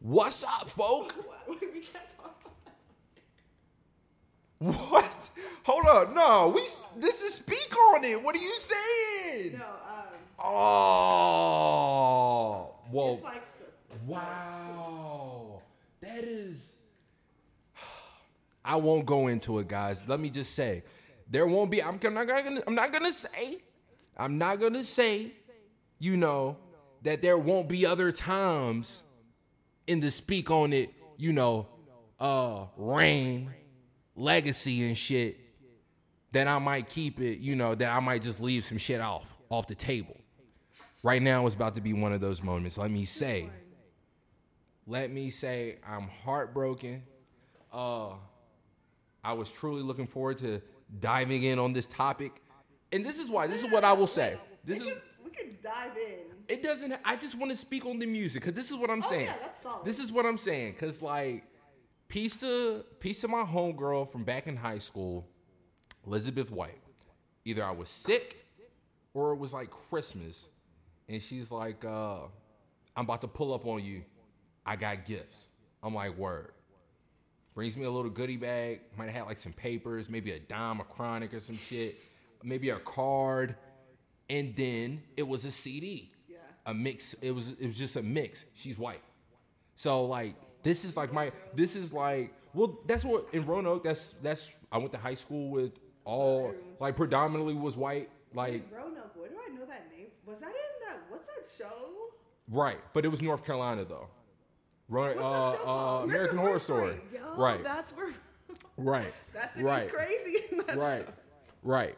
What's up, folk? What? we can't talk. What? Hold on. No, we. This is speak on it. What are you saying? No, um, Oh. Well. it's like so- Wow. That is. I won't go into it, guys. Let me just say, there won't be. I'm not gonna. I'm not gonna say. I'm not gonna say. You know that there won't be other times in the speak on it. You know, uh, reign, legacy and shit. That I might keep it. You know that I might just leave some shit off off the table. Right now is about to be one of those moments. Let me say let me say I'm heartbroken. Uh, I was truly looking forward to diving in on this topic, and this is why. This is what I will say. This we is. can, we can dive in. It doesn't. I just want to speak on the music because this is what I'm Oh, saying. yeah, that's solid. This is what I'm saying because like, piece to piece to my homegirl from back in high school, Elizabeth White. Either I was sick, or it was like Christmas, and she's like, uh, "I'm about to pull up on you. I got gifts." I'm like, "Word." Brings me a little goodie bag. Might have had like some papers, maybe a dime, a chronic, or some shit. Maybe a card, and then it was a CD. A mix. It was it was just a mix. She's white, so like this is like my this is like well that's what in Roanoke that's that's I went to high school with all like predominantly was white like Roanoke, where do I know that name? Was that in that? What's that show? right, but it was North Carolina though. Roanoke, uh, uh? American Horror Story. Yo, right, That's where. right, That's right. right. crazy in that right, show. right.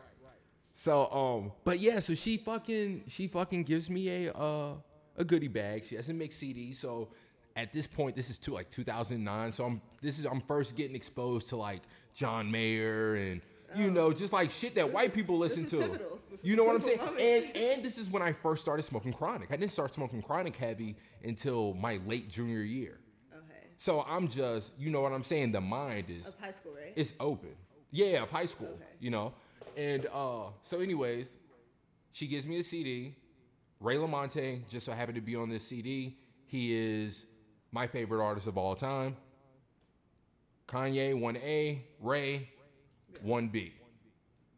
So um, but yeah, so she fucking she fucking gives me a uh a goodie bag. She doesn't make CDs, so at this point, this is to like 2009. So I'm this is I'm first getting exposed to like John Mayer and you know just like shit that white people listen to. pivotal. This is You know what I'm saying? And and this is when I first started smoking chronic. I didn't start smoking chronic heavy until my late junior year. Okay. So I'm just, you know what I'm saying? The mind is Of high school, right? it's open. Yeah, of high school, Okay. you know. And uh, so, anyways, she gives me a CD. Ray Lamonte just so happened to be on this CD. He is my favorite artist of all time. Kanye, 1A, Ray, 1B.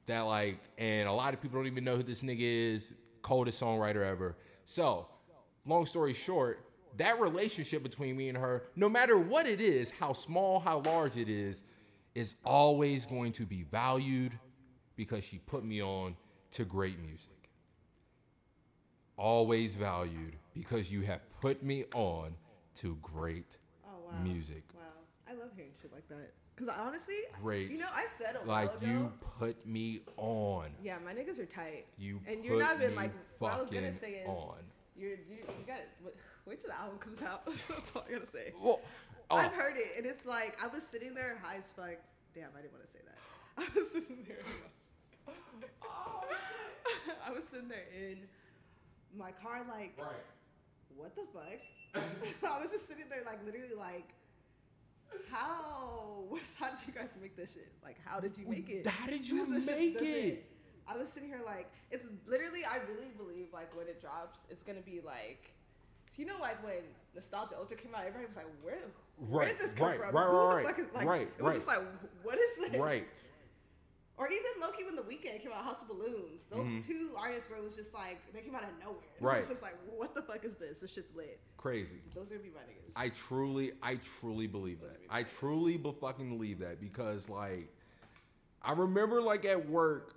That like, and a lot of people don't even know who this nigga is. Coldest songwriter ever. So, long story short, that relationship between me and her, no matter what it is, how small, how large it is, is always going to be valued because she put me on to great music. Always valued because you have put me on to great Oh wow. music. Wow. I love hearing shit like that. Cause honestly, Great. You know, I said a Like ago. you put me on. Yeah, my niggas are tight. You and put you're not even like. What I was gonna say is, on. you're you, you got to wait till the album comes out. That's all I gotta say. Well, oh, I've heard it, and it's like I was sitting there high as fuck. Damn, I didn't want to say that. I was sitting there. I was sitting there in my car, like, right. what the fuck? I was just sitting there, like, literally, like, how? How did you guys make this shit? Like, how did you make it? How did you This make doesn't- it? I was sitting here like it's literally I really believe like when it drops it's gonna be like so you know like when Nostalgia Ultra came out everybody was like where where Right, did this come right, from? right, Who right, the fuck is like right, it was right. just like what is this? Right. Or even Loki when the Weeknd came out House of Balloons. Those Mhm. two artists where it was just like they came out of nowhere. Right. It was just like what the fuck is this? This shit's lit. Crazy. Those are gonna be my niggas. I truly, I truly believe that. I truly be fucking believe that because like, I remember like at work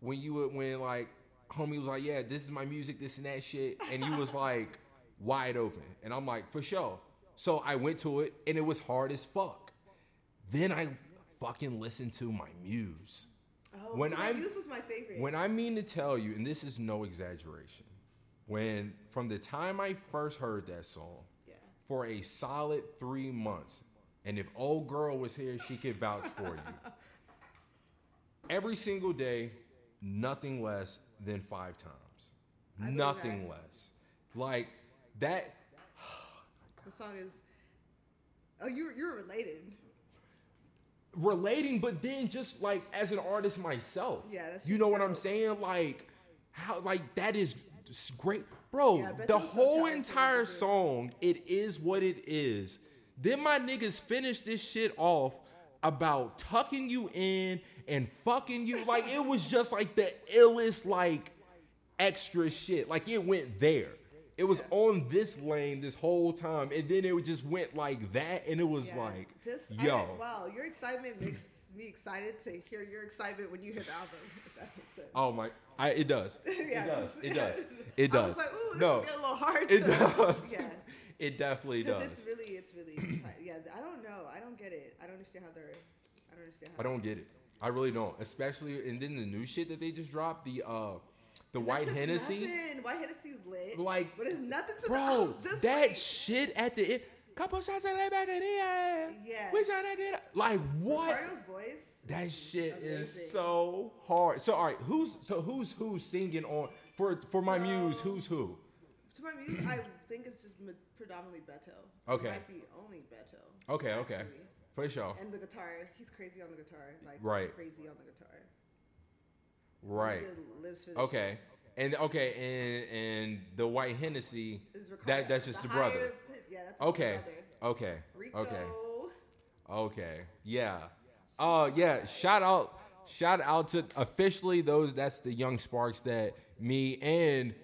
when you would when like homie was like, yeah, this is my music, this and that shit, and you was like wide open, and I'm like for sure. So I went to it and it was hard as fuck. Then I fucking listened to my muse. Oh, when I'm- was my favorite. When I mean to tell you, and this is no exaggeration, when from the time I first heard that song yeah. for a solid three months, and if old girl was here, she could vouch for you. Every single day, nothing less than five times. I Nothing less. Like that. The song is Oh you're you're related. Relating, but then just like as an artist myself. Yeah, that's you know what I'm saying? Like how like that is great. Bro, Yeah, the whole entire as a dude. song, it is what it is. Then my niggas finish this shit off about tucking you in and fucking you. Like it was just like the illest, like extra shit. Like it went there. It was on this lane this whole time, and then it just went like that, and it was Yeah, like, just yo, I, wow, your excitement makes me excited to hear your excitement when you hear the album. If that makes sense. oh my, I, it does, Yeah, it does, it does, it does. I was like, ooh, this no, is a little hard. it does. Yeah, It definitely does. it's really, it's really, yeah. I don't know. I don't get it. I don't understand how they're. I don't understand how. I don't get it. I really don't. Especially and then the new shit that they just dropped, the uh the White Hennessy. Nothing. White Hennessy's lit. Like, but it's nothing to the Bro, album. Just that shit at the end. Couple shots and lay back in the air. Yeah. We trying to get. Like what? Ricardo's voice. That shit is so hard. So all right, who's so who's who's singing on for for my muse? Who's who? To my muse, I think it's just predominantly Beto. Okay. It might be only Beto. Okay, okay, for sure. And the guitar, he's crazy on the guitar. Like Right. crazy on the guitar. Right. Nigga Lives for this Okay. And okay, and and the White Hennessy. shit. Is Ricardo. That that's just The the brother. higher pi- Yeah, that's Okay. brother. Okay. Rico. Okay. Okay. Yeah. Oh yeah. Shout out. Shout out to officially those. That's the young sparks that me and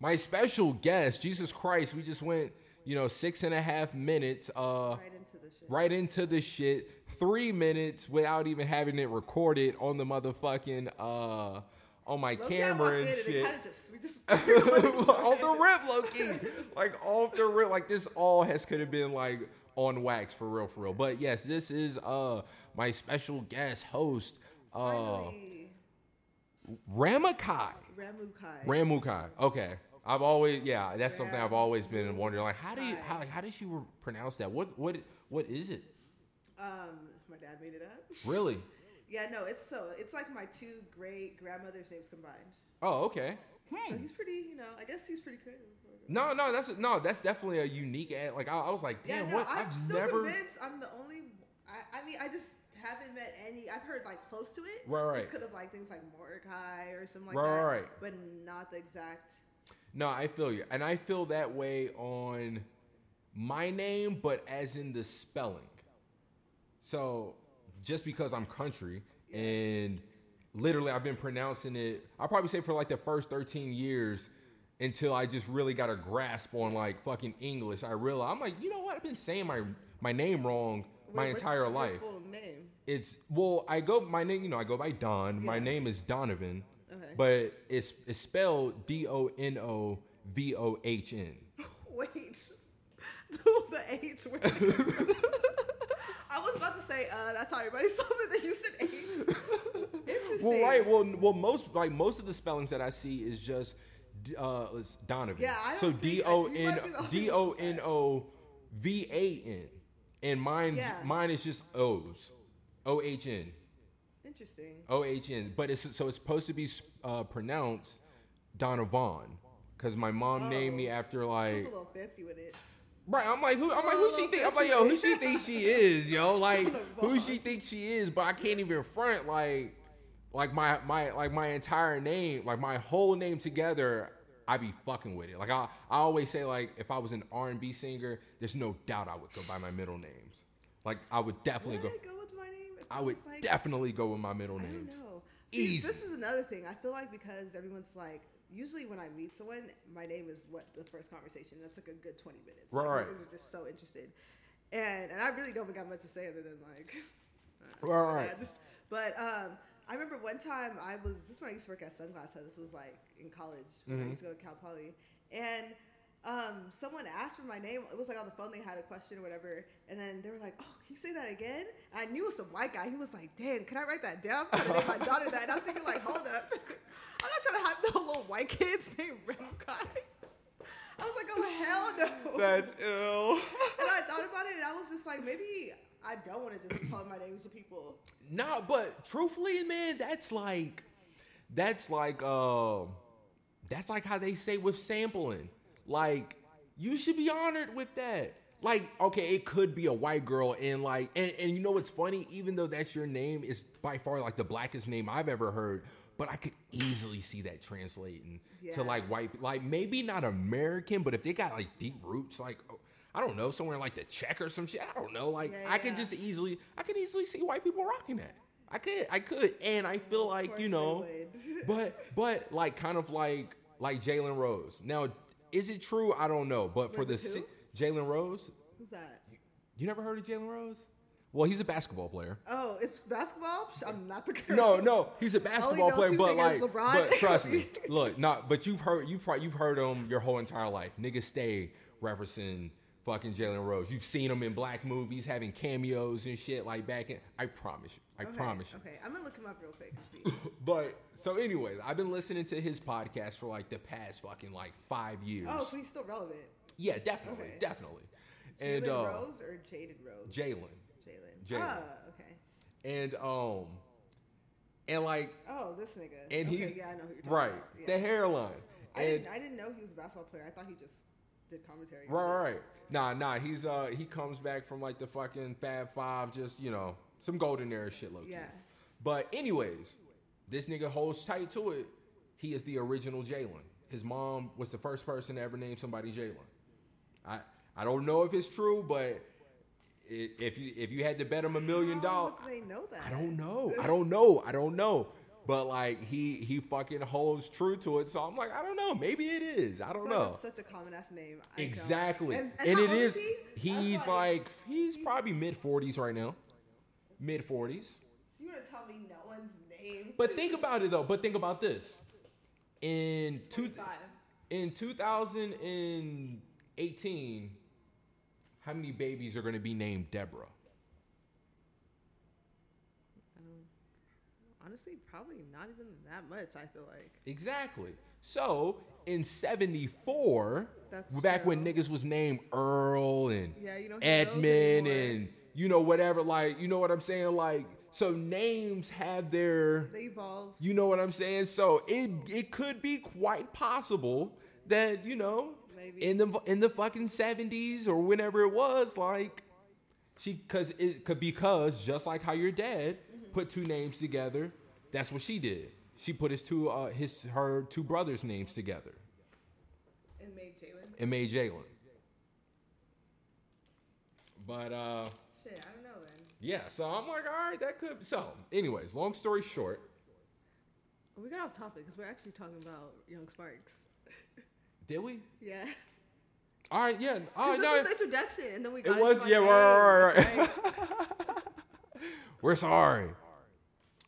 my special guest, Jesus Christ. We just went, you know, six and a half minutes. Uh, Right into the shit. right into the shit. Three minutes without even having it recorded on the motherfucking uh on my Low-key, camera and shit. Kinda just, just off the rip, low key. Like off the rip, like this all has could have been like on wax for real, for real. But yes, this is uh my special guest host, uh Ramakai. Ramukai. Ramukai. Okay. I've always yeah, that's something I've always been wondering. Like how do you how Ramukai. how does you pronounce that? What what what is it? Um, my dad made it up. Really? Yeah, no, it's so it's like my two great grandmother's names combined. Oh, okay. So he's pretty, you know, I guess he's pretty creative. No, no, that's no, that's definitely a unique ad. Like I, I was like, Yeah, damn, no, what? I'm I've still never. convinced I'm the only. I, I mean, I just haven't met any. I've heard like close to it. Right, right. Just could have like things like Mordecai or something like Right, that. right. But not the exact. No, I feel you, and I feel that way on my name, but as in the spelling. So, just because I'm country and literally I've been pronouncing it, I'll probably say for like the first 13 years until I just really got a grasp on like fucking English. I realized I'm like, you know what? I've been saying my my name wrong my Wait, entire your life. It's well, I go my name, you know, I go by Don. My name is Donovan, Okay. but it's it's spelled D O N O V O H N. Wait. the H. Where did it come from? I was about to say, uh, that's how everybody spells it. Then you said H. Interesting. Well, right. Well, well, most like most of the spellings that I see is just uh, it's Donovan. Yeah, I don't so D O N might be the only D O N O V A N, and mine Yeah. mine is just O's, O H N, Interesting. O H N. But it's so it's supposed to be uh, pronounced Donovan because my mom named me Oh. after like it's a little fancy with it. Right, I'm like, who? I'm like, who she think? I'm like, yo, who she think she is, yo? Like, who she think she is? But I can't even front like, like my my like my entire name, like my whole name together. I be fucking with it. Like I, I always say, like if I was an R and B singer, there's no doubt I would go by my middle names. Like I would definitely Would go. I go with my name? It I would like- definitely go with my middle I don't names. know. Easy. This is another thing. I feel like because everyone's like, usually when I meet someone, my name is what the first conversation. That's like a good twenty minutes. Right, Like, right. Because are just so interested, and and I really don't think I have much to say other than like, Right, right. yeah, just, but um, I remember one time I was this is when I used to work at Sunglass Hut. This was like in college when I Mhm. used to go to Cal Poly, and um, someone asked for my name. It was like on the phone. They had a question or whatever, and then they were like, "Oh, can you say that again?" And I knew it was some white guy. He was like, "Damn, can I write that down?" I'm my daughter that, and I'm thinking like, "Hold up, I'm not trying to have the little white kids named Remkai." I was like, "Oh hell no!" That's ill. and I thought about it, and I was just like, maybe I don't want to just tell my names to people. No, but truthfully, man, that's like that's like uh that's like how they say with sampling. Like, you should be honored with that. Like, okay, it could be a white girl and like and, and you know what's funny? Even though that's your name, is by far like the blackest name I've ever heard. But I could easily see that translating Yeah. to like white, like maybe not American, but if they got like deep roots, like oh, I don't know, somewhere like the Czech or some shit. I don't know. Like Yeah, I could just easily, I could easily see white people rocking that. I could, I could, and I feel like you know, but but like kind of like like Jalen Rose. Now, is it true? I don't know. But for Wait, the si- Jalen Rose, Who's that? you never heard of Jalen Rose? Well, he's a basketball player. Oh, it's basketball. I'm not the girl. No, no, he's a basketball player, but like, but trust me, look, not, but you've heard, you've probably, you've heard him your whole entire life. Niggas stay referencing fucking Jalen Rose. You've seen him in black movies, having cameos and shit like back in. I promise you, I Okay, promise you. Okay, I'm gonna look him up real quick and see. But so, anyways, I've been listening to his podcast for like the past fucking like five years. oh, so he's still relevant. yeah, definitely, Okay. definitely. Jalen And uh, Rose or Jaden Rose? Jalen, Ah, okay. and um, and like, Oh, this nigga. and okay, he's yeah, I know who you're talking right, about. Yeah. the hairline. I and didn't. I didn't know he was a basketball player. I thought he just did commentary. Right, right. Nah, nah. He's uh he comes back from like the fucking Fab Five, just you know some golden era shit, low key. Yeah. But anyways, this nigga holds tight to it. He is the original Jalen. His mom was the first person to ever name somebody Jalen. I I don't know if it's true, but if you if you had to bet him a million dollars, they know that? I don't know. I don't know. I don't know. But like he he fucking holds true to it. So I'm like, I don't know. Maybe it is. I don't Like, know. Such a common ass name. I don't- Exactly. And, And, and how it old is. he? He's That's like he's probably mid 40s right now. Mid 40s. So you gonna tell me no one's name? But think about it though. But think about this. In two, in 2018, how many babies are going to be named Deborah? Honestly, probably not even that much. I feel like. Exactly. So in 74, That's back when true. niggas was named Earl and Yeah, you those Edmund and you know whatever, like you know what I'm saying, like so names have their They evolve. You know what I'm saying? So it it could be quite possible that you know In the in the fucking 70s or whenever it was like she cuz it could because just like how your dad Mm-hmm. put two names together, that's what she did. She put his two uh his her two brothers names together And made Jalen. and made Jalen. But uh Shit, I don't know then. yeah, so I'm like, all right, that could. So, anyways, long story short, We got off topic because we're actually talking about Young Sparks. Did we? Yeah. All right, yeah. All right, this no, was the introduction, and then we It was yeah, name. right, right. We're sorry.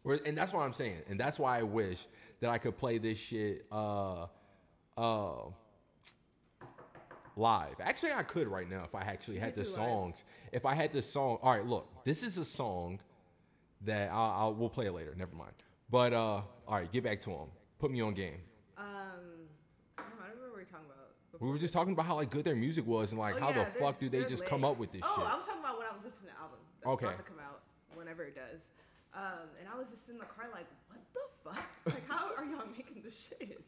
We're, and that's what I'm saying. And that's why I wish that I could play this shit uh uh live. Actually, I could right now if I actually had the do live. songs. If I had the song. All right, look. This is a song that I'll, I'll we'll play it later. Never mind. But uh all right, get back to him. Put me on game. Um, damn, I don't remember what we were talking about. We were just talking about how like good their music was and like Oh, how yeah, the fuck do they just lit. come up with this oh, shit? I was talking about when I was listening to the album. That's Okay. about to come out whenever it does. Um, and I was just in the car like, what the fuck? Like, how are y'all making this shit?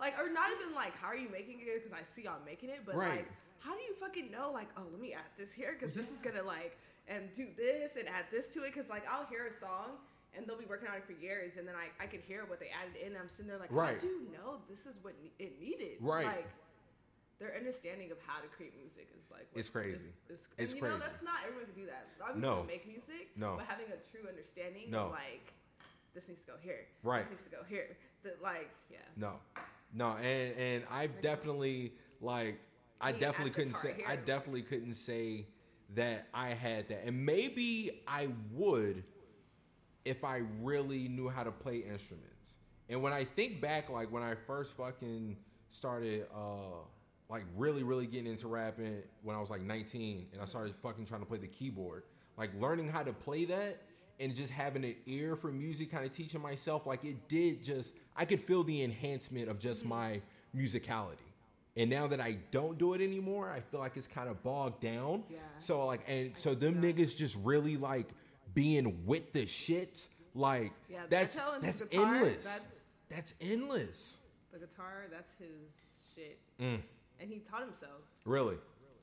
Like, or not even like, how are you making it? Because I see y'all making it, but Right. like, how do you fucking know? Like, oh, let me add this here because this is gonna like, and do this and add this to it. Because like, I'll hear a song. And they'll be working on it for years, and then I, I could hear what they added in. I'm sitting there like, Right. how do you know this is what ne- it needed? Right. Like, their understanding of how to create music is like It's crazy. Is, is, It's and you know crazy. that's not everyone can do that. A lot of No. people can make music, No. but having a true understanding No. of like this needs to go here, Right. This needs to go here. That like yeah. No, no, and and I've definitely like I definitely couldn't say I definitely couldn't say that I had that, and maybe I would if I really knew how to play instruments. And when I think back, like when I first fucking started, uh, like really, really getting into rapping when I was like 19, and I started fucking trying to play the keyboard, like learning how to play that and just having an ear for music, kind of teaching myself, like it did just, I could feel the enhancement of just my musicality. And now that I don't do it anymore, I feel like it's kind of bogged down. Yeah. So like, and so them niggas just really like being with the shit. Like Yeah, that's that's guitar, endless. that's- That's endless. The guitar, that's his shit, Mm, and he taught himself. really?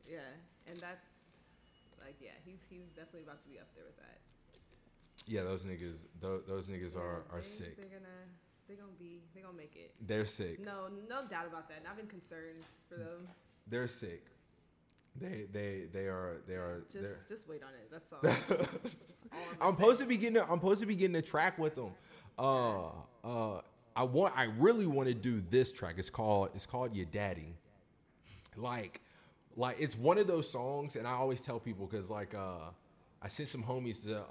Yeah, and that's like yeah, he's he's definitely about to be up there with that. Yeah, those niggas. Those, those niggas are Yeah, are they- sick. They're gonna they gonna be, they're gonna make it. They're sick. No, no doubt about that. And I've been concerned for them. They're sick. They they they are they are. Just, they're- just wait on it. That's all. That's all I'm I'm supposed to be getting. A, I'm supposed to be getting a track with them. Uh, uh, I want. I really want to do this track. It's called. It's called Your Daddy. Like, like it's one of those songs, and I always tell people because like uh, I sent some homies the, uh,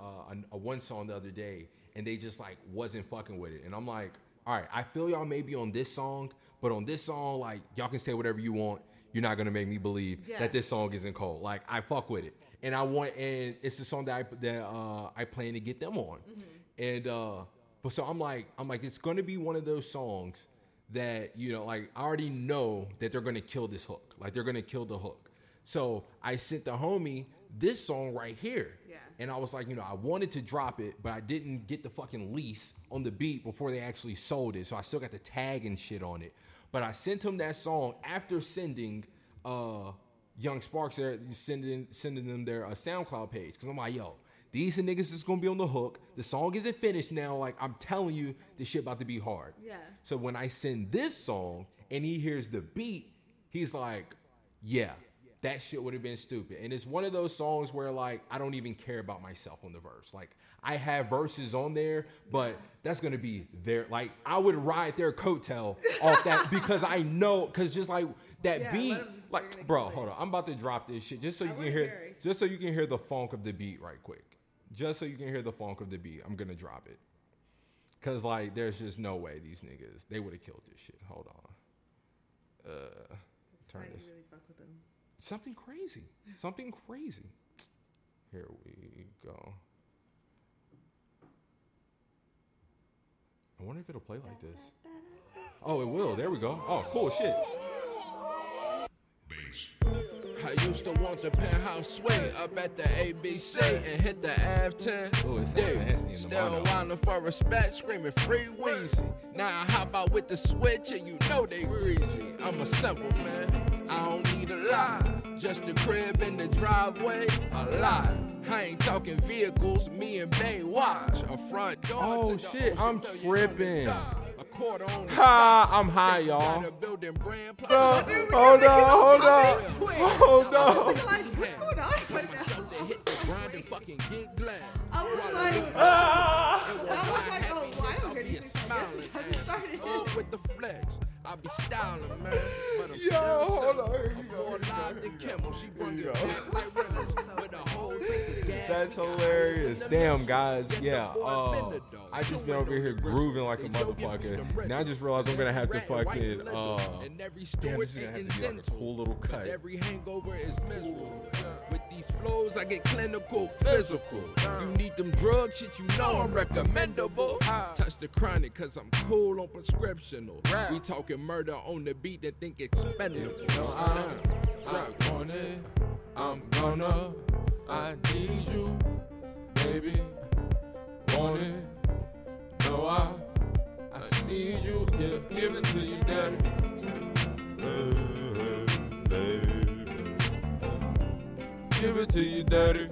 a, a one song the other day, and they just like wasn't fucking with it, and I'm like, all right, I feel y'all maybe on this song, but on this song, like y'all can say whatever you want. You're not gonna make me believe Yeah. that this song isn't cold. Like I fuck with it, and I want, and it's the song that I that uh, I plan to get them on, and uh, but so I'm like, I'm like, it's gonna be one of those songs that you know, like I already know that they're gonna kill this hook, like they're gonna kill the hook. So I sent the homie this song right here, Yeah. and I was like, you know, I wanted to drop it, but I didn't get the fucking lease on the beat before they actually sold it, so I still got the tag and shit on it. But I sent him that song after sending uh Young Sparks there, sending sending them their uh, SoundCloud page because I'm like, yo, these niggas is gonna be on the hook. The song isn't finished now. Like I'm telling you, this shit about to be hard. Yeah. So when I send this song and he hears the beat, he's like, yeah, that shit would have been stupid. And it's one of those songs where like I don't even care about myself on the verse. Like I have verses on there, but that's gonna be there. Like I would ride their coattail off that because I know because just like that Yeah, beat, like bro, hold on, I'm about to drop this shit just so I you can hear, hear just so you can hear the funk of the beat right quick. Just so you can hear the funk of the beat, I'm gonna drop it. Cause like there's just no way these niggas they would have killed this shit. Hold on. Uh That's turn this really fuck with them. something crazy. Something crazy. Here we go. I wonder if it'll play like this. Oh, it will. There we go. Oh, cool shit. I used to want the penthouse suite up at the ABC and hit the Av 10. Oh, it sounds nasty the Still mono. wildin' for respect, screaming free Weezy. Now I hop out with the switch and you know they greasy. I'm a simple man, I don't need a lot. Just a crib in the driveway, a lot. I ain't talking vehicles, me and Bay watch. A front door Oh, shit, I'm tripping. On the dot. A quarter on the Ha. I'm high, you y'all. got a building brand plan. hold on, hold on. Hold I on. what's going on right now? hit the grind and fucking get glad. Ah. I was like! I was like, oh, happiness, well, I don't I'll be smiling This hasn't ass. started. Up with the flex. I be styling, man. But I'm Yo, still hold on, here you I'm go, more here you live than here Kimmel. She bring it you back like Reynolds. With a whole tank of gas. That's hilarious. holes in the Damn, guys. Yeah. boy Uh. I just been over here grooving like a They joke if we motherfucker. them Now I just realized I'm gonna have to Every rat, white, fucking. Uh, And every damn, Stewart this is gonna have to be like a cool little cut. Every hangover is miserable. With these flows, I get clinical, physical. You need them drugs, shit, you know I'm recommendable. Touch the chronic, cause I'm cool on prescriptional. We talking murder on the beat that think expendable. I'm, I want it. I'm gonna. I need you, baby. Want it? No, I. I see you. Yeah, give it to you, daddy. Baby. Give it to you, daddy.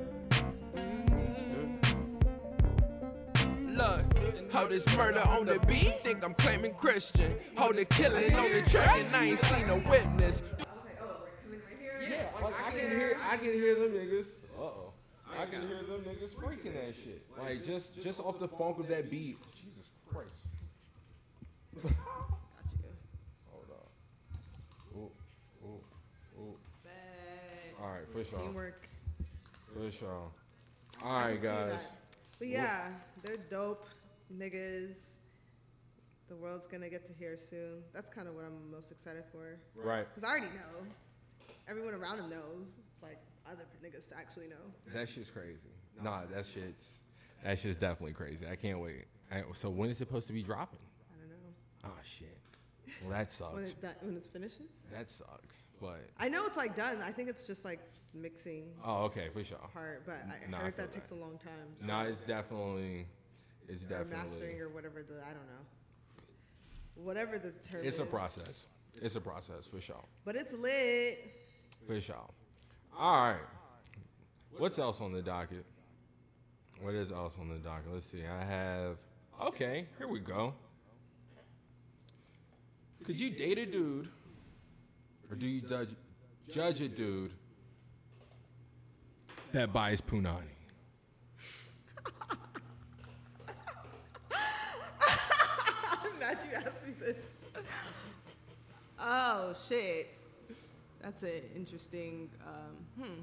Look, how this murder on the beat, think I'm claiming Christian. Hold the killing on the track, and I ain't seen a witness. I was like, oh, coming right here. Yeah, like I can hear, I can hear them niggas. Uh oh, I can hear them niggas freaking that shit. Like just, just off the funk of that beat. Jesus Christ. Got you. Hold on. Ooh, ooh, ooh. All right, for sure, Teamwork. for sure. All I right, can see guys. But yeah, they're dope niggas. The world's gonna get to hear soon. That's kind of what I'm most excited for. Right, Because I already know. Everyone around him knows. It's like other niggas to actually know. that shit's crazy. Nah, that shit's, that shit's definitely crazy. I can't wait. I, so when is it supposed to be dropping? I don't know. Oh shit. Well, that When, sucks. it, that, when it's finishing? That sucks. But I know it's like done. I think it's just like mixing oh, okay, for sure. part, but I Nah, I heard feel that takes a that. long time. so- No, it's definitely, it's or definitely. mastering or whatever the I don't know. Whatever the term It's is. a process. It's a process for sure. But it's lit. For sure. All right. What's else on the docket? What is else on the docket? Let's see. I have. Okay, here we go. Could you date a dude, or do you judge judge a dude that buys punani? I'm glad you asked me this. Oh shit, that's an interesting. Um, hmm.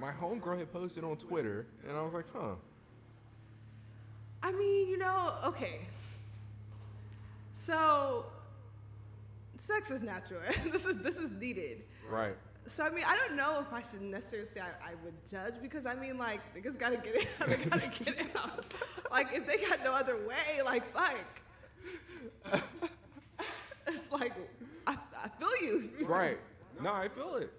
My homegirl had posted on Twitter, and I was like, huh. I mean, you know, okay. So, sex is natural. this is this is needed. Right. So I mean, I don't know if I should necessarily say I, I would judge because I mean, like niggas gotta get it, out. they gotta get it out. Like if they got no other way, like fuck. it's like I, I feel you. Right. No, I feel it.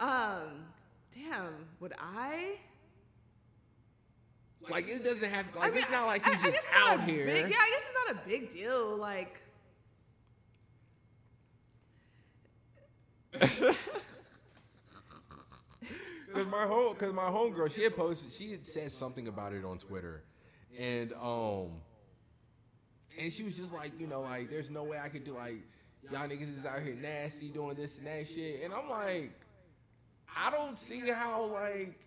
Um, damn, would I? Like it doesn't have like I mean, it's not like he's I just guess out here. Big, yeah, I guess it's not a big deal. Like, Cause my home, cause my homegirl, she had posted, she had said something about it on Twitter, and um, and she was just like, you know, like, there's no way I could do like, y'all niggas is out here nasty doing this and that shit, and I'm like, I don't see how like,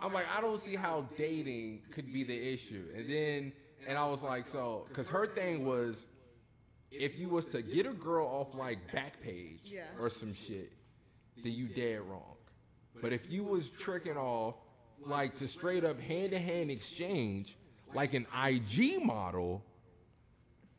I'm like, I don't see how dating could be the issue, and then, and I was like, so, cause her thing was, if you was to get a girl off like Backpage Yeah. or some shit, then you dead wrong. But if you was tricking off like to straight up hand to hand exchange, like an IG model,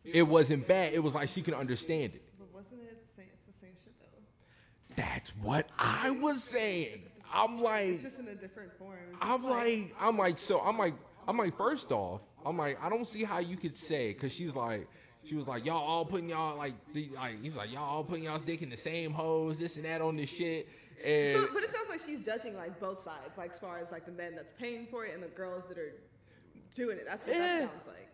it wasn't bad. It was like she could understand it. but wasn't it the same? It's the same shit though. That's what I was saying. I'm like, It's just in a different form. I'm just like, I'm like, so I'm like, I'm like, first off, I'm like, I don't see how you could say, cause she's like, she was like, y'all all putting y'all like, the, like, he's like, y'all all putting y'all's dick in the same hose, this and that on this shit, and So, but it sounds like she's judging like both sides, like as far as like the men that's paying for it and the girls that are doing it. That's what Yeah. that sounds like.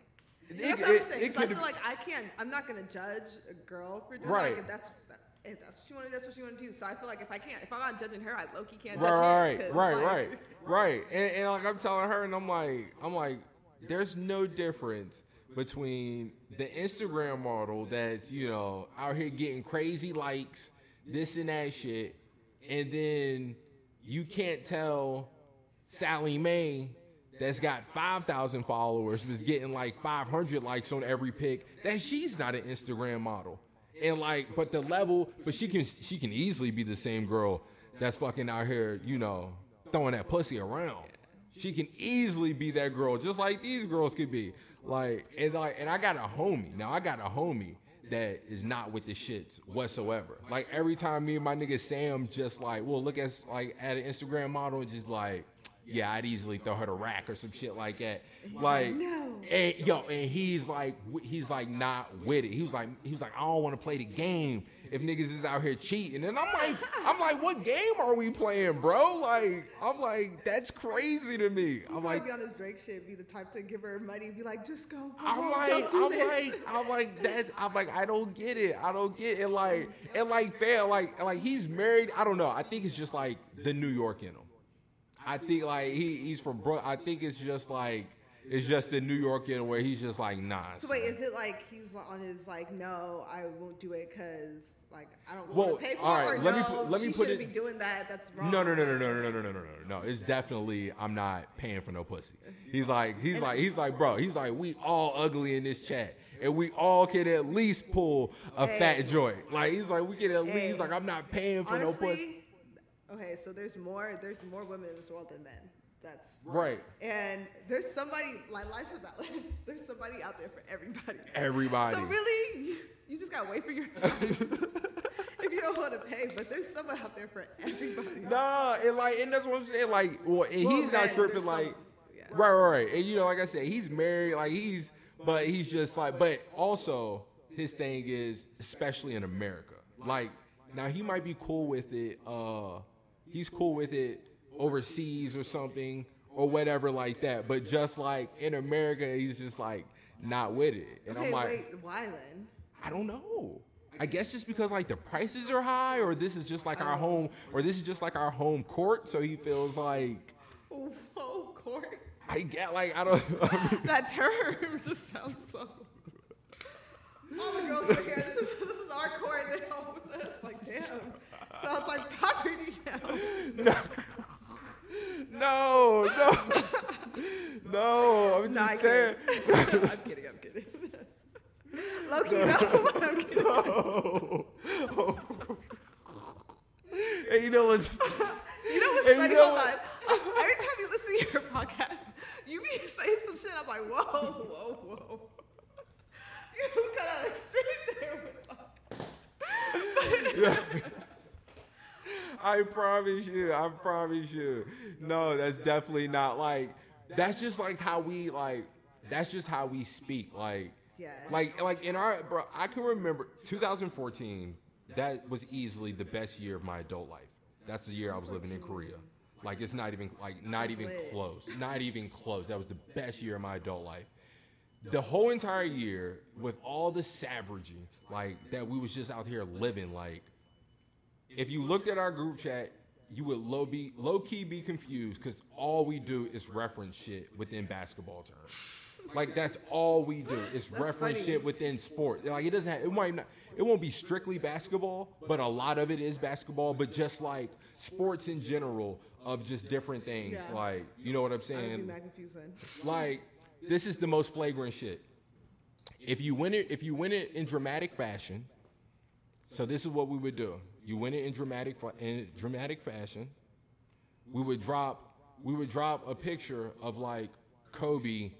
It- that's it- what I'm saying. 'cause I feel like I can't. I'm not gonna judge a girl for doing Right. Like if that's that, if that's what she wanted, that's what she wanted to do. So I feel like if I can't, if I'm not judging her, I low key can't judge right. 'cause, right, like, right, right. And, and like I'm telling her, and I'm like, I'm like, there's no difference between the Instagram model that's you know out here getting crazy likes, this and that shit, and then you can't tell Sally Mae that's got 5,000 followers was getting like 500 likes on every pic that she's not an Instagram model. And like, but the level, but she can she can easily be the same girl that's fucking out here, you know, throwing that pussy around. She can easily be that girl, just like these girls could be. Like, and like, and I got a homie. Now I got a homie that is not with the shits whatsoever. Like every time me and my nigga Sam just like, well, look at like at an Instagram model and just like, yeah, I'd easily throw her to rack or some shit like that. Like, "No." and yo, and he's like, he's like not with it. He was like, he was like, I don't want to play the game if niggas is out here cheating. And I'm like, I'm like, what game are we playing, bro? Like, I'm like, that's crazy to me. I'm like, be on his Drake shit, be the type to give her money, be like, just go. go I'm home, like, I'm this. like, I'm like that. I'm like, I don't get it. I don't get it. Like, and like, fair, like, like he's married. I don't know. I think it's just like the New York in him. I think like he, he's from Brook. I think it's just like it's just the New York in where he's just like nah. So wait, son. is it like he's on his like, no, I won't do it because like I don't Well, want to pay for all it, right, or let me no, put- let me put it- be doing that. That's wrong. No, no, no, no, no, no, no, no, no, no, no. It's definitely I'm not paying for no pussy. He's like, he's like, he's like, bro. He's like, we all ugly in this chat, and we all can at least pull a Hey. fat joint. Like he's like, we can at least. Hey. He's like, I'm not paying for no pussy. Okay, so there's more. There's more women in this world than men. That's Right. and there's somebody like life's a balance. There's somebody out there for everybody. Everybody. So really, you, you just gotta wait for your. if you don't want to pay, but there's someone out there for everybody. Nah, and like, and that's what I'm saying. Like, well, and Well, he's not tripping. Like, some- yeah. right, right, right. And you know, like I said, he's married. Like he's, but he's just like, but also his thing is, especially in America. Like, now he might be cool with it. Uh, he's cool with it overseas or something or whatever like that. But just like in America, he's just like not with it. And Okay, I'm like, wait, why then? I don't know. I guess just because like the prices are high, or this is just like our oh. home, or this is just like our home court, so he feels like Whoa, court. I get like I don't. I mean, That term just sounds so. All the girls are here. This is this is star court. Then home with us. Like damn. So it's like property now. No, no, no. I'm Nah, just saying. I'm kidding. I'm kidding. Loki, no. Kidding. No. and you know what's You know what's And you funny? know Hold on. Every time you listen to your podcast, you be saying some shit. I'm like, whoa, whoa, whoa. You cut out extreme there with I promise you, I promise you. No, that's definitely not like that's just like how we like that's just how we speak. Like Yeah. like like in our bro, I can remember 2014, that was easily the best year of my adult life. That's the year I was living in Korea. Like it's not even like not even close. Not even close. That was the best year of my adult life. The whole entire year with all the savagery, like that we was just out here living like if you looked at our group chat, you would low be low key be confused because all we do is reference shit within basketball terms. Like that's all we do is reference funny. shit within sport. Like it doesn't have, it might not it won't be strictly basketball, but a lot of it is basketball. But just like sports in general of just different things. Yeah. Like you know what I'm I would be saying? mad confused then. Like this is the most flagrant shit. If you win it, if you win it in dramatic fashion, so this is what we would do. You win it in dramatic in dramatic fashion. We would drop we would drop a picture of like Kobe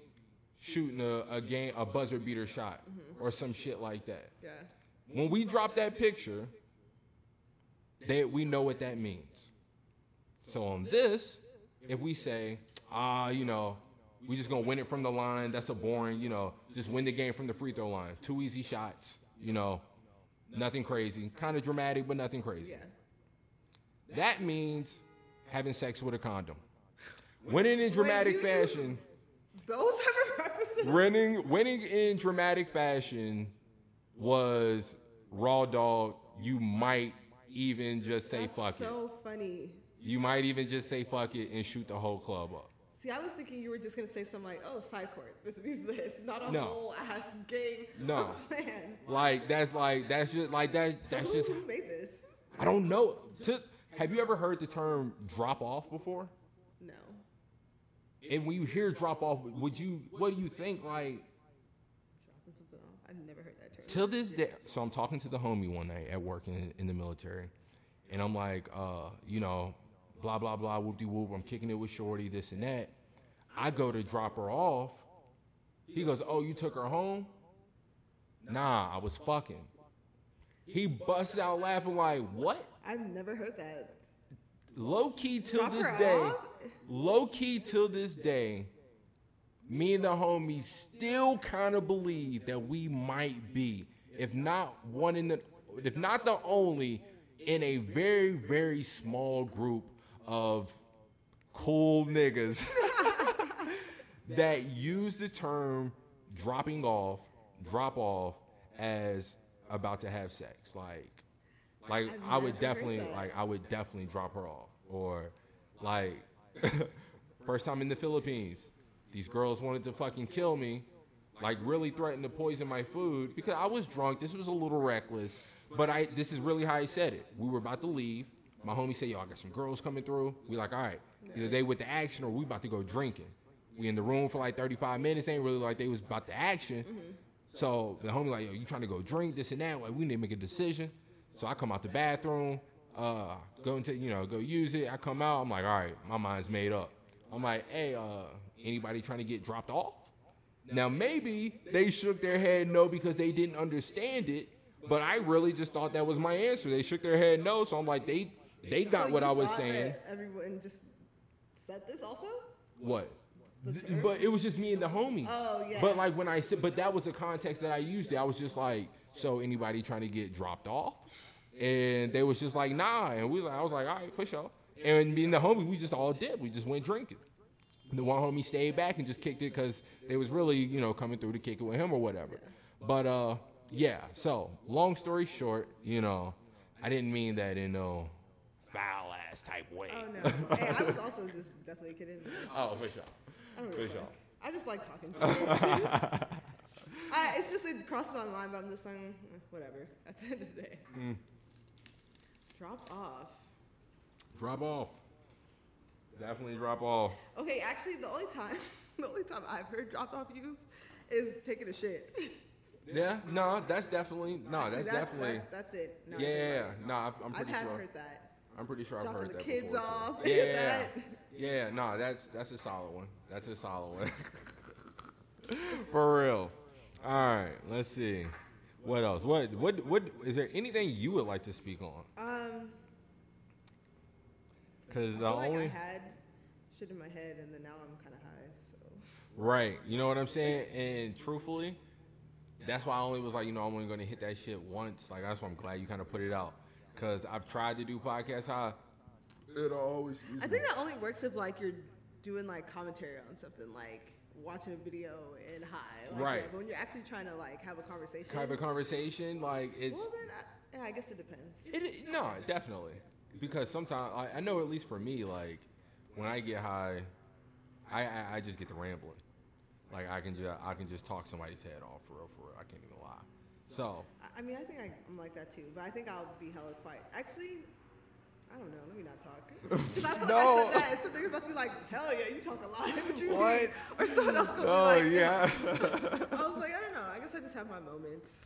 shooting a, a game a buzzer beater shot or some shit like that. Yeah. When we drop that picture, they, we know what that means. So on this, if we say, ah, you know, we just gonna win it from the line, that's a boring, you know, just win the game from the free throw line. Two easy shots, you know, nothing crazy. Kind of dramatic, but nothing crazy. Yeah. That means having sex with a condom. Winning in dramatic you use- fashion, Those have. Winning winning in dramatic fashion was raw dog. You might even just say That's fuck it. so funny. You might even just say fuck it and shoot the whole club up. See, I was thinking you were just gonna say something like, "Oh, side court. This means this." Not a No. whole ass game No. Oh, plan. Like that's like that's just like that. So That's who, just who made this? I don't know. To, have you ever heard the term drop off before? And when you hear drop off, would you what do you think like? Dropping something off. I've never heard that term. Till this day, so I'm talking to the homie one night at work in, in the military, and I'm like, uh, you know, blah blah blah, whoop de whoop. I'm kicking it with Shorty, this and that. I go to drop her off. He goes, "Oh, you took her home?" Nah, I was fucking. He busts out laughing like, "What?" I've never heard that. Low key till Drop this day, off? Low key till this day, me and the homies still kind of believe that we might be, if not one in the, if not the only, in a very very small group of cool niggas that use the term dropping off, drop off as about to have sex, like. Like I've I would definitely like I would definitely drop her off. Or like first time in the Philippines, these girls wanted to fucking kill me, like really threatened to poison my food because I was drunk. This was a little reckless, but I this is really how I said it. We were about to leave. My homie said, "Yo, I got some girls coming through." We like, "All right, either they with the action or we about to go drinking." We in the room for like 35 minutes. Ain't really like they was about the action. Mm-hmm. So the homie like, yo, you trying to go drink this and that? Like we need to make a decision. So I come out the bathroom, uh, go into you know go use it. I come out. I'm like, all right, my mind's made up. I'm like, hey, uh, anybody trying to get dropped off? Now maybe they shook their head no because they didn't understand it, but I really just thought that was my answer. They shook their head no, so I'm like, they they got So what I was saying. Everyone just said this also. What? The Th- term? But it was just me and the homies. Oh, yeah. But like when I said, but that was the context that I used it. I was just like, so anybody trying to get dropped off? And they was just like, nah. And we, like, I was like, all right, for sure. And me and the homie, we just all did. We just went drinking. The one homie stayed back and just kicked it because they was really, you know, coming through to kick it with him or whatever. But uh, yeah. So long story short, you know, I didn't mean that in no foul ass type way. Oh no. hey, I was also just definitely kidding. Oh, for sure. I don't For sure. I just like talking. shit. I, it's just it crossed my mind, but I'm just like, mm, whatever. At the end of the day, Mm. Drop off. Drop off. Definitely drop off. Okay, actually, the only time, the only time I've heard drop off used is taking a shit. Yeah, no, that's definitely no, Actually, that's, definitely that- that's it. No, yeah, no, I'm- I'm pretty haven't sure. heard that. I'm pretty sure I've heard the that kids before. off, Yeah, that. yeah, no, that's that's a solid one. That's a solid one. For real. All right, let's see. What else? What what what is there anything you would like to speak on? Um, Because I the feel like only I had shit in my head, and then now I'm kind of high. So right, you know what I'm saying. And truthfully, that's why I only was like, you know, I'm only going to hit that shit once. Like that's why I'm glad you kind of put it out. Because I've tried to do podcasts high. It always. I think that only works if like you're doing like commentary on something, like watching a video in high. Like, Right. yeah, but when you're actually trying to like have a conversation, have a conversation. Like it's. well then, I, yeah, I guess it depends. It, it- no, definitely. Because sometimes I, I know at least for me, like when I get high, I, I I just get to rambling. Like I can just I can just talk somebody's head off for real, for real. I can't even lie. So I, mean, I think I, I'm like that too, but I think I'll be hella quiet. Actually, I don't know. Let me not talk. 'Cause I feel No. like I said that, and something's about to be like, hell yeah, you talk a lot. What you What? mean? Or someone else gonna oh be like, yeah. I was like, I don't know. I guess I just have my moments.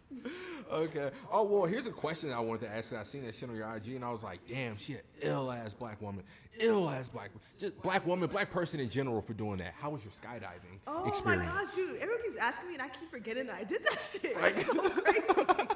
okay. Oh well, here's a question I wanted to ask. you. I seen that shit on your IG, and I was like, damn, she an ill ass black woman, ill ass black, woman. just black woman, black person in general for doing that. How was your skydiving Oh experience? my gosh, dude! Everyone keeps asking me, and I keep forgetting that I did that shit. It's so crazy.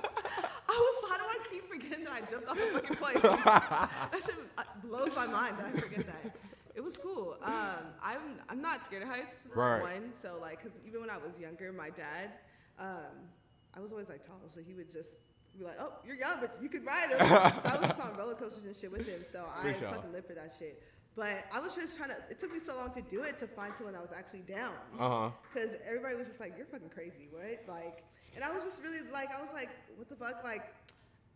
I was, how do I keep forgetting that I jumped off a fucking plane? that shit uh, blows my mind that I forget that. It was cool. Um, I'm I'm not scared of heights. Right. One, so like, cause even when I was younger, my dad, um, I was always like tall, so he would just be like, "Oh, you're young, but you could ride him." so I was just on roller coasters and shit with him. So I sure. fucking live for that shit. But I was just trying to. It took me so long to do it to find someone that was actually down. Uh huh. Because everybody was just like, "You're fucking crazy, what?" Like, and I was just really like, I was like, "What the fuck?" Like,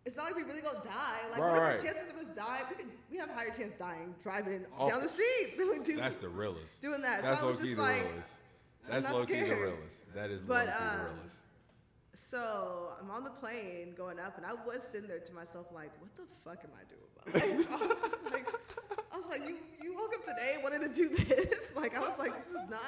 it's not like we really gonna die. Like, Right, what are the chances of us dying? We could, we have a higher chance dying driving Off down the street than we do That's the realest. doing that. That's so low key the like, realest. That's low key the realest. That is But, low key the realest. So I'm on the plane going up, and I was sitting there to myself like, "What the fuck am I doing?" life?" I was just like, I was like, "You you woke up today and wanted to do this?" Like I was like, "This is not."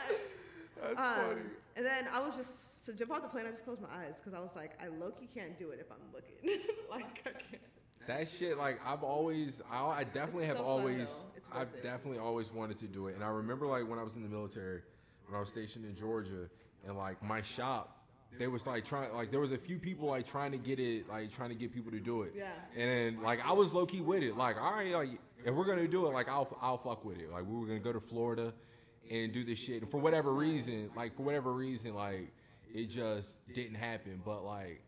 That's Um, and then I was just to jump off the plane. I just closed my eyes because I was like, I low key can't do it if I'm looking. like I can't. That shit, like I've always, I, I definitely It's have so always, though. It's worth I've it. definitely always wanted to do it. And I remember like when I was in the military, when I was stationed in Georgia, and like my shop, they was like trying, like there was a few people like trying to get it, like trying to get people to do it. Yeah. And then like I was low key with it, like all right, like if we're gonna do it, like I'll I'll fuck with it. Like we were gonna go to Florida and do this shit, and for whatever reason, like for whatever reason, like it just didn't happen. But like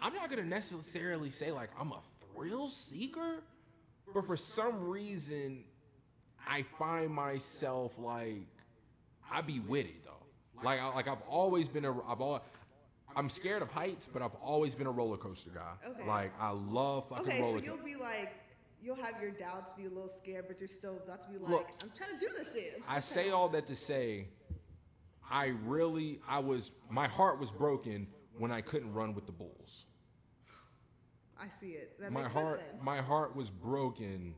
I'm not gonna necessarily say like I'm a thrill seeker, but for some reason, I find myself like I be with it though. Like I, like I've always been a I've all I'm scared of heights, but I've always been a roller coaster guy. Okay. Like I love fucking Okay, so you'll be like, you'll have your doubts, be a little scared, but you're still about to be like, Look, I'm trying to do this shit. I say all that to say, I really I was my heart was broken when I couldn't run with the bulls. I see it. That my heart sense my heart was broken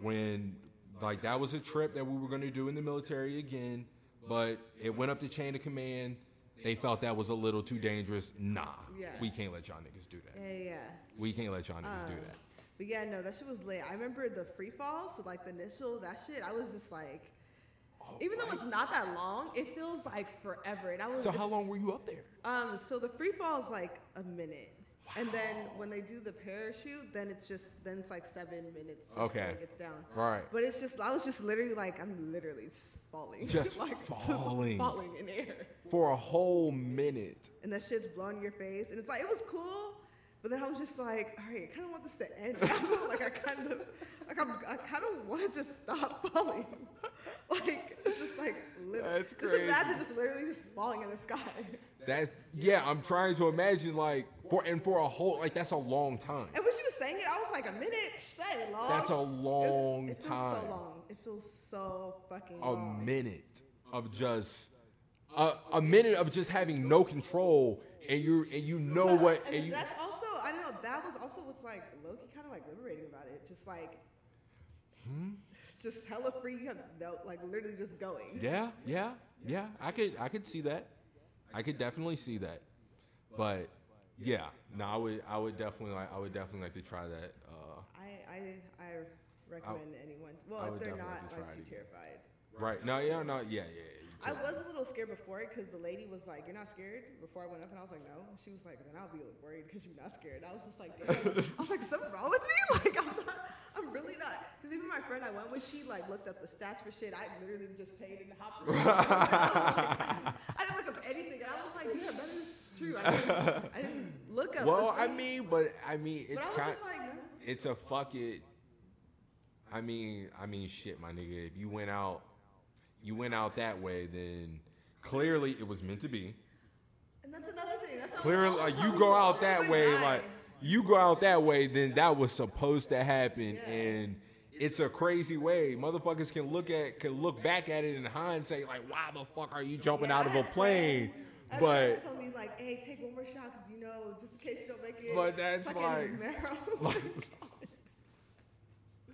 when like that was a trip that we were going to do in the military again but it went up the chain of command they felt that was a little too dangerous nah Yeah. we can't let y'all niggas do that Yeah, yeah, we can't let y'all niggas do Um, that But yeah, no, that shit was lit. I remember the free fall, so like the initial that shit. I was just like, even though it's not that long, it feels like forever. And I was so just- how long were you up there Um, so the free fall is like a minute, and then when they do the parachute, then it's just then it's like seven minutes. Just Okay. it gets down. Right. But it's just I was just literally like I'm literally just falling. Just like falling. Just falling in air, for a whole minute and that shit's blowing your face, and it's like it was cool. But then I was just like, all right, I kind of want this to end. like I kind of, like I'm, I kind of wanted to just stop falling. like it's just like, literally, That's just crazy. imagine just literally just falling in the sky. that's yeah i'm trying to imagine like for and for a whole like that's a long time And when she was saying it, I was like, a minute? That ain't long. That's a long it feels time. so long. It feels so fucking a long. minute of just a, a minute of just having no control, and you and you know what, and, and you that's also I don't know. That was also what's like Loki kind of like liberating about it. Just like, Hmm? Just hella free. Like literally just going. Yeah, yeah, yeah. I could, I could see that. I could definitely see that. But yeah, no, I would, I would definitely like, I would definitely like to try that. Uh, I I I recommend anyone. Well, I if they're not like to try like it too again. terrified. right? No, yeah, no, yeah, yeah. Yeah, I was a little scared before it because the lady was like, "You're not scared." Before I went up, and I was like, "No." She was like, "Then I'll be worried because you're not scared." And I was just like, Damn. "I was like, something wrong with me? Like, I'm, not, I'm really not." Because even my friend I went with, she like looked up the stats for shit. I literally just paid and hopped. I didn't look up anything, and I was like, "Damn, that is true." I didn't, I didn't look up. Well, I mean, but I mean, it's kind. just like, it's a fuck it. I mean, I mean, shit, my nigga. If you went out, you went out that way, then clearly it was meant to be. And that's another thing. That's Clearly, like uh, you go out that way, like you go out that way, then that was supposed to happen, Yeah. and it's a crazy way. Motherfuckers can look at, can look back at it in hindsight, like, why the fuck are you jumping Yeah, out of a plane? I But tell me like, "Hey, take one more shot, cause you know, just in case you don't make it." But that's like- like,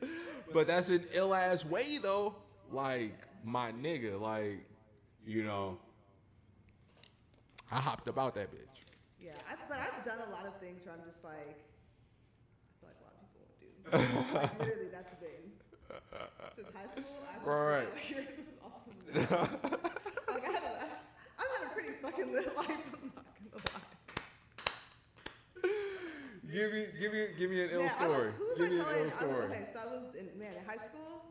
but that's an ill ass way though. Like my nigga, like you know, I hopped about that bitch. yeah, I, but I've done a lot of things where I'm just like, I feel like a lot of people won't do. like literally, that's been since high school. I just Right. like this is awesome. like I had a, I've had a pretty fucking lit life. I'm not gonna lie. Give me, give me, give me an ill Yeah, story. was, who was give I me an telling? ill I was, story. okay, so I was in man in high school.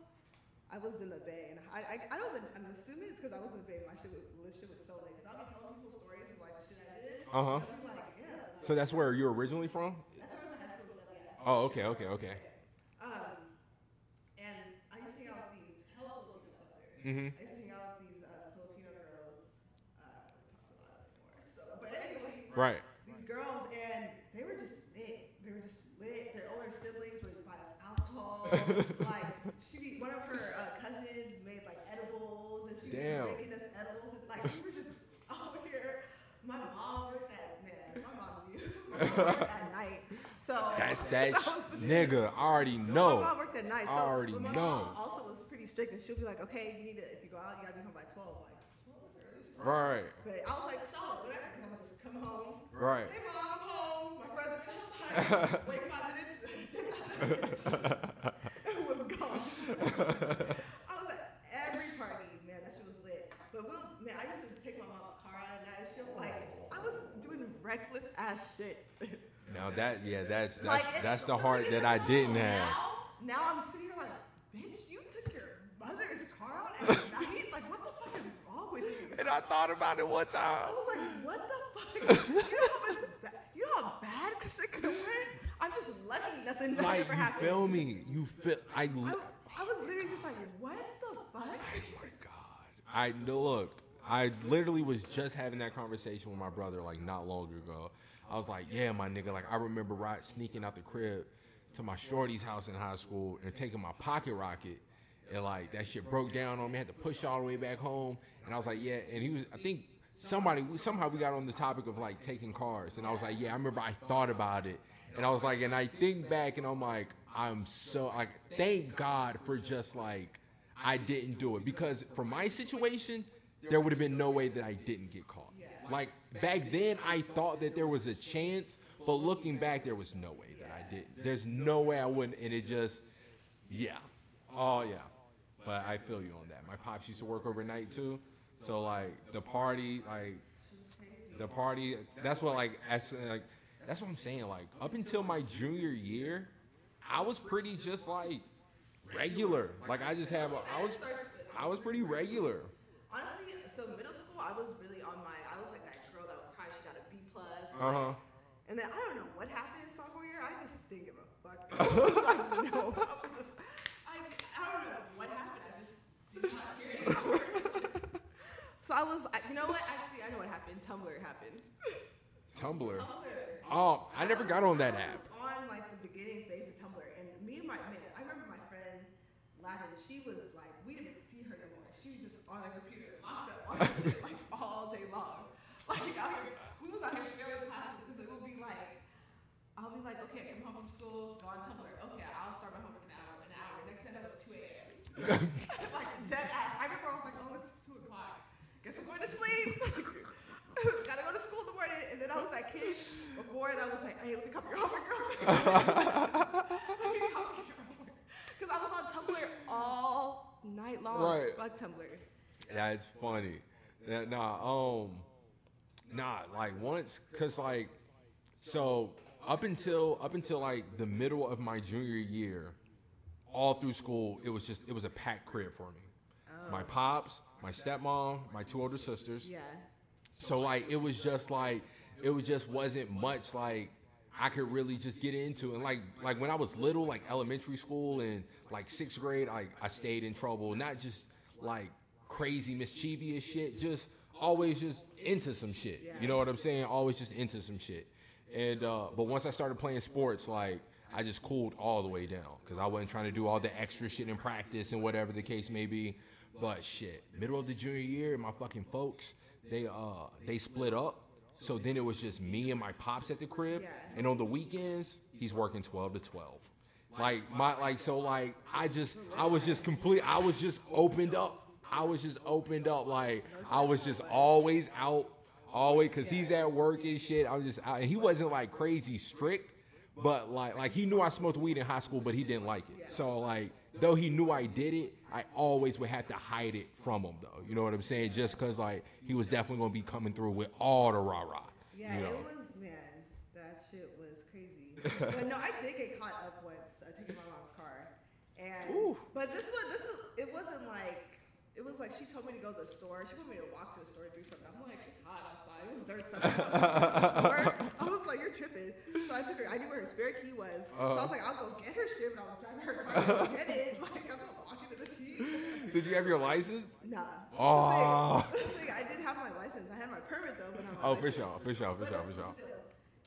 I was in the Bay, and I, I, I don't even. I'm assuming it's because I was in the Bay. My shit was, this shit was so late. Because I'll be telling people stories of like shit I did. Uh huh. like, yeah. So that's where you're originally from? That's where my high school was. Yeah. Oh, okay, okay, okay. Um, and I used to hang out with these hella Filipinos out there. Mhm. I used to hang out with these uh, Filipino girls. Uh, a lot anymore. So, but anyway, Right. these girls, and they were just lit. They were just lit. Their older siblings would buy us alcohol. like she, one of her uh, cousins made like edibles, and she Damn. making us edibles. It's like we were just out here. My mom worked at man. My mom knew. My mom worked at night. So That's that, that sh- was- nigga. I already know. my mom worked at night, so I already my know. mom also was pretty strict, and she'll be like, "Okay, you need to if you go out, you gotta be home by 12. Like, 12 is early. Right, But I was like, solid, whatever, I'm just come home. right. Hey mom, I'm home. My brother went outside. Wait five minutes. it was gone. I was at every party, man. That shit was lit. But we'll, man, I used to take my mom's car out at night. She was like, I was doing reckless ass shit. Now that, yeah, that's that's Like, that's the heart that I didn't have. Now, now I'm sitting here like, bitch, you took your mother's car out at night? Like, what the fuck is wrong with you? And I thought about it one time. I was like, what the fuck? you know how much ba- you know how bad shit could have went? I'm just lucky nothing Like ever you happened. feel me? You feel I. I, I was literally just like, what the fuck? Oh my god. I look. I literally was just having that conversation with my brother like not long ago. I was like, yeah, my nigga. Like I remember right sneaking out the crib to my shorty's house in high school and taking my pocket rocket. And like that shit broke down on me. I had to push all the way back home. And I was like, yeah. And he was, I think somebody somehow we got on the topic of like taking cars. And I was like, yeah. I remember I thought about it. And I was like, and I think back and I'm like, I'm so like, thank God for just like I didn't do it because for my situation, there would have been no way that I didn't get caught. Like back then, I thought that there was a chance, but looking back, there was no way that I didn't. There's no way I wouldn't, and it just, yeah, oh yeah. But I feel you on that. My pops used to work overnight too, so like the party, like the party. That's what like as like that's what I'm saying. Like up until my junior year, I was pretty just like regular. Like I just have, a, I was, I was pretty regular. Honestly, so middle school, I was really on my. I was like that girl that would cry. She got a B plus. Uh huh. And then I don't know what happened in sophomore year. I just didn't give a fuck. like, no, I was just. I, I don't know what happened. I just did not care anymore. so I was. I, you know what? Actually, I know what happened. Tumblr happened. Tumblr. Tumblr. Oh, I never got on that I app. was on like the beginning phase of Tumblr, and me and my I remember my friend laughing. She was like, we didn't see her no more. She was just on the computer, locked up on her shit, like all okay, I come home from school, go on Tumblr. Okay, I'll start my homework in an hour. An hour. Next thing I know, it's 2 a.m. like dead ass. I remember I was like, oh, it's 2 o'clock. Guess I'm going to sleep. Gotta go to school in the morning. And then I was that kid before that was like, hey, let me copy your homework quick. Because I was on Tumblr all night long. Right. Fuck Tumblr. That's funny. Yeah, nah, um, nah, like once, cause like, so up until up until like the middle of my junior year, all through school, it was just it was a packed crib for me. My pops, my stepmom, my two older sisters. Yeah. So like it was just like it was just wasn't much like I could really just get into and like like when I was little, like elementary school and like sixth grade, I I stayed in trouble. Not just like crazy mischievous shit, just always just into some shit. You know what I'm saying? Always just into some shit. And uh but once I started playing sports, like I just cooled all the way down because I wasn't trying to do all the extra shit in practice and whatever the case may be. But shit, middle of the junior year, my fucking folks, they uh they split up. So then it was just me and my pops at the crib, and on the weekends he's working twelve to twelve. Like my like so like I just I was just complete. I was just opened up. I was just opened up. Like I was just always out, always because he's at work and shit. I was just out, and he wasn't like crazy strict, but like like he knew I smoked weed in high school, but he didn't like it. So like though he knew I did it, I always would have to hide it from him though. You know what I'm saying? Just because like he was definitely gonna be coming through with all the rah rah. Yeah, you know? it was man. That shit was crazy. but no, I did get caught up once uh, taking my mom's car, and Ooh. but this was this is it wasn't like it was like she told me to go to the store. She wanted me to walk to the store to do something. I'm like, it's hot outside. It was dirt store. I was like, you're tripping. So I took her. I knew where her spare key was. so I was like, I'll go get her strip and I'll drive her car go get it. Like I'm not walking to this heat. Did you have your license? Nah. Oh. This thing, I did have my license. I had my permit though, but not my Oh, for license. sure, for sure, for sure, for sure. still.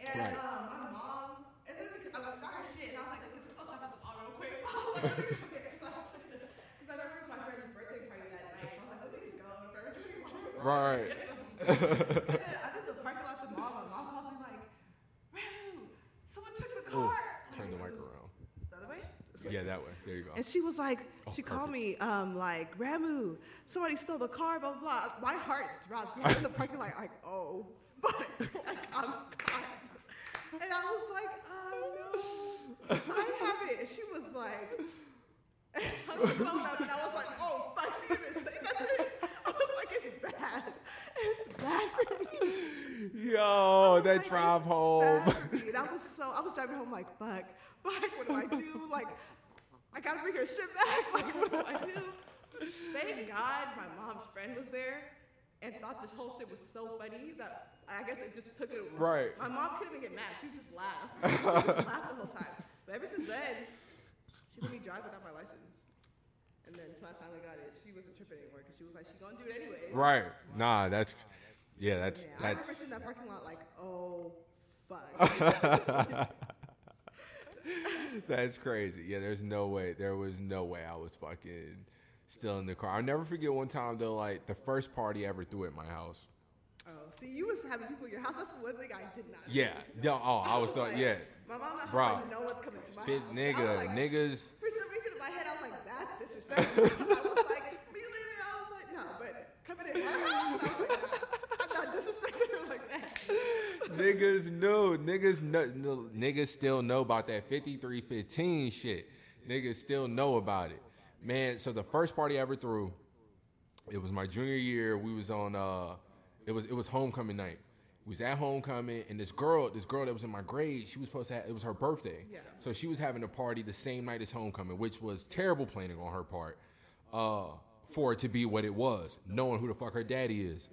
And Right. um, my mom, and then I got her shit, and I was like, oh, so I got the mom real quick. I Ooh, turn the mic around. The other way? Way? Yeah, that way. There you go. And she was like, Oh, she called me, um, like, Ramu, somebody stole the car, blah, blah, blah. My heart dropped right in the parking lot, like, oh, but, like, I'm caught. And I was like, oh, no, I have it. She was like, I was up, and I was like, oh, fuck, she didn't even say nothing. I was like, it's bad. It's bad for me. Yo, that Like, drive home. And I was so, I was driving home like, fuck, fuck, what do I do? Like, I gotta bring her shit back. Like, what do I do? Thank God my mom's friend was there and thought this whole shit was so funny that I guess it just took it. Right. My mom couldn't even get mad. She just laughed. She just laughed the whole time. But ever since then, she let me drive without my license. And then until I finally got it, she wasn't tripping anymore because she was like, she's gonna do it anyway. Right. Nah, that's yeah, that's Yeah, I that's remember sitting in that parking lot like, oh, fuck. that's crazy. Yeah, there's no way. There was no way I was fucking still in the car. I'll never forget one time though, like the first party I ever threw at my house. oh, see, you was having people in your house. That's one thing I did not. do. Yeah. No, oh, I was like, thought yeah. My mom not Bro. no one's coming to my house. I nigga, was like, niggas. For some reason in my head, I was I was like? I was like, no, but coming in house, I was like, I'm not like that. niggas know, niggas know, niggas still know about that 5315 shit. Niggas still know about it. Man, so the first party I ever threw, it was my junior year. We was on uh it was it was homecoming night. Was at homecoming and this girl, this girl that was in my grade, she was supposed to have it was her birthday. Yeah. So she was having a party the same night as homecoming, which was terrible planning on her part. Uh for it to be what it was, knowing who the fuck her daddy is.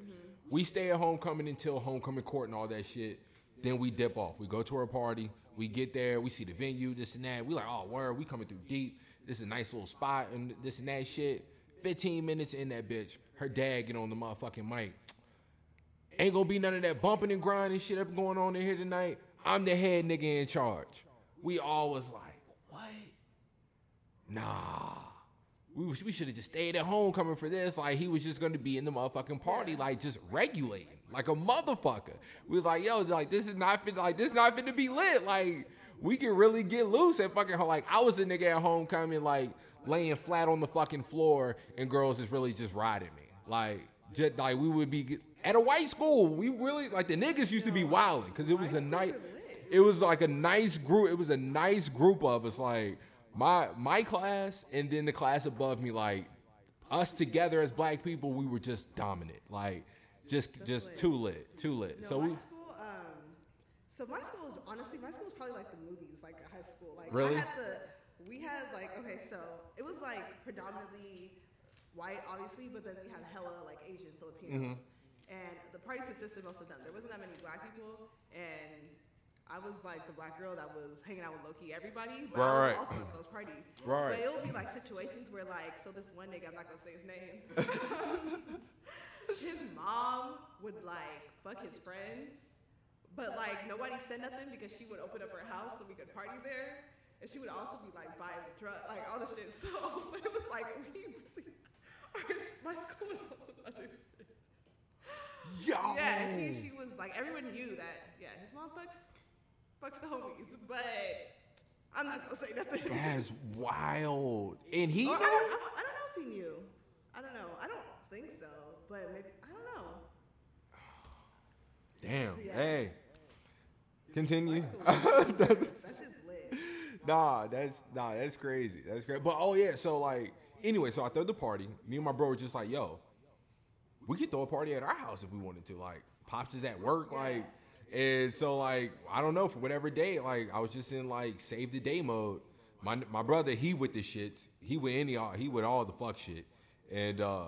We stay at homecoming until homecoming court and all that shit. Then we dip off. We go to her party. We get there. We see the venue, this and that. We like, oh, word, we coming through deep. This is a nice little spot and this and that shit. 15 minutes in that bitch, her dad get on the motherfucking mic. Ain't gonna be none of that bumping and grinding shit up going on in here tonight. I'm the head nigga in charge. We all was like, what? Nah. We, we should have just stayed at home coming for this. Like he was just gonna be in the motherfucking party, like just regulating, like a motherfucker. We was like, yo, like this is not fit, like this not fit to be lit. Like we can really get loose at fucking home. Like I was a nigga at homecoming, like laying flat on the fucking floor, and girls is really just riding me. Like, just like we would be at a white school. We really like the niggas used to be wilding because it was a night. It was like a nice group. It was a nice group of us. Like my my class, and then the class above me. Like us together as black people, we were just dominant. Like just just too lit, too lit. No, so my we. school, um, so my school is honestly, my school is probably like the movies, like a high school. Like Really? I had the, we had like okay, so it was like predominantly white, obviously, but then we had hella like Asian Filipinos, Mm-hmm. Party consisted most of them. There wasn't that many black people, and I was like the black girl that was hanging out with Loki everybody, but I Right. was also at those parties. Right. But it would be like situations where like, so this one nigga, I'm not gonna say his name. his mom would like fuck his friends, but like nobody said nothing because she would open up her house so we could party there, and she would also be like buying the drug, like all the shit. So it was like we really, my school was also. Yo. Yeah, and he, she was like everyone knew that. Yeah, his mom fucks, fucks the homies, but I'm not gonna say nothing. That's wild. And he Or I, don't, I, don't, I don't know if he knew. I don't know. I don't think so, but maybe I don't know. Damn. Yeah. Hey. Continue. that shit's lit. nah, that's nah, that's crazy. That's great. But oh yeah, so like anyway, so I threw the party. Me and my bro were just like, yo, we could throw a party at our house if we wanted to. Like, pops is at work, like, and so like I don't know for whatever day, like I was just in like save the day mode. My my brother, he with the shit. He with any he with all the fuck shit, and uh,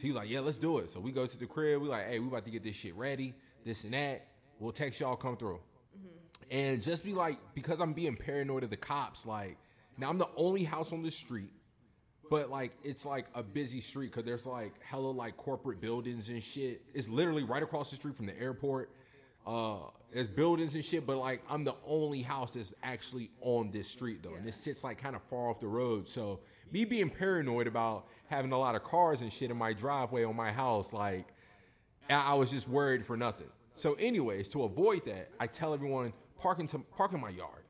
he was like, yeah, let's do it. So we go to the crib. We like, hey, we about to get this shit ready, this and that. We'll text y'all come through and just be like because I'm being paranoid of the cops. Like now I'm the only house on the street, but like it's like a busy street because there's like hella like corporate buildings and shit. It's literally right across the street from the airport. Uh, there's buildings and shit, but like I'm the only house that's actually on this street though, and it sits like kind of far off the road. So me being paranoid about having a lot of cars and shit in my driveway on my house, like I I was just worried for nothing. So, anyways, to avoid that, I tell everyone park into park in my yard.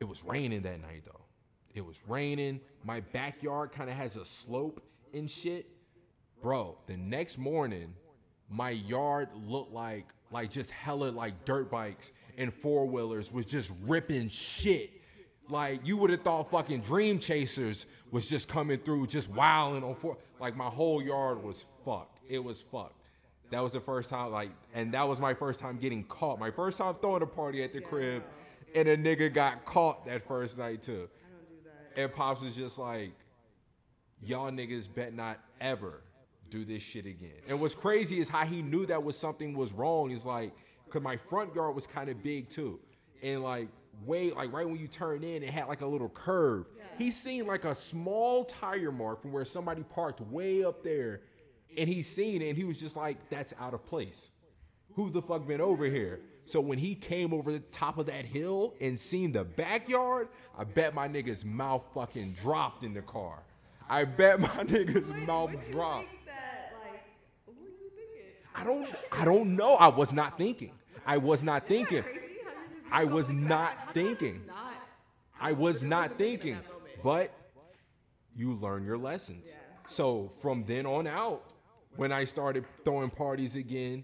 It was raining that night though. It was raining. My backyard kind of has a slope and shit. Bro, the next morning, my yard looked like like just hella like dirt bikes and four wheelers was just ripping shit. Like you would have thought fucking Dream Chasers was just coming through, just wilding on four. Like my whole yard was fucked. It was fucked. That was the first time, like, and that was my first time getting caught. My first time throwing a party at the crib, and a nigga got caught that first night too. I don't do that. And Pops was just like, y'all niggas bet not ever do this shit again. And what's crazy is how he knew that was something was wrong. Is like, cause my front yard was kind of big too. And like, way, like right when you turn in, it had like a little curve. He seen like a small tire mark from where somebody parked way up there. And he seen it and he was just like, that's out of place. Who the fuck been over here? So when he came over the top of that hill and seen the backyard, I bet my nigga's mouth fucking dropped in the car. I bet my nigga's Wait, mouth dropped. like? I don't I don't know. I was not thinking. I was not Isn't thinking. that crazy how you just I was not thinking. Not. I was not thinking thinking. in that moment. But you learn your lessons. Yeah. So from then on out, when I started throwing parties again,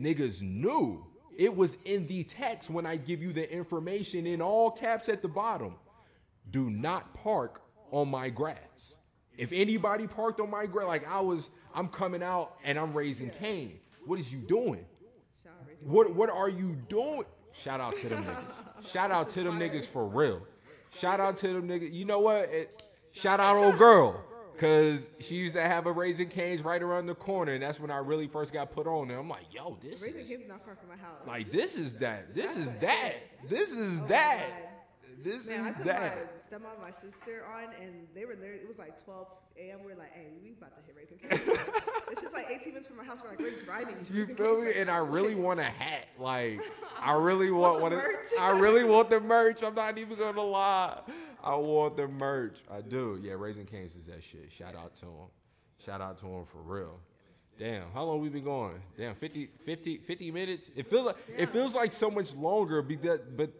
niggas knew it was in the text when I give you the information in all caps at the bottom. Do not park on my grass. If anybody parked on my grass, like I was, I'm coming out and I'm raising Cain. What is you doing? What what are you doing? Shout out to them niggas. Shout out to them niggas for real. Shout out to them niggas. You know what? It, shout out old girl. Cause she used to have a Raising Cane's right around the corner, and that's when I really first got put on. And I'm like, yo, this is Raising is Cane's not far from my house. like this is that. This is That's that. This is Oh that. This Man, I is put that. my stepmom and my sister on, and they were there. It was like 12 a.m. We are like, hey, we about to hit Raising Cane. it's just like 18 minutes from my house. We're like, we're driving. to You feel me? And I really want a hat. Like I really want one. Of. I really want the merch. I'm not even gonna lie. I want the merch. I do. Yeah, Raising Cane's is that shit. Shout out to him. Shout out to him for real. Damn, how long we been going? Damn, 50, 50, 50 minutes. It feels like it feels like so much longer. Because, but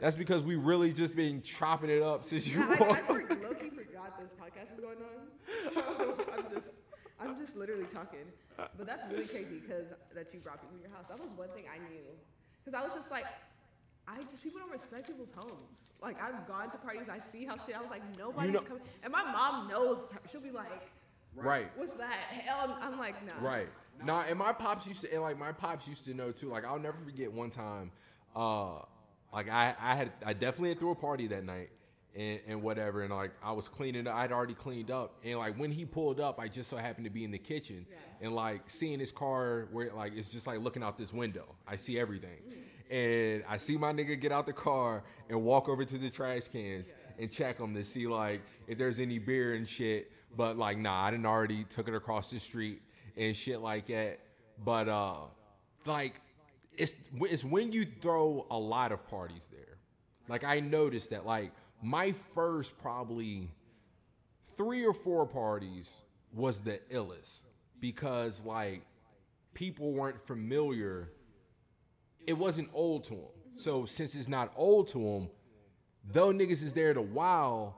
That's because we really just been chopping it up since you I, I, walked. I for- low-key forgot this podcast was going on. So I'm just, I'm just literally talking. But that's really crazy because that you brought me to your house. That was one thing I knew. Because I was just like, I just people don't respect people's homes. Like I've gone to parties, I see how shit. I was like, nobody's know- coming. And my mom knows. She'll be like, Right. what's that? Hell, I'm like, nah. Right. Nah, and my pops used to, and like my pops used to know too. Like I'll never forget one time, uh, like I, I had, I definitely threw a party that night, and, and whatever, and like I was cleaning I'd already cleaned up, and like when he pulled up, I just so happened to be in the kitchen, Yeah. and like seeing his car where like it's just like looking out this window, I see everything, and I see my nigga get out the car and walk over to the trash cans and check them to see like if there's any beer and shit. But like, nah, I didn't already took it across the street and shit like that. But uh, like, it's it's when you throw a lot of parties there. Like I noticed that like my first probably three or four parties was the illest because like people weren't familiar. It wasn't old to them. So since it's not old to them, though niggas is there to wow,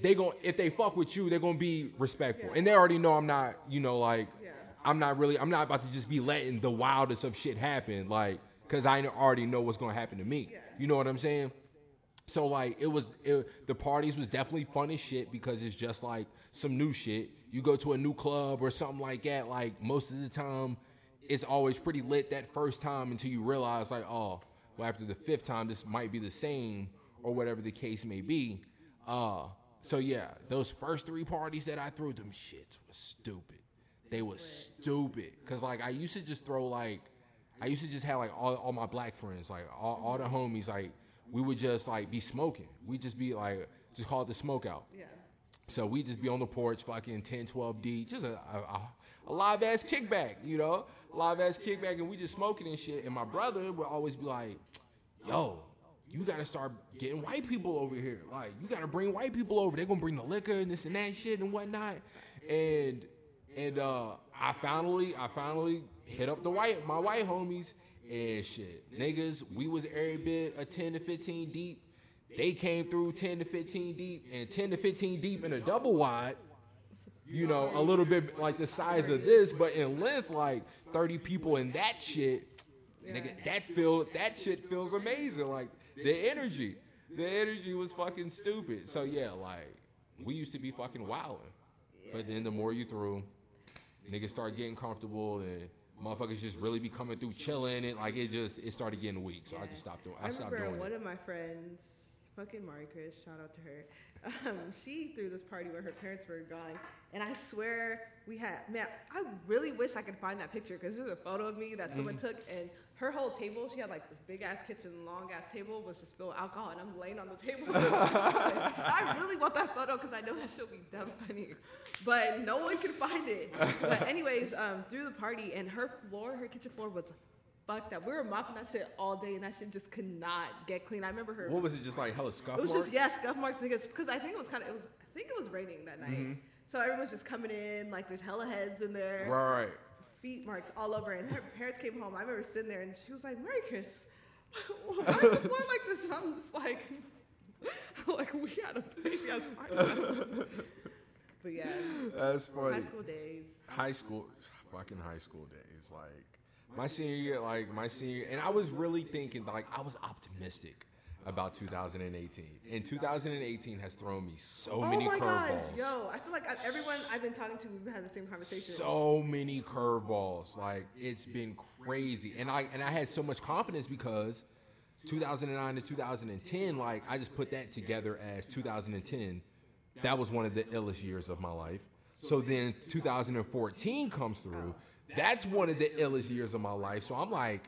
they gon' if they fuck with you, they're gonna be respectful, Yeah. and they already know I'm not, you know, like Yeah. I'm not really, I'm not about to just be letting the wildest of shit happen, like, cause I already know what's gonna happen to me. Yeah. You know what I'm saying? So like it was, it, the parties was definitely fun as shit because it's just like some new shit. You go to a new club or something like that, like most of the time, it's always pretty lit that first time until you realize like, oh, well after the fifth time this might be the same or whatever the case may be. Uh, so yeah, those first three parties that I threw, them shits was stupid. They was stupid. Cause like I used to just throw like, I used to just have like all, all my black friends, like all, all the homies, like we would just like be smoking. We just be like, just call it the smoke out. Yeah. So we just be on the porch, fucking 10, 12 deep, just a, a, a, a live ass kickback, you know, live ass kickback, and we just smoking and shit. And my brother would always be like, "Yo, you gotta start getting white people over here. Like, you gotta bring white people over. They're gonna bring the liquor and this and that shit and whatnot." And and uh, I finally, I finally hit up the white, my white homies, and shit, niggas, we was every bit a 10 to 15 deep. They came through 10 to 15 deep, and 10 to 15 deep in a double wide. You know, a little bit like the size of this, but in length, like 30 people in that shit. Nigga, that feel that shit feels amazing. Like the energy, the energy was fucking stupid. So yeah, like we used to be fucking wilding, but then the more you threw, niggas start getting comfortable and motherfuckers just really be coming through chilling and like it just it started getting weak. So I just stopped doing. I, I stopped doing one it. of my friends, fucking Mari Chris, shout out to her. Um, she threw this party where her parents were gone, and I swear we had man. I really wish I could find that picture because there's a photo of me that someone Mm-hmm. took, and her whole table. She had like this big ass kitchen, long ass table was just filled with alcohol, and I'm laying on the table. I really want that photo because I know that she'll be dumb funny, but no one can find it. But anyways, um, through the party, and her floor, her kitchen floor was. Fucked up. We were mopping that shit all day, and that shit just could not get clean. I remember her. What was it? Just like hella scuff marks. It was marks? just yeah, scuff marks because because I think it was kind of it was I think it was raining that night. Mm-hmm. So everyone's just coming in like there's hella heads in there, Right. feet marks all over. And her parents came home. I remember sitting there and she was like, "Mary Chris, why is the floor like this?" And I'm just like, like we had a baby ass party. but yeah, That's funny. high school days. high school, fucking high school days. Like my senior year, like my senior, and I was really thinking, like I was optimistic about 2018, and 2018 has thrown me so oh many oh my gosh, curveballs. yo! I feel like I've, everyone I've been talking to, we've had the same conversation. So many curveballs. Like it's been crazy, and I and I had so much confidence because 2009 to 2010, like I just put that together as 2010. That was one of the illest years of my life. So then 2014 comes through. That's one of the illest years of my life. So I'm like,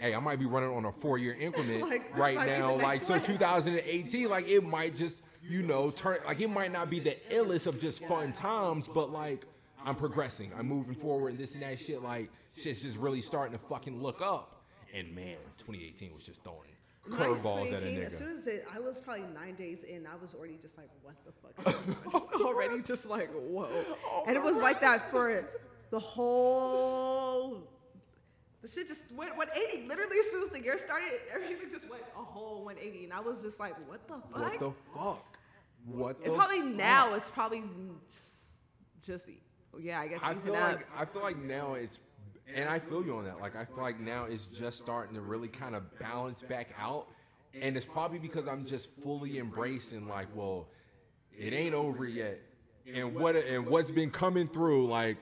hey, I might be running on a four year increment Like, right might be the now. Like so 2018, like it might just, you know, turn like it might not be the illest of just fun times, but like I'm progressing. I'm moving forward and this and that shit. Like shit's just really starting to fucking look up. And man, 2018 was just throwing curveballs at a 2018, As soon as it, I was probably nine days in, I was already just like, what the fuck? is going on? already just like, whoa. and it was like that for the whole The shit just went 180. Literally, as soon as the year started, everything just went a whole 180, and I was just like, "What the fuck?" What the fuck? What it's the probably fuck? now. It's probably just, just yeah. I guess I feel like I feel like now it's, and I feel you on that. Like I feel like now it's just starting to really kind of balance back out, and it's probably because I'm just fully embracing like, well, it ain't over yet, and what and what's been coming through, like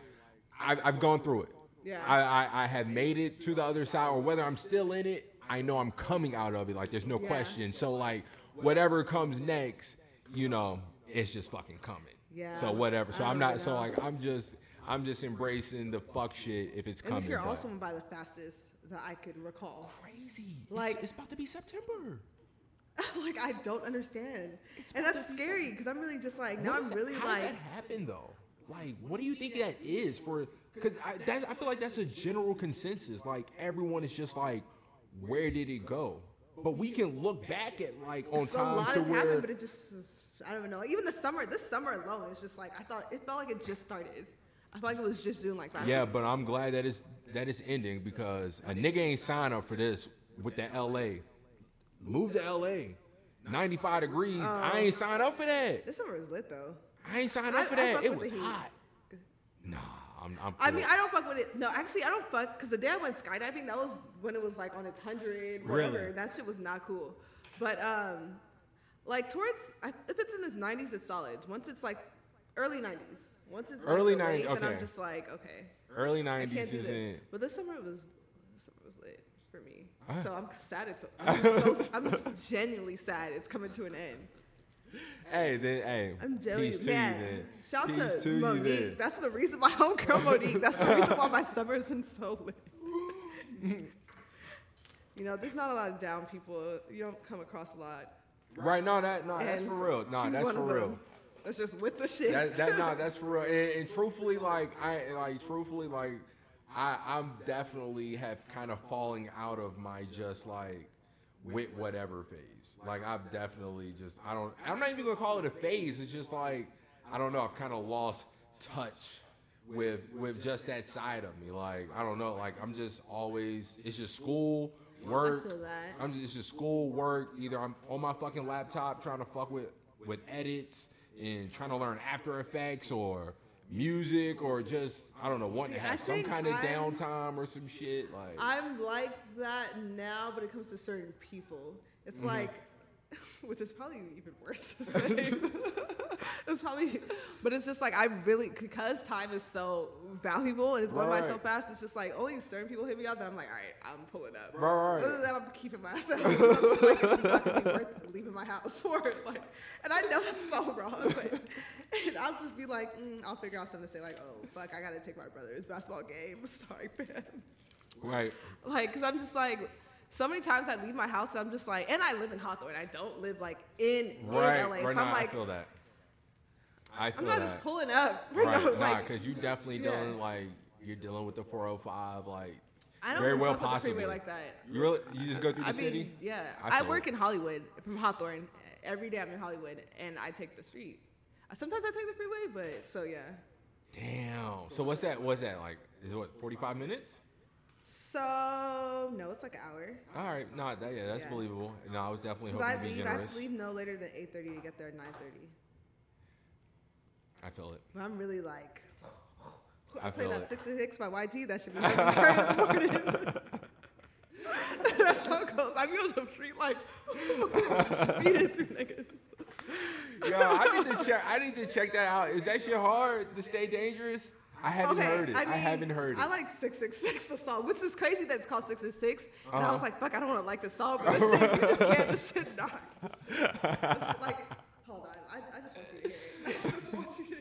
I've, I've gone through it. Yeah. I, I I have made it to the other side, or whether I'm still in it, I know I'm coming out of it. Like there's no Yeah. question. So like whatever comes next, you know, it's just fucking coming. Yeah. So whatever. So I'm not. So like I'm just I'm just embracing the fuck shit if it's and coming. this year back. also by the fastest that I could recall. crazy. Like- it's, it's about to be September. like I don't understand, it's and that's scary because I'm really just like now I'm really how like does that happen though? Like, what do you think that is for? Because I, that, I feel like that's a general consensus. Like everyone is just like, where did it go? But we can look back at like on so a lot to has where happened, but it just is, I don't even know. Like, even the summer, this summer alone, it's just like I thought it felt like it just started. I felt like it was just June like that. Yeah, but I'm glad that it's that it's ending because a nigga ain't sign up for this with the LA. Move to LA. 95 degrees. I ain't um, signed up for that. This summer was lit though. I ain't signed I- up for that. It was hot. Nah, I'm. I'm I mean, I don't fuck with it. No, actually, I don't fuck because the day I went skydiving, that was when it was like on its hundred, whatever. Really? That shit was not cool. But um, like towards if it's in its nineties, it's solid. Once it's like early nineties, once it's Early the 90s, late, then okay. I'm just like, okay, early I 90s can't do this. But this summer it was, this summer was lit for me. Ah. So I'm sad it's. I'm, so, I'm just genuinely sad it's coming to an end. Hey, then, hey. I'm jelly, peace to man. Shout Peace to, to. Monique. That's the reason my homegirl Monique. That's the reason why my summer's been so lit. you know, there's not a lot of down people. You don't come across a lot. Right? No, that no, that's for real. No, that's for real. That's just with the shit. That, that no, that's for real. And, and truthfully, like I like truthfully, like I I'm definitely have kind of falling out of my just like with whatever phase. Like I've definitely just I don't I'm not even gonna call it a phase. It's just like I don't know. I've kind of lost touch with with just that side of me. Like I don't know. Like I'm just always it's just school work. I'm just it's just school work. Either I'm on my fucking laptop trying to fuck with with edits and trying to learn After Effects or music or just I don't know wanting See, to I have some kind of I'm- downtime or some shit like. I'm like that now, but it comes to certain people. It's Mm-hmm. like, which is probably even worse to say. it's probably, but it's just like I really because time is so valuable and it's going by so fast. It's just like only certain people hit me up that I'm like, all right, I'm pulling up. Right, right. Other than that, I'm keeping my ass out. I'm just like, it's not gonna be worth leaving my house for it. Like, and I know that's so wrong, but and I'll just be like, mm, I'll figure out something to say like, oh fuck, I gotta take my brother's basketball game. Sorry, man. right. Like, cause I'm just like, so many times I leave my house and I'm just like, and I live in Hawthorne. I don't live like in, Right. in LA. right so I'm like, I feel that. I feel I'm not that. just pulling up. Right. no, nah, like, because you definitely yeah. dealing like you're dealing with the 405 like. I don't very well fuck with the possibly. like that. You really you just go through the I mean, city? yeah. I I, work it. in Hollywood from Hawthorne. Every day I'm in Hollywood and I take the street. Uh, Sometimes I take the freeway, but so yeah. Damn. So what's that? What's that like? Is it what 45 minutes? So no, it's like an hour. All right. No, that, yeah, that's Yeah. believable. No, I was definitely hoping I to be leave, I have generous. to leave no later than 8:30 to get there at 9:30. I feel it. But I'm really like, I I play feel that it. 66 by YG. That should be having current in the morning. that song goes. I be on the street like speeding through niggas. Yo, I need to check. I need to check that out. Is that shit hard to stay dangerous? I haven't heard it. I, mean, haven't heard it. I like 666 the song, which is crazy that it's called 666. And I Uh-huh. was like, fuck, I don't want to like the song, but this shit, you just can't. This shit knocks. It's like, hold on, I, I just want you to hear it. I just want you to hear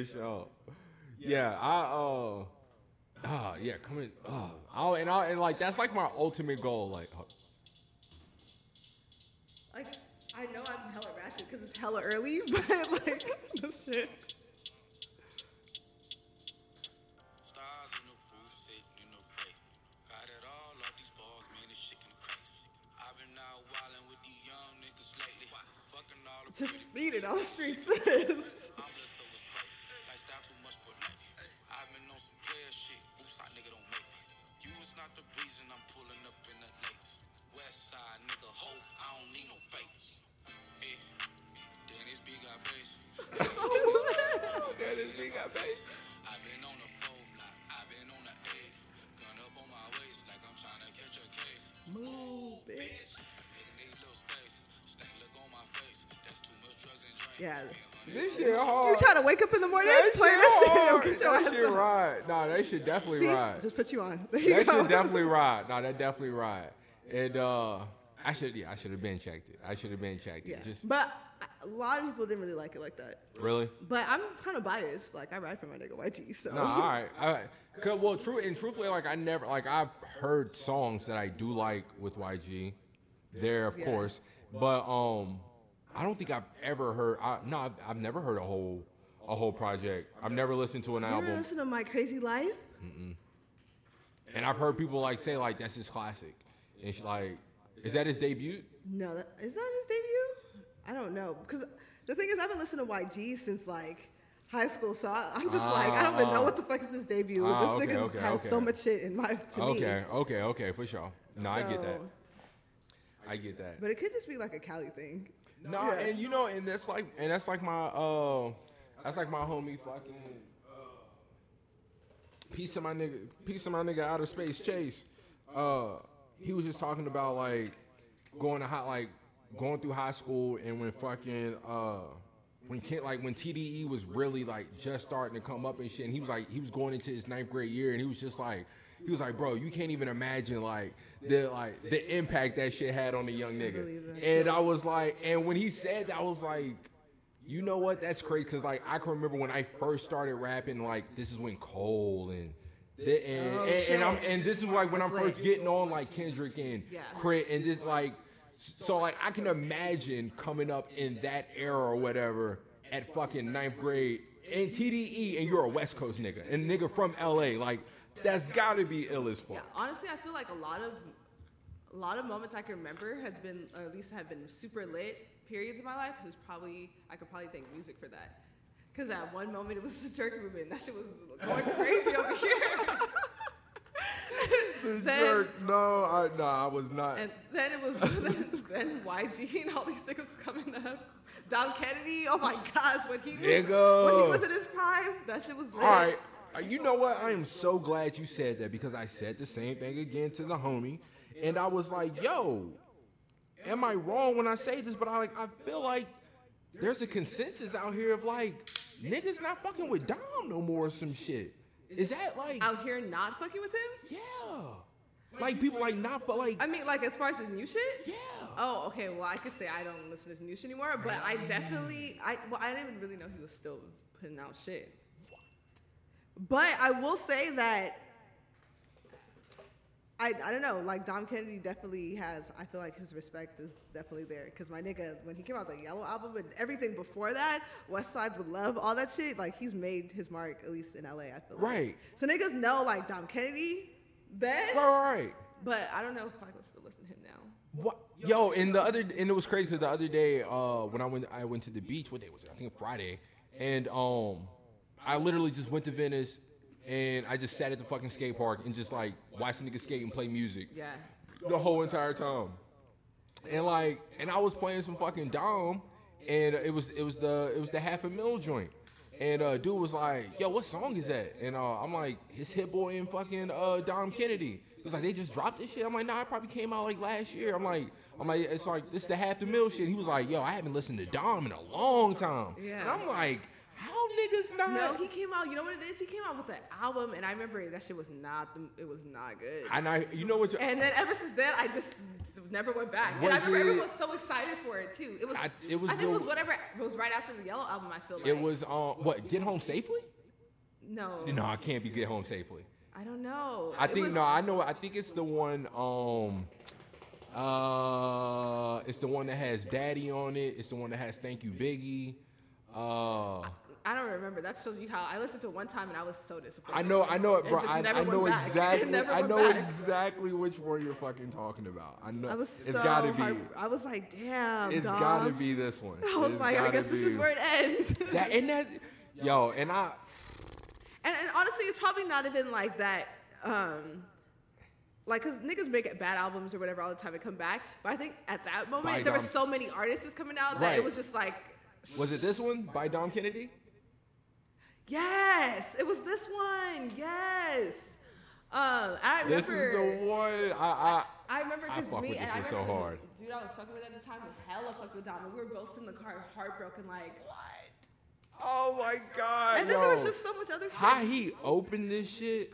it. For sure. Yeah, I uh ah yeah, come in. Oh, oh and I and like that's like my ultimate goal. Like, oh, Like, I know I'm hella ratchet because it's hella early, but like, this shit. Speeding on the streets. I'm just ride. Nah, that shit definitely See, ride. just put you on. There you That go. should definitely ride. No, that definitely ride. And uh, I should, yeah, I should have been checked it. I should have been checked Yeah. it. Just but a lot of people didn't really like it like that. really. But I'm kind of biased. Like I ride for my nigga YG, so. No, all right, all right. 'Cause, well, true and truthfully, like I never, like I've heard songs that I do like with YG, there of Yeah. course, but um, I don't think I've ever heard. I, no, I've, I've never heard a whole, a whole project. I've never listened to an You album, listen to My Crazy Life? and I've heard people like say like that's his classic, and she, like, is that his debut? No, that, is that his debut? I don't know. Because the thing is, I haven't listened to YG since like high school, so I, I'm just like, I don't even know what the fuck is his debut. Ah, this okay, nigga okay, has so much shit in my to me. Okay, okay, okay, for sure. No, I get that. I get that. But it could just be like a Cali thing. No, Yeah. and you know, and that's like, and that's like my, uh, that's like my homie fucking, uh, piece of my nigga, piece of my nigga outer space chase. Uh, he was just talking about like going to high, like going through high school, and when fucking, uh, when kid, like when TDE was really like just starting to come up and shit, and he was like, he was going into his ninth grade year, and he was just like. He was like, bro, you can't even imagine like the like the impact that shit had on the young nigga. And I was like, and when he said that, I was like, you know what? That's crazy because like I can remember when I first started rapping. Like this is when Cole and the- and Oh, and, and, I'm, and this is like when I'm first getting on like Kendrick and Yeah. Crit and just like so like I can imagine coming up in that era or whatever at fucking ninth grade in TDE and you're a West Coast nigga and nigga from LA like that's gotta be ill as fuck. Yeah, honestly, I feel like a lot of a lot of moments I can remember has been, or at least have been super lit periods of my life. Is probably I could probably thank music for that. Cause at one moment it was the jerky movement. That shit was going crazy over here. then, Jerk, no, I no, I was not. and then it was then YG and all these niggas coming up. Dom Kennedy, oh my gosh, when he was, when he was in his prime, that shit was lit. All right. Uh, You know what? I am so glad you said that because I said the same thing again to the homie, and I was like, "Yo, am I wrong when I say this?" But I like, I feel like there's a consensus out here of like niggas not fucking with Dom no more or some shit. Is that like, Out here not fucking with him? yeah, like people like not, but like, I mean, like as far as his new shit? yeah. Oh, okay. Well, I could say I don't listen to his new shit anymore, but I definitely, I well, I didn't even really know he was still putting out shit. But I will say that I, I don't know, like Dom Kennedy definitely has. I feel like his respect is definitely there because my nigga, when he came out the Yellow album and everything before that, West Side with Love, all that shit, like he's made his mark at least in LA. I feel like. Right. So niggas know like Dom Kennedy then, Right, right. but I don't know if I could still listen to him now. What? Yo, and the other and it was crazy because the other day, uh, when I went, I went to the beach. What day was it? I think it's Friday, and um, I literally just went to Venice, and I just sat at the fucking skate park and just like watched niggas skate and play music Yeah. the whole entire time. And like, and I was playing some fucking Dom, and it was it was the it was the half a mil joint. And uh, dude was like, "Yo, what song is that?" And uh, I'm like, "It's Hit Boy and fucking uh, Dom Kennedy." He was like, "They just dropped this shit." I'm like, "Nah, it probably came out like last year." I'm like, "I'm like, it's like this the half the mil shit." He was like, "Yo, I haven't listened to Dom in a long time." Yeah. And I'm like, "How niggas not?" No, he came out. You know what it is? He came out with the album, and I remember that shit was not. It was not good. and I, you know what? and then ever since then, I just never went back. and I remember it- everyone was so excited for it too. It was. I- it was I think it was whatever. It was right after the Yellow album. I feel like it was um, what? Get home safely? No. No, I can't be get home safely. I don't know. I It think was- no, I know. I think it's the one. Um, uh, it's the one that has Daddy on it. It's the one that has Thank You Biggie. Uh, I don't remember. That shows you how I listened to it one time and I was so disappointed. I know, I know it, bro. I, I know exactly. I know back. exactly which one you're fucking talking about. I know. I was so it's gotta be. heart- I was like, damn. It's Dom. gotta be this one. I was It's like, I guess this is where it ends. That and that, yo, and I. And, and honestly, it's probably not even like that. Um, like, cause niggas make bad albums or whatever all the time and come back. But I think at that moment, By there were so many artists coming out that Right. it was just like, Was it this one by Dom Kennedy? Yes, it was this one. Yes. Um, I This remember. is the one. I, I I remember because me and I so remember the hard. Dude, I was fucking with at the time, was hella fucked with Dom, and we were both in the car, heartbroken, like what? Oh my god. And then yo. there was just so much other shit. how he opened this shit.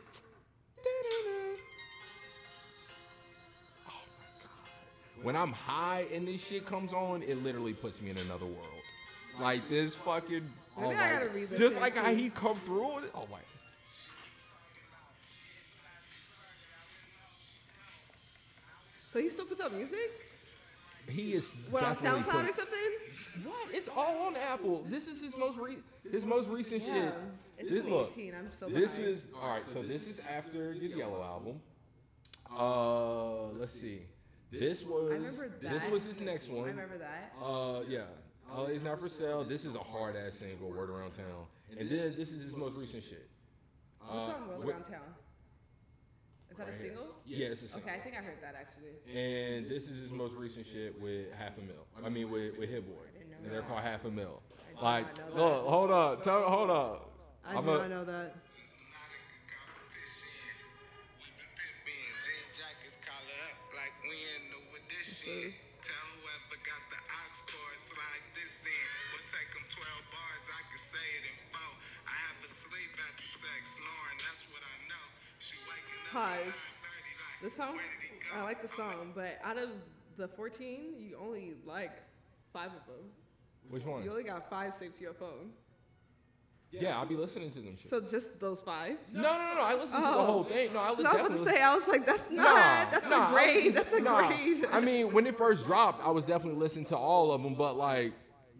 Oh my god. When I'm high and this shit comes on, it literally puts me in another world. Like this fucking. Oh I gotta read this Just like how he come through it. Oh my. So he still puts out music? He is. What on SoundCloud put- or something? What? It's all on Apple. This is his most re- his most recent Yeah. shit. It's This- look, 2018. I'm so This behind. is all right. So this is after the Yellow album. Uh, let's see. This was I remember that. this was his next one. I remember that. Uh, yeah. Uh, it's not for sale. This is a hard ass single, Word Around Town. And then this is his most recent shit. What's Uh, on World Around Town? Is that a right here. single? Yeah, it's a single. Okay, I think I heard that actually. And this is his most recent shit with Half a Mil. I mean, with with Hit Boy. didn't know And they're that. called Half a Mil. did Like, know that. look, hold up, tell, hold up. I do I'm a- not know that. Pause. at 9:30 like, The song, where did he go? I like the song, but out of the 14, you only like five of them. Which one? You only got five saved to your phone. Yeah, I'll be listening to them shit. So just those five? no, no, no, no. I listened to the Oh. whole thing. No, I, 'Cause I was about to say, I was like, that's not, Nah, that's nah, a grade. That's a nah. grade. I mean, when it first dropped, I was definitely listening to all of them, but like,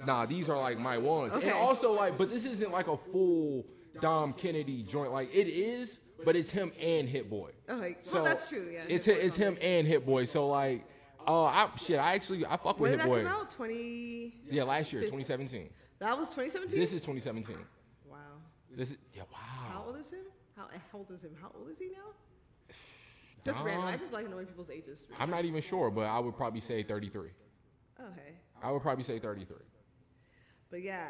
nah, these are like my ones. Okay. And also, like, but this isn't like a full Dom Kennedy joint. Like, it is, but it's him and Hit Boy. Okay, So well, that's true, yeah. It's Hit hi- it's him and Hit Boy. So like, uh, I shit, I actually I fuck with When did Hit that Boy. come out? 20. Yeah, last year, 2017. That was 2017? This is 2017. Wow. This is yeah, Wow. How old is him? How, how old is him? How old is he now? Just random. I just like knowing people's ages. I'm not even sure, but I would probably say 33. Okay. I would probably say 33. But yeah.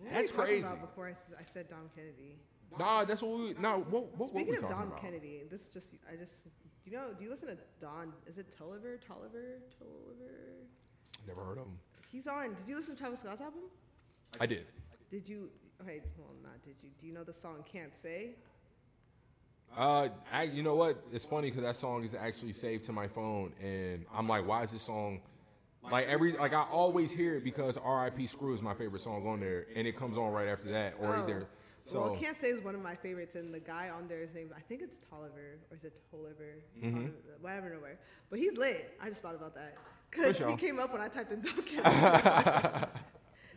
What That's crazy. About before I said Dom Kennedy. Nah, that's what we. Nah, what what, what Speaking we of talking Dom about? Kennedy, this is just I just do you know do you listen to Don? Is it Toliver? Toliver? Toliver? Never heard of him. He's on. Did you listen to Travis Scott's album? I did. Did you? Okay, well not did you? Do you know the song "Can't Say"? Uh, I, you know what? It's funny because that song is actually saved to my phone, and I'm like, why is this song? Like every, like I always hear it because R.I.P. Screw is my favorite song on there, and it comes on right after that, or Oh. either. So well, "Can't Say" is one of my favorites, and the guy on there is named I think it's Toliver or is it Toliver? Mm-hmm. Whatever, nowhere. But he's lit. I just thought about that because For he came up when I typed in Kennedy.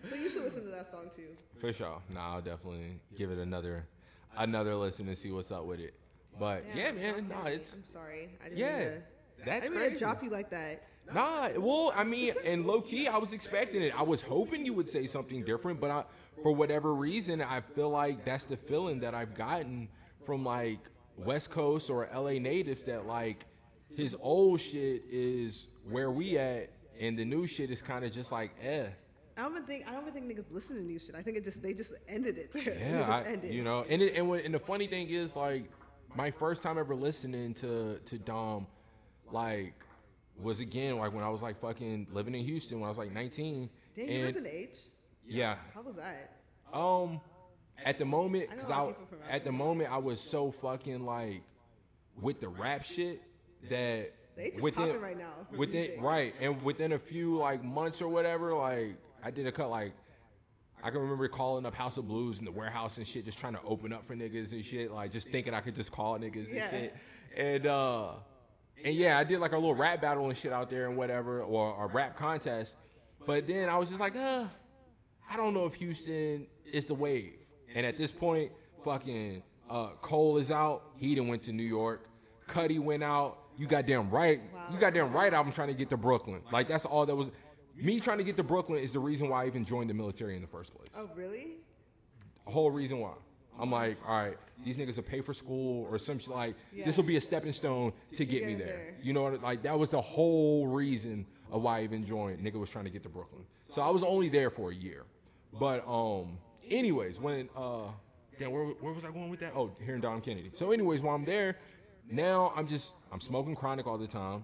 so you should listen to that song too. for sure, nah, I'll definitely give it another, another listen and see what's up with it. But yeah, Dom man, nah, it's I'm sorry. I didn't yeah, mean to, I that's didn't mean crazy. to drop you like that. Nah, well, I mean, and low key, I was expecting it. I was hoping you would say something different, but I, for whatever reason, I feel like that's the feeling that I've gotten from like West Coast or LA natives that like his old shit is where we at, and the new shit is kind of just like eh. I don't even think I don't even think niggas listen to new shit. I think it just they just ended it there. Yeah, just I, ended. you know, and it, and, when, and the funny thing is like my first time ever listening to to Dom, like was again like when I was like fucking living in Houston when I was like 19. Damn, you and lived in H. yeah, How was that? Um, at the moment, cause a I, of at the moment I was so fucking like with the rap shit that They just within popping right now for within music. right and within a few like months or whatever, like I did a cut like. I can remember calling up House of Blues in the warehouse and shit, just trying to open up for niggas and shit, like just thinking I could just call niggas Yeah. and shit. And uh, and yeah, I did like a little rap battle and shit out there and whatever, or a rap contest. But then I was just like, uh, I don't know if Houston is the wave. And at this point, fucking uh, Cole is out. He done went to New York. Cudi went out. You goddamn right. You goddamn right. I'm trying to get to Brooklyn. Like that's all that was. Me trying to get to Brooklyn is the reason why I even joined the military in the first place. Oh really? The whole reason why. I'm like, all right, these niggas will pay for school or some shit like Yeah. this will be a stepping stone to get me there. there. You know what? Like that was the whole reason of why I even joined. Nigga was trying to get to Brooklyn. So I was only there for a year. But um, anyways, when uh, damn, where, where was I going with that? Oh, here in Don Kennedy. So anyways, while I'm there, Now I'm just I'm smoking chronic all the time.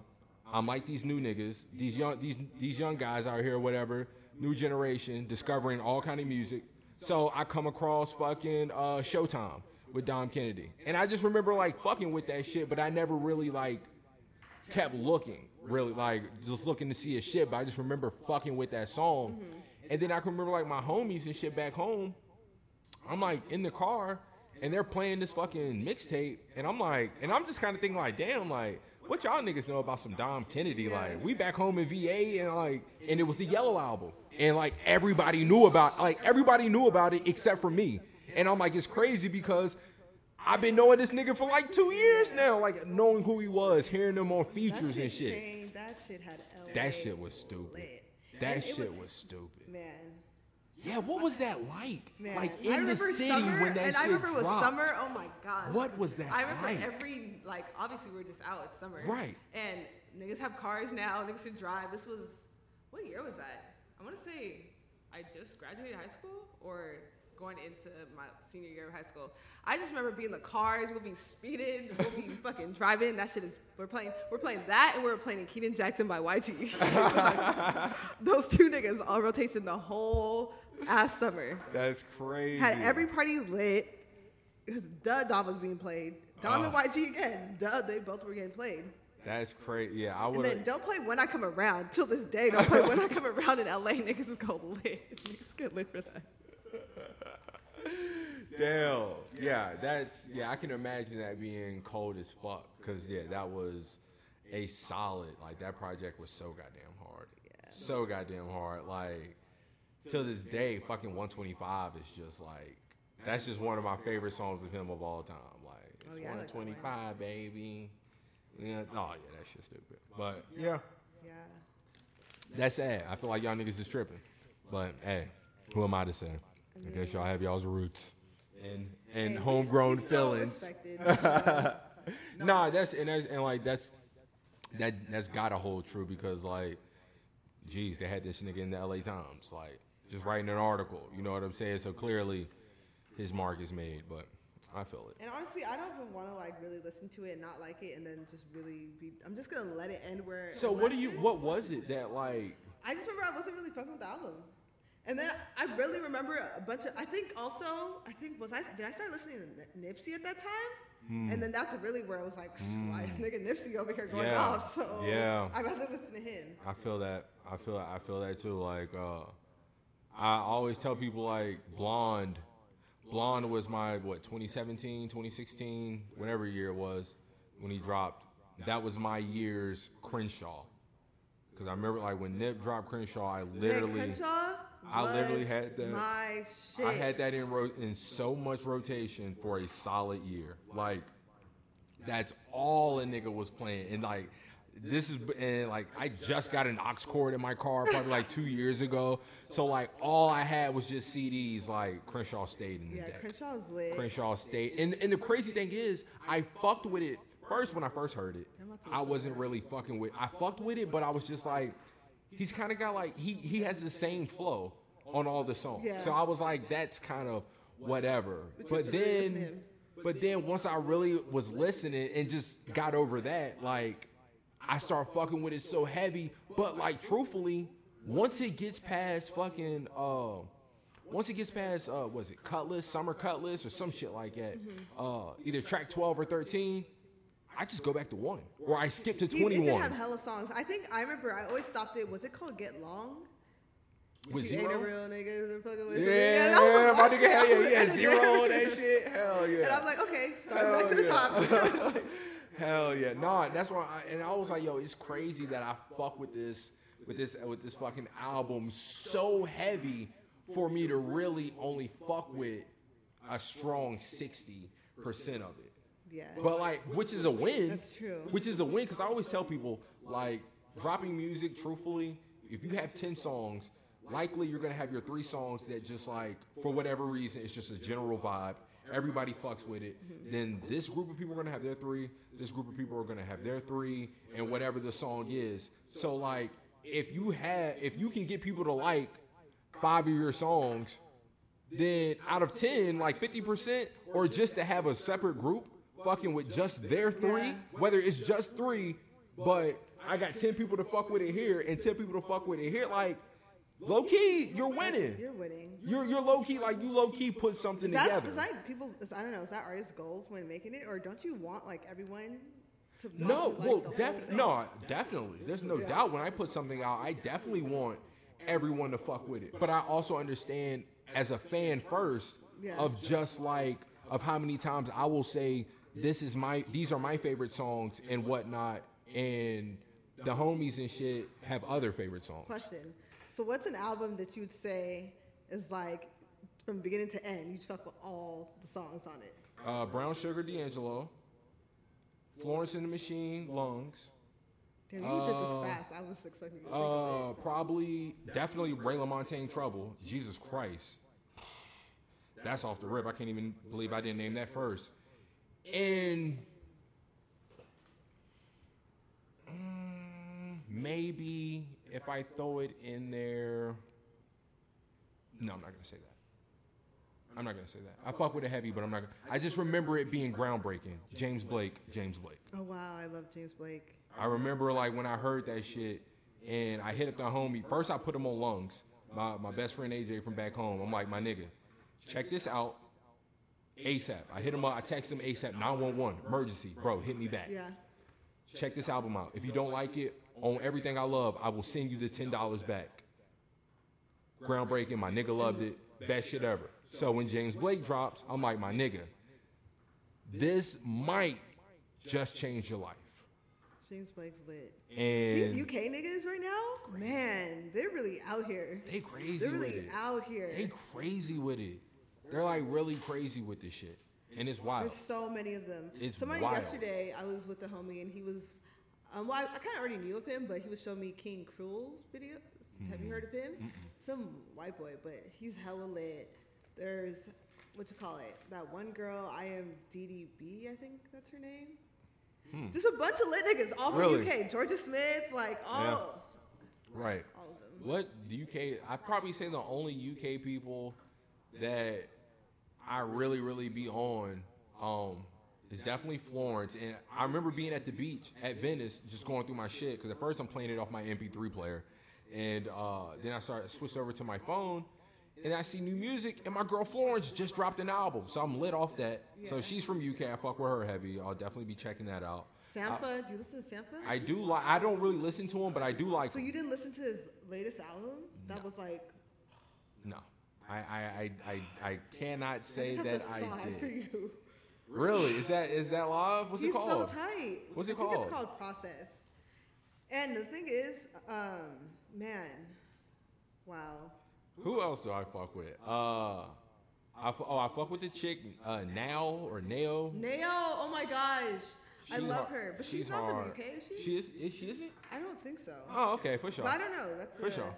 I'm like these new niggas, these young these these young guys out here, whatever, new generation, discovering all kind of music. So I come across fucking uh, Showtime with Dom Kennedy, and I just remember like fucking with that shit, but I never really like kept looking, really like just looking to see his shit. But I just remember fucking with that song, and then I can remember like my homies and shit back home. I'm like in the car and they're playing this fucking mixtape, and I'm like, and I'm just kind of thinking like, damn, like, what y'all niggas know about some Dom Kennedy? Like, we back home in VA, and like, and it was the Yellow album, and like everybody knew about, like everybody knew about it except for me, and I'm like, it's crazy because. I've been knowing this nigga for like two years now, like knowing who he was, hearing him on features and shit. That shit had LA That shit was stupid. That And shit was, stupid. man. Yeah, what was that like? Man, Like I in the city summer, when that and shit I remember it was dropped. summer. Oh my god! What was that I remember like? every like obviously we were just out. It's summer, Right. And niggas have cars now. Niggas can drive. This was what year was that? I want to say I just graduated high school or going into my senior year of high school. I just remember being in the cars. We'll be speeding. We'll be fucking driving. That shit is. We're playing. We're playing that, and we're playing Keenon Jackson by YG. Like, those two niggas on rotation the whole ass summer That's crazy. had every party lit. Because duh, Dom was being played. Dom and Oh. YG again. Duh, they both were getting played. That's crazy. Yeah, I would. And then don't play when I come around. Till this day, don't play when I come around in LA. Niggas is called lit. Niggas get lit for that. Damn. Yeah, that's yeah. I can imagine that being cold as fuck. Cause yeah, that was a solid. Like that project was so goddamn hard. So goddamn hard. Like to this day, fucking 125 is just like that's just one of my favorite songs of him of all time. Like it's Oh, yeah, I like that one. 125, baby. Yeah. Oh yeah, that's just stupid. But yeah, Yeah. that's sad. I feel like y'all niggas is tripping. But hey, who am I to say? I guess y'all have y'all's roots and and Hey, homegrown feelings. Nah, that's and that's and like that's that that's gotta hold true because like, geez, they had this nigga in the L.A. Times, like just writing an article. You know what I'm saying? So clearly, his mark is made. But I feel it. And honestly, I don't even want to like really listen to it and not like it, and then just really be. I'm just gonna let it end where. So what do you? What was it that like? I just remember I wasn't really fucking with the album. And then I really remember a bunch of. I think also, I think was I did I start listening to Nipsey at that time? Hmm. And then that's really where I was like, why nigga Nipsey over here going Yeah. off? So Yeah. I'd rather listen to him. I feel that. I feel. I feel that too. Like, uh, I always tell people like Blonde. Blonde was my what 2017, 2016, whatever year it was when he dropped. That was my year's Crenshaw. Because I remember like when Nip dropped Crenshaw, I literally, Crenshaw I literally had that- My shit. I had that in ro- in so much rotation for a solid year. Like that's all a nigga was playing, and like this is and like I just got an aux cord in my car probably like two years ago. So like all I had was just CDs. Like Crenshaw stayed in the Yeah, deck. Crenshaw's lit. Crenshaw stayed, and and the crazy thing is I fucked with it first when I first heard it. I'm about to I wasn't really fucking with. I fucked with it, but I was just like, he's kind of got like he he has the same flow on all the songs. Yeah. So I was like, that's kind of whatever. But you But have to really listen to then, but then once I really was listening and just got over that, like I start fucking with it so heavy. But like truthfully, once it gets past fucking uh once it gets past uh was it Cutlass, Summer Cutlass or some shit like that, Mm-hmm. uh either track 12 or 13, I just go back to 1 or I skip to He, he did have hella songs. I think I remember. I always stopped it. Was it called Get Long? with You ain't a zero. real nigga. you're fucking with me. Yeah, that was a my nigga, hell yeah, yeah, zero on that shit. Hell yeah. And I'm like, okay, start Hell back to the yeah. top. Hell yeah, nah. That's why, I, and I was like, yo, it's crazy that I fuck with this, with this, with this fucking album so heavy for me to really only fuck with a strong sixty percent of it. Yeah. But like, which is a win. That's true. Which is a win because I always tell people like, dropping music. Truthfully, if you have ten songs, likely you're gonna have your three songs that just like, for whatever reason, it's just a general vibe. Everybody fucks with it. Mm-hmm. Then this group of people are gonna have their three. This group of people are gonna have their three, and whatever the song is. So like, if you have, if you can get people to like five of your songs, then out of 10, like 50%, or just to have a separate group fucking with just their three, whether it's just three, but I got ten people to fuck with it here and ten people to fuck with it here, like low key, you're winning. You're winning. You're you're low key like you low key put something Is that, together. is that people's? Is, I don't know. Is that artists' goals when making it, or don't you want like everyone to? No, like, well, definitely, no, definitely. There's no Yeah. doubt when I put something out, I definitely want everyone to fuck with it. But I also understand as a fan first Yeah. of just like of how many times I will say this is my these are my favorite songs and whatnot, and the homies and shit have other favorite songs. Question. So, what's an album that you would say is like from beginning to end? You fuck with all the songs on it. Uh, Brown Sugar D'Angelo, Florence and the Machine, Lungs. Damn, you did this Uh, fast. I was expecting you Uh, probably, definitely Ray LaMontagne Trouble. Jesus Christ. That's off the rip. I can't even believe I didn't name that first. And mm, maybe if I throw it in there. No, I'm not gonna say that. I'm not gonna say that. I fuck with it heavy, but I'm not. Gonna, I just remember it being groundbreaking. James Blake, James Blake. Oh wow, I love James Blake. I remember like when I heard that shit and I hit up the homie. First I put him on lungs. My my best friend AJ from back home. I'm like, my nigga, check this out. ASAP. I hit him up, I text him ASAP, 911, emergency. Bro, hit me back. Yeah. Check this album out. If you don't like it, on everything I love, I will send you the ten dollars back. Groundbreaking, my nigga loved it. Best shit ever. So when James Blake drops, I'm like, my nigga, this might just change your life. James Blake's lit. And These UK niggas right now, man, they're really out here. They crazy They're really out here. They crazy with it. They're like really crazy with this shit, and it's wild. There's so many of them. It's Somebody wild. yesterday, I was with the homie, and he was, um, well, I, I kind of already knew of him, but he was showing me King Krule's video. Have Mm-hmm. you heard of him? Some white boy, but he's hella lit. There's what you call it? That one girl, I am DDB, I think that's her name. Just a bunch of lit niggas, all from Hmm. Really? UK. Jorja Smith, like all, Right. all of them. What the UK? I probably say the only UK people that I really, really be on um, is definitely Florence. And I remember being at the beach at Venice, just going through my shit because at first I'm playing it off my MP3 player, and uh, then I started switched over to my phone. And I see new music, and my girl Florence just dropped an album, so I'm lit off that. So she's from UK. I fuck with her heavy. I'll definitely be checking that out. Sampha, do you listen to Sampha? I do like. I don't really listen to him, but I do like. so you didn't listen to his latest album? That was like, No, I I I I, I cannot say that I did. you. Really? Is that is that live? What's He's it called? It's so tight. What's it I think called? it's called Process. And the thing is, um, man, wow. Who else do I fuck with? Uh, I oh I fuck with the chick uh now or Nao. Nayo, oh my gosh. I love her, but she's, not from hard. the UK, is she? She is. Is she? Is it? I don't think so. Oh, okay, for sure. But I don't know. That's For uh, sure.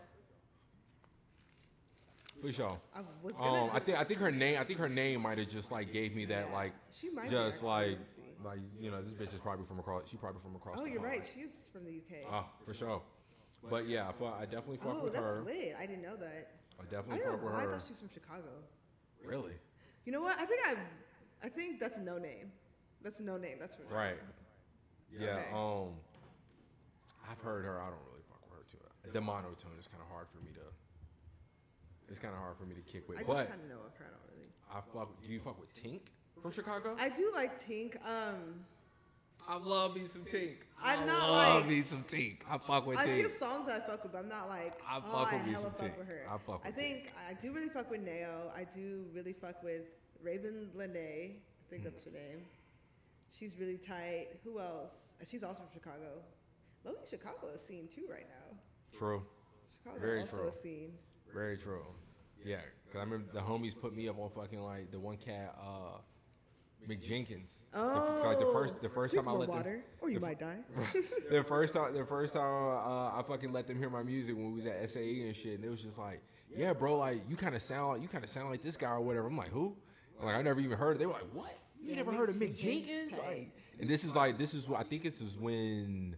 For sure. I was gonna Um, I think I think her name I think her name might have just like gave me that Yeah, like she might just like let me see. like you know this bitch is probably from across she probably from across. Oh, you're pond. right. She's from the UK. Oh, for sure. But yeah, I, I definitely fuck oh, with that's her. lit. I didn't know that. I I definitely know fuck with her. I thought she was from Chicago. Really? You know what? I think I, I think that's Noname. That's Noname. That's for sure. Right. Yeah. Okay. Um, I've heard her. I don't really fuck with her too. The monotone is kind of hard for me to. It's kind of hard for me to kick with. I just but kind of know of her. I don't really. I fuck. Do you fuck with Tink from Chicago? I do like Tink. Um, I love me some Tink. I'm I not love like- me some Tink. I fuck with I Tink. see songs that I fuck with, but I'm not like, I oh, fuck I with me hella some fuck Tink. with her. I fuck with I with think I do really fuck with Nao. I do really fuck with Ravyn Lenae. I think that's her name. She's really tight. Who else? She's also from Chicago. Lovely Chicago is seen too right now. True. Chicago Very also true. a scene. Very true. Yeah, cause I remember the homies put me up on fucking like the one cat, uh, Mick Jenkins. The Oh, like the first, the first Drink time I let them, water, or you the might die. the first time, the first time uh, I fucking let them hear my music when we was at SAE and shit, and it was just like, yeah, bro, like you kind of sound, like you kind of sound like this guy or whatever. I'm like, who? Like I never even heard. It. They were like, what? You Yeah, never Mick heard of Mick Jenkins, Jenkins? Like, and this is like, this is what I think this is when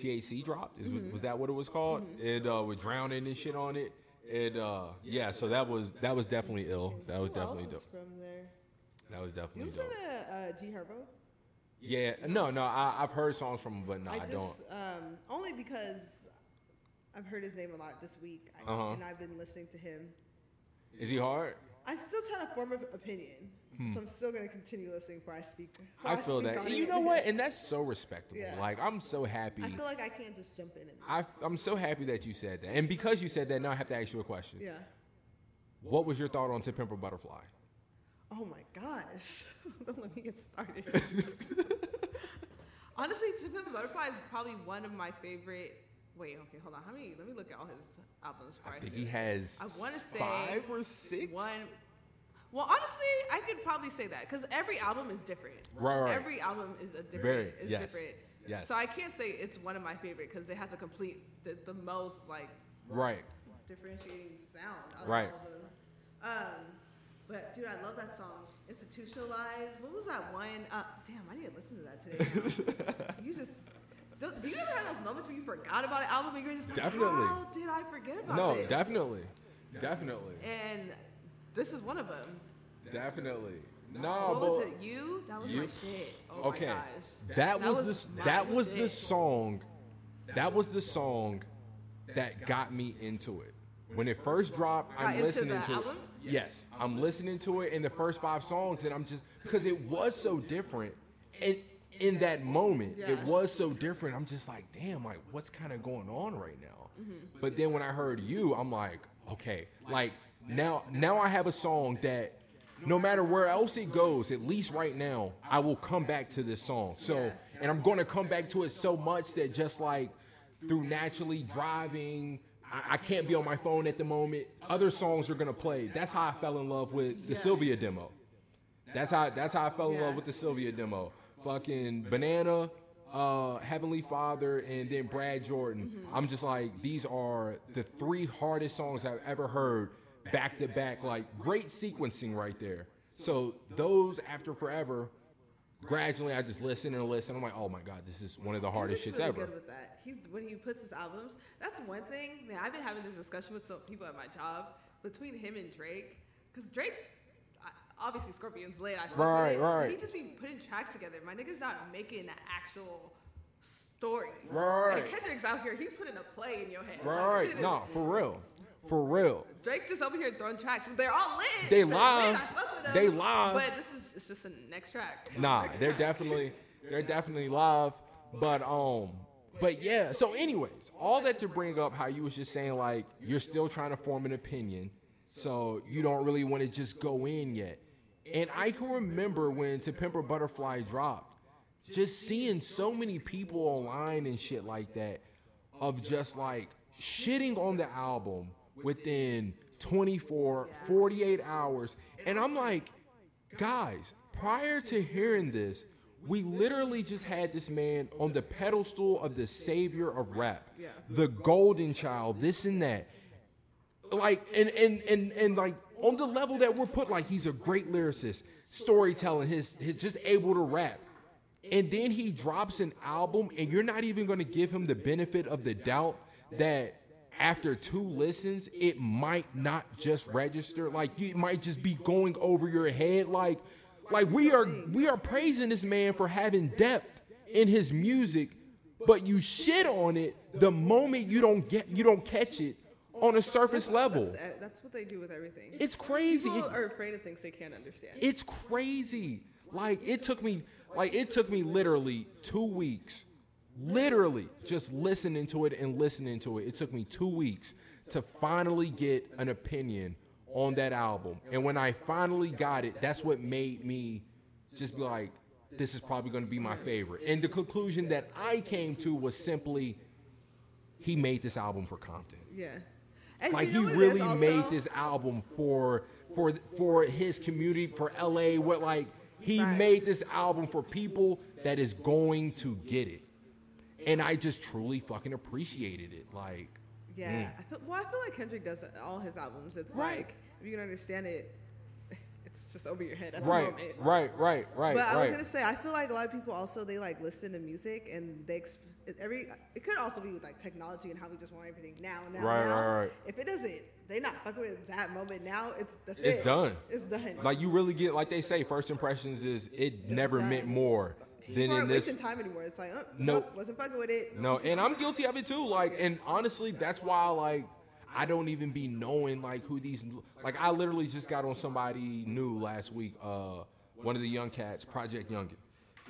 TAC dropped. Is, Mm-hmm. Was that what it was called? And uh, with drowning and shit on it. And uh, yeah, so that was that was definitely ill. That was Who definitely dope. from there. That was You definitely listen dope. to uh, G Herbo? Yeah, no, no, I, I've heard songs from him, but no, I, I don't. just um, only because I've heard his name a lot this week, I, Uh-huh. and I've been listening to him. Is he hard? I'm still trying to form an opinion, so I'm still gonna continue listening before I speak. before Hmm. I feel speak that. on And it. you know what? And that's so respectable. Yeah. Like I'm so happy. I feel like I can't just jump in and. I, I'm so happy that you said that. And because you said that, now I have to ask you a question. yeah. What was your thought on To Pimp a Butterfly? Oh my gosh! Don't let me get started. Honestly, To Pimp a Butterfly is probably one of my favorite. Wait, okay, hold on. How many? Let me look at all his albums. before I I think he has I wanna say five or six. One. Well, honestly, I could probably say that because every album is different. Right, right. Every album is a different. Very, is yes, different. yes. So I can't say it's one of my favorite because it has a complete, the, the most like Right. differentiating sound out Right. of all of them. Um, but dude, I love that song. Institutionalized. What was that one? Uh, damn, I need to listen to that today. you just. Do, do you ever have those moments where you forgot about an album and you're just like, Definitely. how did I forget about it? No, this? definitely. Definitely. And this is one of them. Definitely. What No, was but it? You? That was You- my shit. Oh okay. my gosh. That, That was, was the that was the song. That was the song that got me into it. When it first dropped, I'm listening the to album? it. Yes, I'm listening to it in the first five songs, and I'm just because it was so different, and in that moment, it was so different. I'm just like, damn, like what's kind of going on right now? Mm-hmm. But then when I heard you, I'm like, okay, like now, now I have a song that no matter where else it goes, at least right now, I will come back to this song. So, and I'm going to come back to it so much that just like through naturally driving, I, I can't be on my phone at the moment. Other songs are going to play. That's how I fell in love with the Cilvia demo. That's how that's how I fell in love with the Cilvia demo. Fucking Banana, uh, Heavenly Father, and then Brad Jordan. Mm-hmm. I'm just like these are the three hardest songs I've ever heard back to back. Like great sequencing right there. So those after forever, gradually I just listen and listen. I'm like, oh my god, this is one of the hardest shits really ever. Good with that. He's when he puts his albums. That's one thing. Man, I've been having this discussion with some people at my job between him and Drake, because Drake. Obviously, Scorpion's late. I Right, it, right. He just be putting tracks together. My nigga's not making an actual story. Right. And Kendrick's out here. He's putting a play in your head. Right, is- no, for real, for real. Drake just over here throwing tracks, but they're all lit. They live. I fuck with them. They live. But this is it's just the next track. Nah, Next they're track. definitely they're definitely live. But um but yeah, so anyways, all that to bring up how you was just saying like you're still trying to form an opinion. So you don't really want to just go in yet. And I can remember when To Pimp a Butterfly dropped, just seeing so many people online and shit like that of just like shitting on the album within 24, 48 hours. And I'm like, guys, prior to hearing this, we literally just had this man on the pedestal of the savior of rap, the golden child, this and that. Like and and and and like on the level that we're put, like he's a great lyricist, storytelling, his his just able to rap. And then he drops an album, and you're not even gonna give him the benefit of the doubt that after two listens, it might not just register. Like it might just be going over your head. Like, like we are we are praising this man for having depth in his music, but you shit on it the moment you don't get you don't catch it on a surface level. That's, e, that's what they do with everything. It's crazy. People are afraid of things they can't understand. it's crazy. Like it took me like it took me literally 2 weeks. Literally just listening to it and listening to it. It took me 2 weeks to finally get an opinion on that album. And when I finally got it, that's what made me just be like this is probably going to be my favorite. And the conclusion that I came to was simply he made this album for Compton yeah. And like you know he really made this album for for for his community for LA what like he Facts. made this album for people that is going to get it and I just truly fucking appreciated it like Yeah. Mm. I feel, well, I feel like Kendrick does all his albums. It's Right. like if you can understand it, it's just over your head at right the moment. right right right But I was gonna say, I feel like a lot of people also they like listen to music and they exp- every. It could also be with like technology and how we just want everything now, now, Right, now. right, right. If it doesn't they not fucking with that moment now, it's that's It's it. done. It's done. Like you really get like they say, first impressions is it never done. meant more People in this. wasting time anymore. It's like, uh, Nope. nope, wasn't fucking with it. No, and I'm guilty of it too. Like, and honestly, that's why like I don't even be knowing like who these like I literally just got on somebody new last week. Uh, one of the young cats, Project Youngin.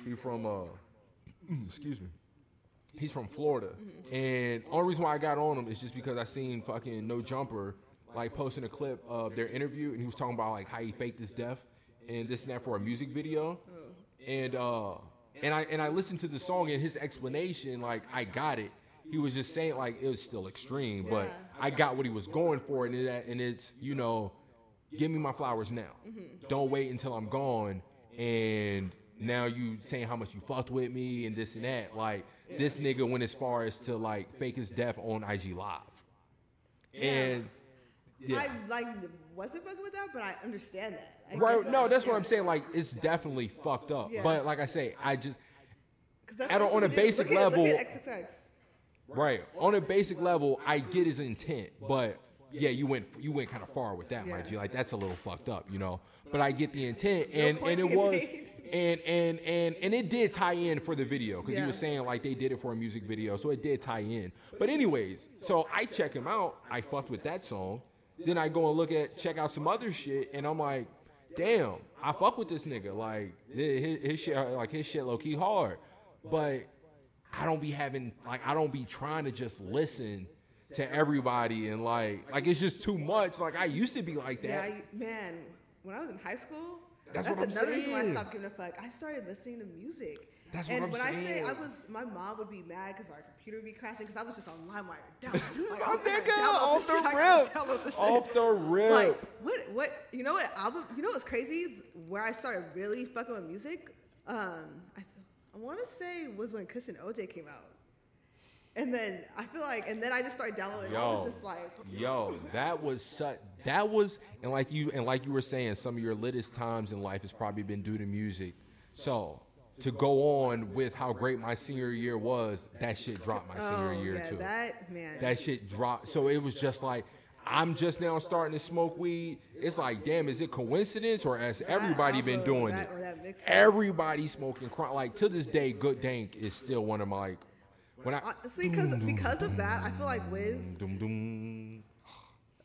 He from uh, excuse me. He's from Florida, and only reason why I got on him is just because I seen fucking No Jumper like posting a clip of their interview, and he was talking about like how he faked his death and this and that for a music video, and uh, and I and I listened to the song and his explanation, like I got it. He was just saying like it was still extreme, but Yeah. I got what he was going for, and it, and it's you know, give me my flowers now. Mm-hmm. Don't wait until I'm gone, and now you saying how much you fucked with me and this and that. Like this nigga went as far as to like fake his death on IG Live, and yeah. I like wasn't fucking with that, but I understand that. I Right, that. no, that's what I'm saying. Like, it's definitely fucked up. Yeah. But like I say, I just 'Cause that's at a- what on a basic look level- at XXX. right on a basic level, I get his intent, but yeah, you went you went kind of far with that, my Yeah. G. Like that's a little fucked up, you know. But I get the intent, and point and it was. made. And, and and and it did tie in for the video because he Yeah. was saying like they did it for a music video, so it did tie in. But anyways, so I check him out. I fucked with that song. Then I go and look at check out some other shit, and I'm like, damn, I fuck with this nigga. Like his, his shit, like his shit, low key hard. But I don't be having like I don't be trying to just listen to everybody and like like it's just too much. Like I used to be like that. Yeah, I, man. When I was in high school, That's that's, what I'm another reason why I stopped giving a fuck. I started listening to music. That's what I'm when I say. I was, my mom would be mad because our computer would be crashing because I was just on LimeWire. Like, I gotta nigga, off I the gotta rip. download this shit. Off the rip. Like what? What? You know what album? You know what's crazy? Where I started really fucking with music. Um, I, I want to say was when and OJ came out. And then I feel like, and then I just started downloading. I Yo, was just like, yo, that was such. That was, and like you, and like you were saying, some of your littest times in life has probably been due to music. So to go on with how great my senior year was, that shit dropped my oh senior year yeah, too. that man. that shit dropped. So it was just like. I'm just now starting to smoke weed. It's like, damn, is it coincidence or has everybody been doing that- it? or that mixtape. Everybody smoking chronic. Like to this day, Good Dank is still one of my like when I Honestly, because because of that, I feel like Wiz.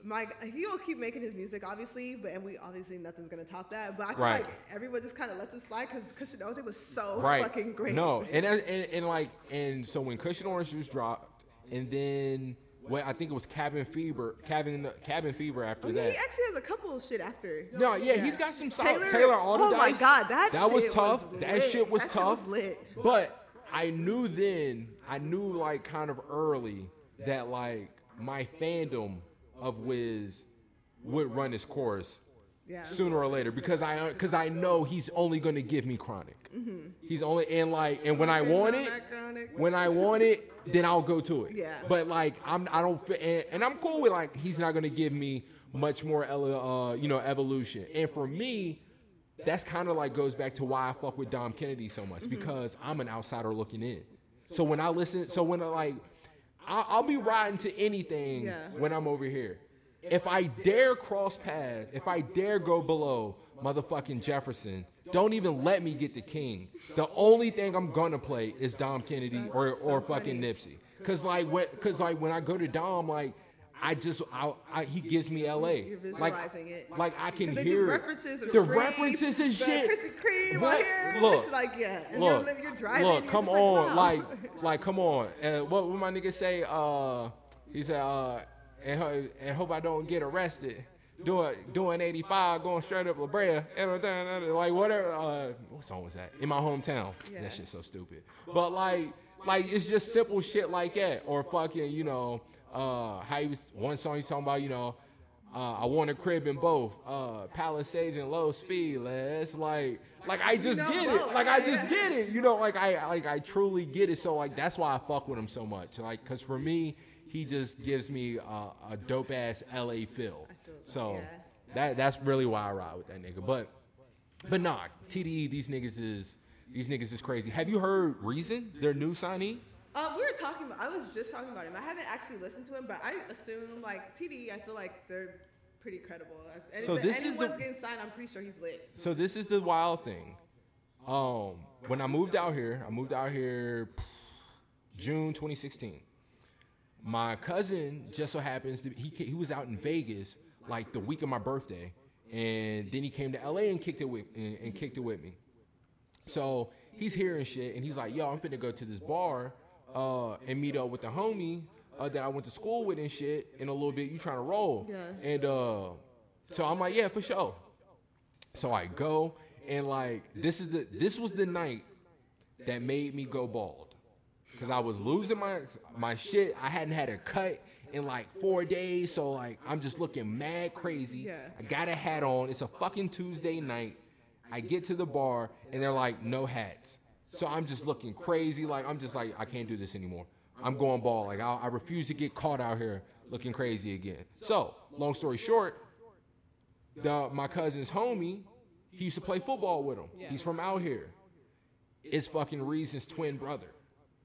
My he'll keep making his music, obviously, but and we obviously nothing's gonna top that. But I feel Right. like everyone just kind of lets him slide because Kush and Orange was so right. fucking great. No, and, and and like and so when Kush and Orange was dropped, and then when I think it was Cabin Fever, Cabin Cabin Fever after Oh, that. he actually has a couple of shit after. No, yeah, he's got some solid Taylor, Taylor- Taylor oh my God, that was shit tough. was that shit was That shit tough. was lit. But I knew then, I knew like kind of early that like my fandom of Wiz would run his course Yeah. sooner or later because I because I know he's only going to give me chronic. He's only and like and when I want it, when I want it, then I'll go to it. Yeah. But like I'm, I don't, and, and I'm cool with like he's not gonna give me much more, uh, you know, evolution. And for me, that's kind of like goes back to why I fuck with Dom Kennedy so much because I'm an outsider looking in. So when I listen, so when I like, I'll, I'll be riding to anything Yeah. when I'm over here. If I dare cross paths, if I dare go below motherfucking Jefferson, don't even let me get the king. The only thing I'm gonna play is Dom Kennedy or or fucking Nipsey. Cause like what? Cause like when I go to Dom, like I just I, I he gives me L.A. You're like it. like I can they hear do it. references of the references and shit. Krispy Kreme What? here. Look, It's like yeah, and look, you're, you're driving. look, come just on, like, like, wow. like, come on. And what would my nigga say? Uh, he said, uh, and, and hope I don't get arrested. Doing doing 85, going straight up La Brea, and like whatever. Uh, what song was that? In my hometown. Yeah. That shit's so stupid. But like, like it's just simple shit like that, or fucking, you know, uh, how he was one song he's talking about, you know. Uh, I want a crib in both uh, Palisades and Los Feliz. Like, like I just know get both, it. Like I just get it. You know, like I like I truly get it. So like that's why I fuck with him so much. Like, cause for me, he just gives me uh, a dope ass LA feel. So that that's really why I ride with that nigga. But but nah, TDE, these niggas is these niggas is crazy. Have you heard Reason, their new signee? Uh, we were talking about. I was just talking about him. I haven't actually listened to him, but I assume like TDE. I feel like they're pretty credible. And So if this is the- anyone's getting signed, I'm pretty sure he's lit. So this is the wild thing. Um, when I moved out here, I moved out here June 2016. My cousin just so happens to he he was out in Vegas like the week of my birthday, and then he came to LA and kicked it with and, and kicked it with me. So he's hearing shit, and he's like, "Yo, I'm finna go to this bar uh, and meet up with the homie uh, that I went to school with and shit. In a little bit, you trying to roll?" Yeah. And uh, so I'm like, "Yeah, for sure." So I go and like this is the this was the night that made me go bald because I was losing my my shit. I hadn't had a cut in like four days, so like I'm just looking mad crazy. Yeah. I got a hat on. It's a fucking Tuesday night. I get to the bar and they're like, no hats. So I'm just looking crazy. Like I'm just like I can't do this anymore. I'm going bald. Like I, I refuse to get caught out here looking crazy again. So long story short, the my cousin's homie, he used to play football with him. He's from out here. It's fucking Reason's twin brother.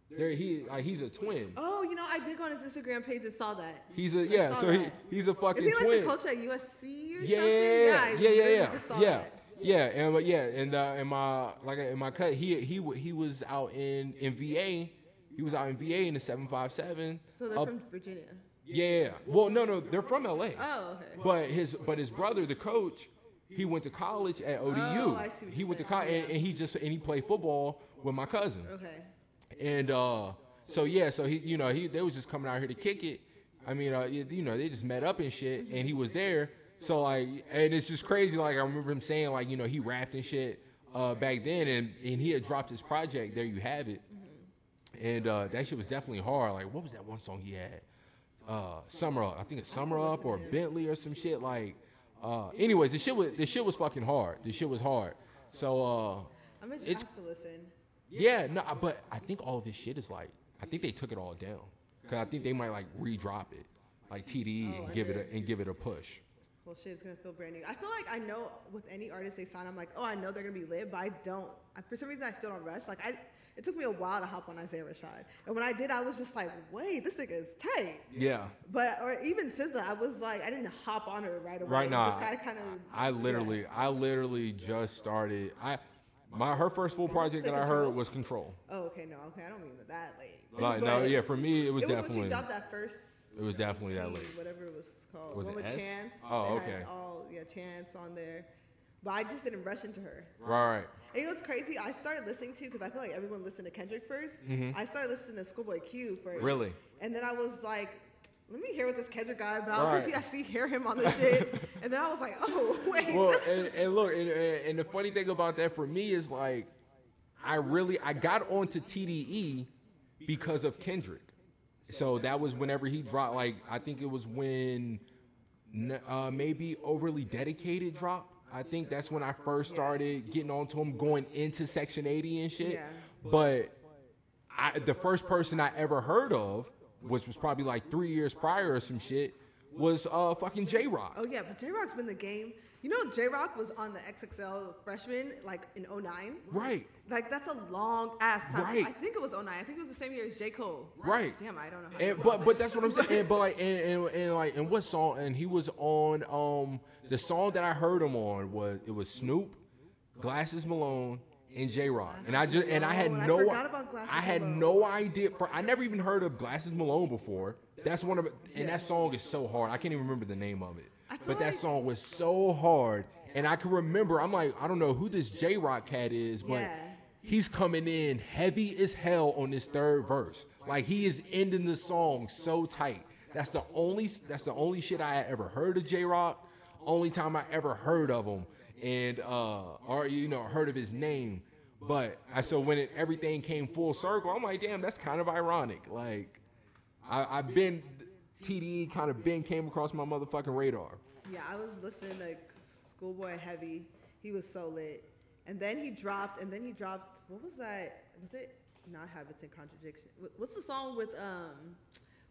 There he like he's a twin. Oh, you know, I did go on his Instagram page and saw that. He's a yeah, so he he's a fucking Is he like twin. the coach at USC or yeah, something? yeah, yeah, yeah, yeah, just saw yeah, that. Yeah, and but yeah, and uh, and my like in my cut, he he he was out in in VA. He was out in VA in the seven five seven. So they're from Virginia. Yeah, well, no, no, they're from LA. Oh, okay. But his but his brother, the coach, he went to college at ODU. Oh, I see he went to saying. college, and, and he just and he played football with my cousin. Okay. And uh, so yeah, so he, you know, he they was just coming out here to kick it. I mean, uh, you know, they just met up and shit, and he was there. So like, and it's just crazy. Like I remember him saying, like, you know, he rapped and shit uh, back then, and and he had dropped his project. There you have it. And uh, that shit was definitely hard. Like, what was that one song he had? Uh, Summer Up. I think it's Summer Up or Bentley or some shit. Like, uh, anyways, the shit was the shit was fucking hard. The shit was hard. So uh, I'm gonna just have to listen. yeah, no, but I think all of his shit is like, I think they took it all down, cause I think they might like re-drop it, like TDE Oh, and give it a, and give it a push. Well, shit, it's gonna feel brand new. I feel like I know with any artist they sign, I'm like, oh, I know they're gonna be lit, but I don't. I, for some reason, I still don't rush. Like, I, it took me a while to hop on Isaiah Rashad, and when I did, I was just like, wait, this nigga is tight. Yeah, But or even SZA, I was like, I didn't hop on her right away. right now, just kind of, kind of. I literally, I literally just started. I my her first full project Say that I heard was Control. Oh, okay, no, okay, I don't mean that late. Like no, yeah, for me it was it was when definitely. she dropped that first. It was definitely that late. Whatever it was called. Was One it with S? Chance. Oh, It had okay. All yeah, Chance on there, but I just didn't rush into her. Right, right. And you know what's crazy? I started listening to because I feel like everyone listened to Kendrick 1st I started listening to Schoolboy Q first. Mm-hmm. Really? And then I was like, let me hear what this Kendrick guy about because Right. I see hear him on the shit. and then I was like, oh wait. well, and, and look, and, and and the funny thing about that for me is like, I really I got onto TDE because of Kendrick. So that was whenever he dropped. Like I think it was when uh, maybe overly dedicated dropped. I think that's when I first started getting onto him, going into Section 80 and shit. Yeah. But I, the first person I ever heard of, which was probably like three years prior or some shit, was uh fucking Jay Rock. oh yeah, but Jay Rock's been the game. You know, Jay Rock was on the XXL freshman like in 09. Right. Like that's a long ass time. Right. I think it was 09. I think it was the same year as J Cole. Right. Damn, I don't know. How And, but but that's what I'm saying. And, but like and, and, and like and what song? And he was on um the song that I heard him on was it was Snoop, Glasses Malone, and Jay Rock. And I just and I had. I no Glasses I had no idea. For I never even heard of Glasses Malone before. That's one of. And that song is so hard. I can't even remember the name of it. But that song was so hard. And I can remember. I'm like I don't know who this Jay Rock cat is, but. Yeah. He's coming in heavy as hell on this third verse. Like he is ending the song so tight. That's the only that's the only shit I had ever heard of Jay Rock. Only time I ever heard of him and uh or you know heard of his name. But I so when it everything came full circle, I'm like, damn, that's kind of ironic. Like I, I've been TDE kind of been came across my motherfucking radar. Yeah, I was listening to Schoolboy Heavy. He was so lit. And then he dropped, and then he dropped, what was that? Was it not Habits and Contradiction? What's the song with, um,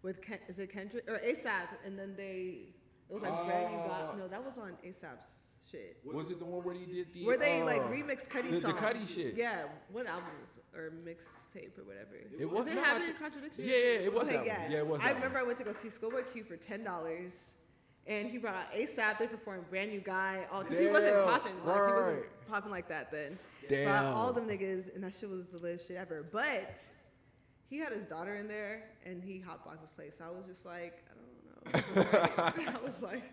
with Ken, is it Kendrick? Or ASAP, and then they, it was like New God. No, that was on ASAP's shit. Was it the one where he did the Were they uh, like remix Cudi the, the songs. Cudi shit? Yeah, what albums or mixtape or whatever. It was Does it have contradiction? Yeah, yeah, it was Okay, yeah. Yeah, it was I remember one. I went to go see Schoolboy Q for ten dollars, and he brought ASAP. They performed Brand New Guy, all because he wasn't popping like he wasn't popping like that then. Damn. Brought all them niggas, and that shit was the latest shit ever. But he had his daughter in there, and he hotboxed his place. I was just like, I don't know. I was like,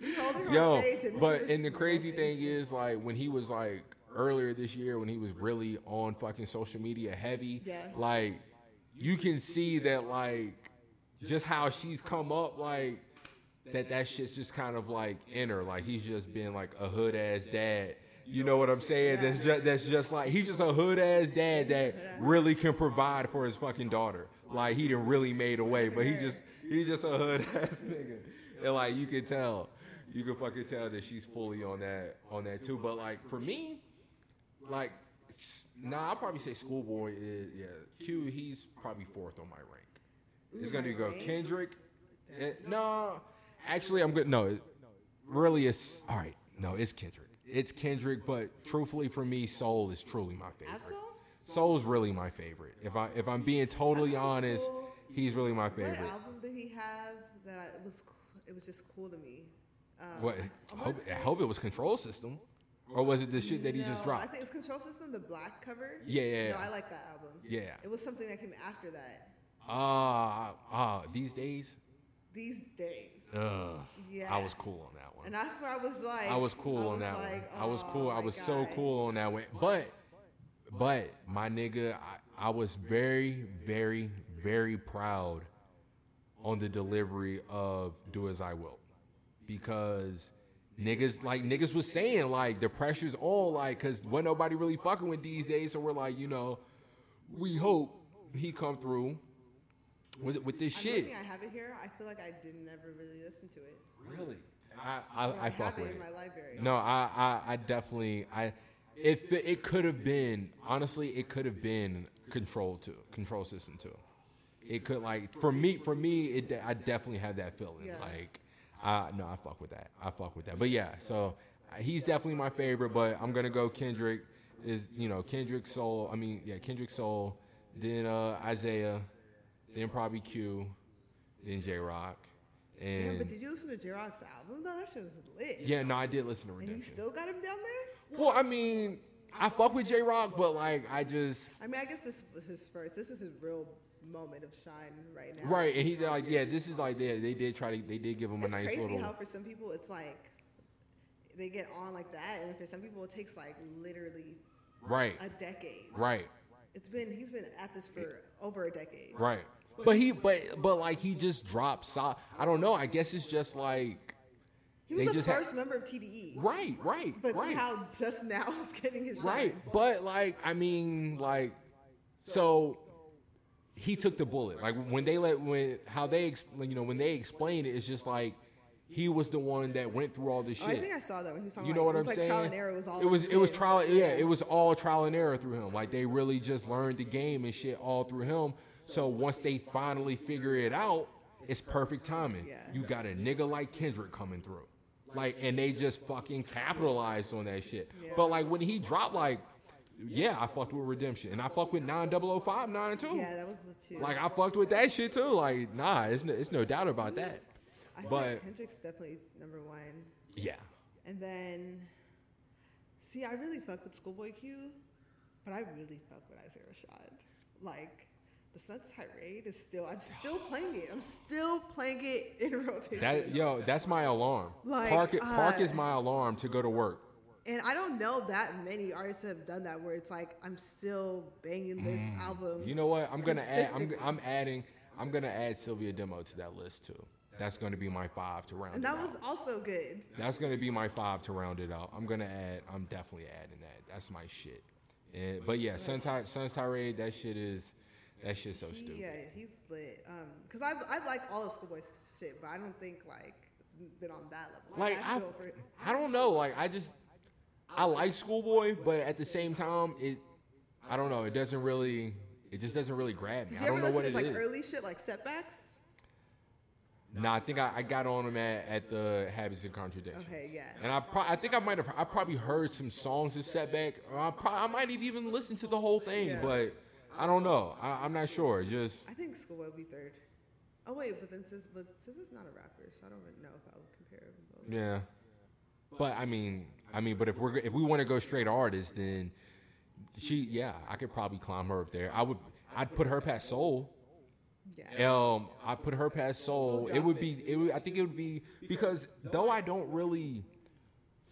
he holding on Yo, but and the crazy thing is, like, when he was like earlier this year, when he was really on fucking social media heavy, Yeah. like, you can see that, like, just how she's come up, like, that that shit's just kind of like in her. Like, he's just been like a hood ass dad. You know what I'm saying? That's just that's just like he's just a hood ass dad that really can provide for his fucking daughter. Like he didn't really made a way, but he just he just a hood ass nigga. And like you can tell, you can fucking tell that she's fully on that on that too. But like for me, like nah, I'll probably say Schoolboy is yeah. Q he's probably fourth on my rank. It's gonna go? Kendrick. Eh, no, actually I'm good. No, it, really it's all right. No, it's Kendrick. It's Kendrick, but truthfully for me, Soul is truly my favorite. Ab-Soul? Soul's really my favorite. If I if I'm being totally honest, he's really my favorite. What album did he have that I, it was? It was just cool to me. Um, What? I I hope, I hope it was Control System, or was it the shit that he just dropped? I think it's Control System, the black cover. Yeah, yeah, No, yeah. I like that album. Yeah. It was something that came after that. Ah, ah, these days, These days. Yeah. I was cool on that one. And that's where I was like. I was cool on was that like, one. I was "Oh, cool. I was so cool on that one. But, but my nigga, I, I was very, very, very proud on the delivery of "Do As I Will," because niggas like niggas was saying like the pressure's on like because when nobody really fucking with these days, so we're like you know, we hope he come through with with this I'm shit. I have it here. I feel like I didn't ever really listen to it. Really? I I, Or I, have fuck it with in it. my library. No, I, I, I definitely, I, if it, it could have been, honestly, it could have been control too, control system too. It could like for me, for me, it, I definitely have that feeling. Yeah. Like, I no, I fuck with that. I fuck with that. But yeah, so uh, he's definitely my favorite. But I'm gonna go Kendrick. Is you know Kendrick Soul. I mean, yeah, Kendrick Soul. Then uh, Isaiah. Then probably Q. Then Jay Rock. And Yeah, but did you listen to Jay Rock's album though? That shit was lit. yeah, no, I did listen to Redemption. And you still got him down there? well, I mean, I fuck with Jay Rock, but like, I just I mean, I guess this was his first. This is his real moment of shine right now. right, and he like, yeah, this is like, yeah, they did try to, they did give him It's a nice crazy little, how for some people it's like they get on like that, and for some people it takes like literally right, a decade. right, It's been he's been at this for over a decade. right. But he, but but like, he just dropped. So, I don't know. I guess it's just like, He was They the just ha- first member of TDE, right, right, but right. somehow just now he's getting his shine. Right, but like I mean, like so he took the bullet. Like when they let when how they ex- you know when they explained it, it's just like he was the one that went through all this Oh, shit. I think I saw that when he was talking you know about what it I'm was saying? trial and error was all it was it was trial. Yeah, it was all trial and error through him. Like they really just learned the game and shit all through him. So once they finally figure it out, it's perfect timing. Yeah. You got a nigga like Kendrick coming through. Like and they just fucking capitalized on that shit. Yeah. But like when he dropped like yeah, I fucked with Redemption. And I fucked with 9005, 9 too. Yeah, that was the two. Like I fucked with that shit too. Like, nah, it's no, it's no doubt about that. I but- like Kendrick's definitely number one. Yeah. And then, see, I really fuck with Schoolboy Q, but I really fuck with Isaiah Rashad. Like, the Sun's Tirade is still, I'm still playing it. I'm still playing it in rotation. That yo, that's my alarm. Like, park it, park uh, is my alarm to go to work. And I don't know that many artists have done that where it's like, I'm still banging this album. Mm. You know what? I'm gonna add. I'm. I'm adding. I'm gonna add Cilvia Demo to that list too. That's gonna be my five to round And that out. was also good. That's gonna be my five to round it out. I'm gonna add. I'm definitely adding that. That's my shit. And, but yeah, Sun Sun's Tirade. That shit is. That shit's so stupid. Yeah, he's lit. Um, cause I've I've liked all of Schoolboy's shit, but I don't think like it's been on that level. like I, feel for- I don't know. Like I just, I like Schoolboy, but at the same time, it, I don't know. It doesn't really, it just doesn't really grab me. Did I don't ever know what listen it to is. like early shit like setbacks? Nah, I think I, I got on him at, at the Habits and Contradictions. Okay, yeah. And I pro- I think I might have I probably heard some songs of Setback. I, pro- I might have even listened to the whole thing, Yeah. but I don't know. I, I'm not sure. Just I think Schoolboy will be third. Oh wait, but then SZA, but SZA is not a rapper, so I don't even know if I would compare them both. yeah. But I mean, I mean, but if we're if we want to go straight artist, then she yeah, I could probably climb her up there. I would I'd put her past Soul. Yeah. Um, I put her past Soul. It would be. It would, I think it would be because though I don't really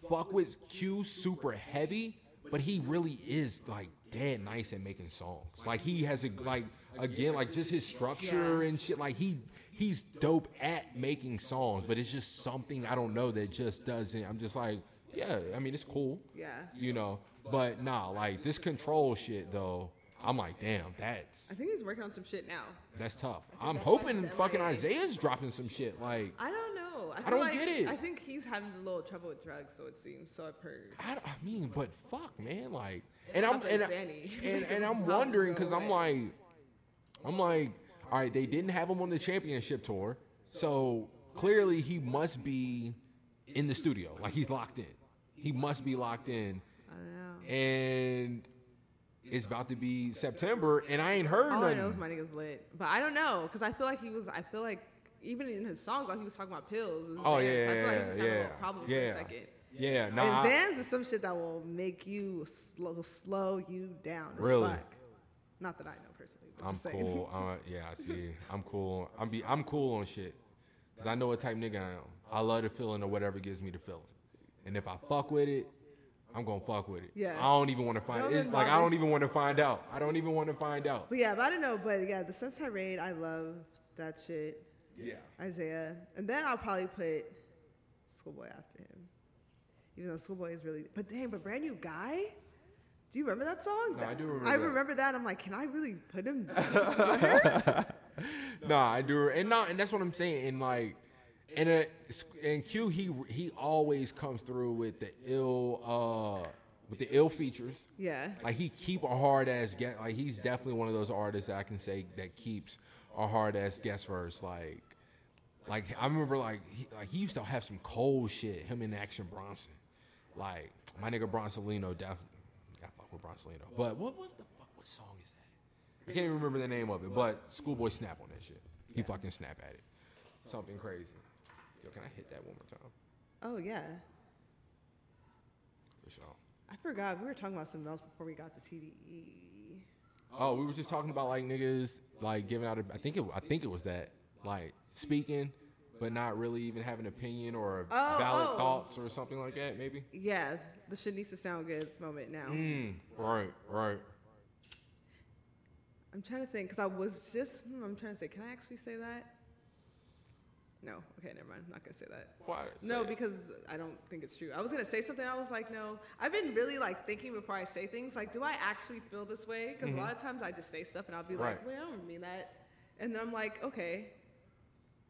fuck with Q super heavy, but he really is like dead nice at making songs. Like he has a like again like just his structure and shit. Like he he's dope at making songs, but it's just something I don't know that just doesn't. I'm just like yeah. I mean it's cool. Yeah. You know, but nah, like this control shit though. I'm like, damn, that's I think he's working on some shit now. that's tough. I'm that's hoping fucking Isaiah's dropping some shit. Like, I don't know. I, I don't like- get it. I think he's having a little trouble with drugs, so it seems. So I've heard. I, I mean, but fuck, man. Like, and I'm and, Zanny. and, and I'm wondering because I'm like, I'm like, all right, they didn't have him on the championship tour, so clearly he must be in the studio. Like he's locked in. He must be locked in, I don't know. and it's about to be September, and I ain't heard All I know is nothing. my nigga's lit, but I don't know because I feel like he was. I feel like even in his songs, like he was talking about pills. Oh Xans. yeah, I feel yeah, like he was having a yeah, problem for a second. yeah. Nah, and I- is some shit that will make you slow, slow you down. Really? Fuck. Not that I know personally. But I'm cool. Uh, yeah, I see. I'm cool. I'm be. I'm cool on shit. Cause I know what type nigga I am. I love the feeling of whatever gives me the feeling. And if I fuck with it, I'm gonna fuck with it. Yeah. I don't even want to find. It's like I don't even want to find out. I don't even want to find out. But yeah, but I don't know. But yeah, the Sun's Tirade, I love that shit. Yeah. Isaiah, and then I'll probably put Schoolboy after him, even though Schoolboy is really. But dang, but brand new guy. Do you remember that song? No, I do remember I that. remember that. I'm like, can I really put him? Nah, I do. And not. And that's what I'm saying. And like, and uh, and Q he he always comes through with the ill uh with the ill features. yeah. Like he keep a hard ass get. Like he's definitely one of those artists that I can say that keeps a hard ass guest verse. Like, like I remember like he, like he used to have some cold shit. Him and Action Bronson. Like my nigga Bronsolino definitely. I fuck with Bronsolino. But what what the fuck? What song is that? I can't even remember the name of it. But Schoolboy snap on that shit. He fucking snap at it. Something crazy. Yo, can I hit that one more time? Oh yeah. For sure. I forgot we were talking about something else before we got to TDE. Oh, we were just talking about like niggas like giving out. A, I think it. I think it was that like speaking, but not really even having an opinion or Oh, valid oh. thoughts or something like that. Maybe. Yeah, the shit needs to sound good moment now. Mm, right. Right. I'm trying to think because I was just. Hmm, I'm trying to say, can I actually say that? No. Okay, never mind. I'm not gonna say that. Why? No, Say it. because I don't think it's true. I was gonna say something. I was like, no. I've been really like thinking before I say things. Like, do I actually feel this way? Because a lot of times I just say stuff and I'll be like, Mm-hmm. Wait, I don't mean that. And then I'm like, okay,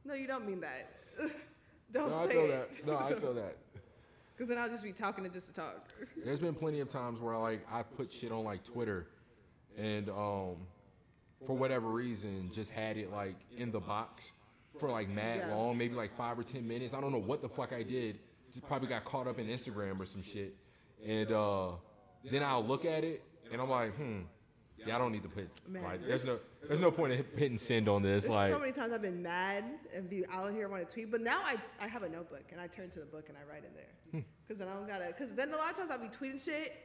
no, you don't mean that. don't No, I say feel that. No, I feel that. Because then I'll just be talking to just to talk. There's been plenty of times where I like I put shit on like Twitter, and um, for whatever reason, just had it like in the box for like mad Yeah. long, maybe like five or ten minutes. I don't know what the fuck I did. Just probably got caught up in Instagram or some shit, and uh, then I'll look at it and I'm like, hmm. Yeah, I don't need to put Man, like. There's no, there's no point in hitting send on this. There's Like, so many times I've been mad and be out here want to tweet, but now I, I have a notebook and I turn to the book and I write in there. Hmm. Because then I don't gotta, because then a lot of times I'll be tweeting shit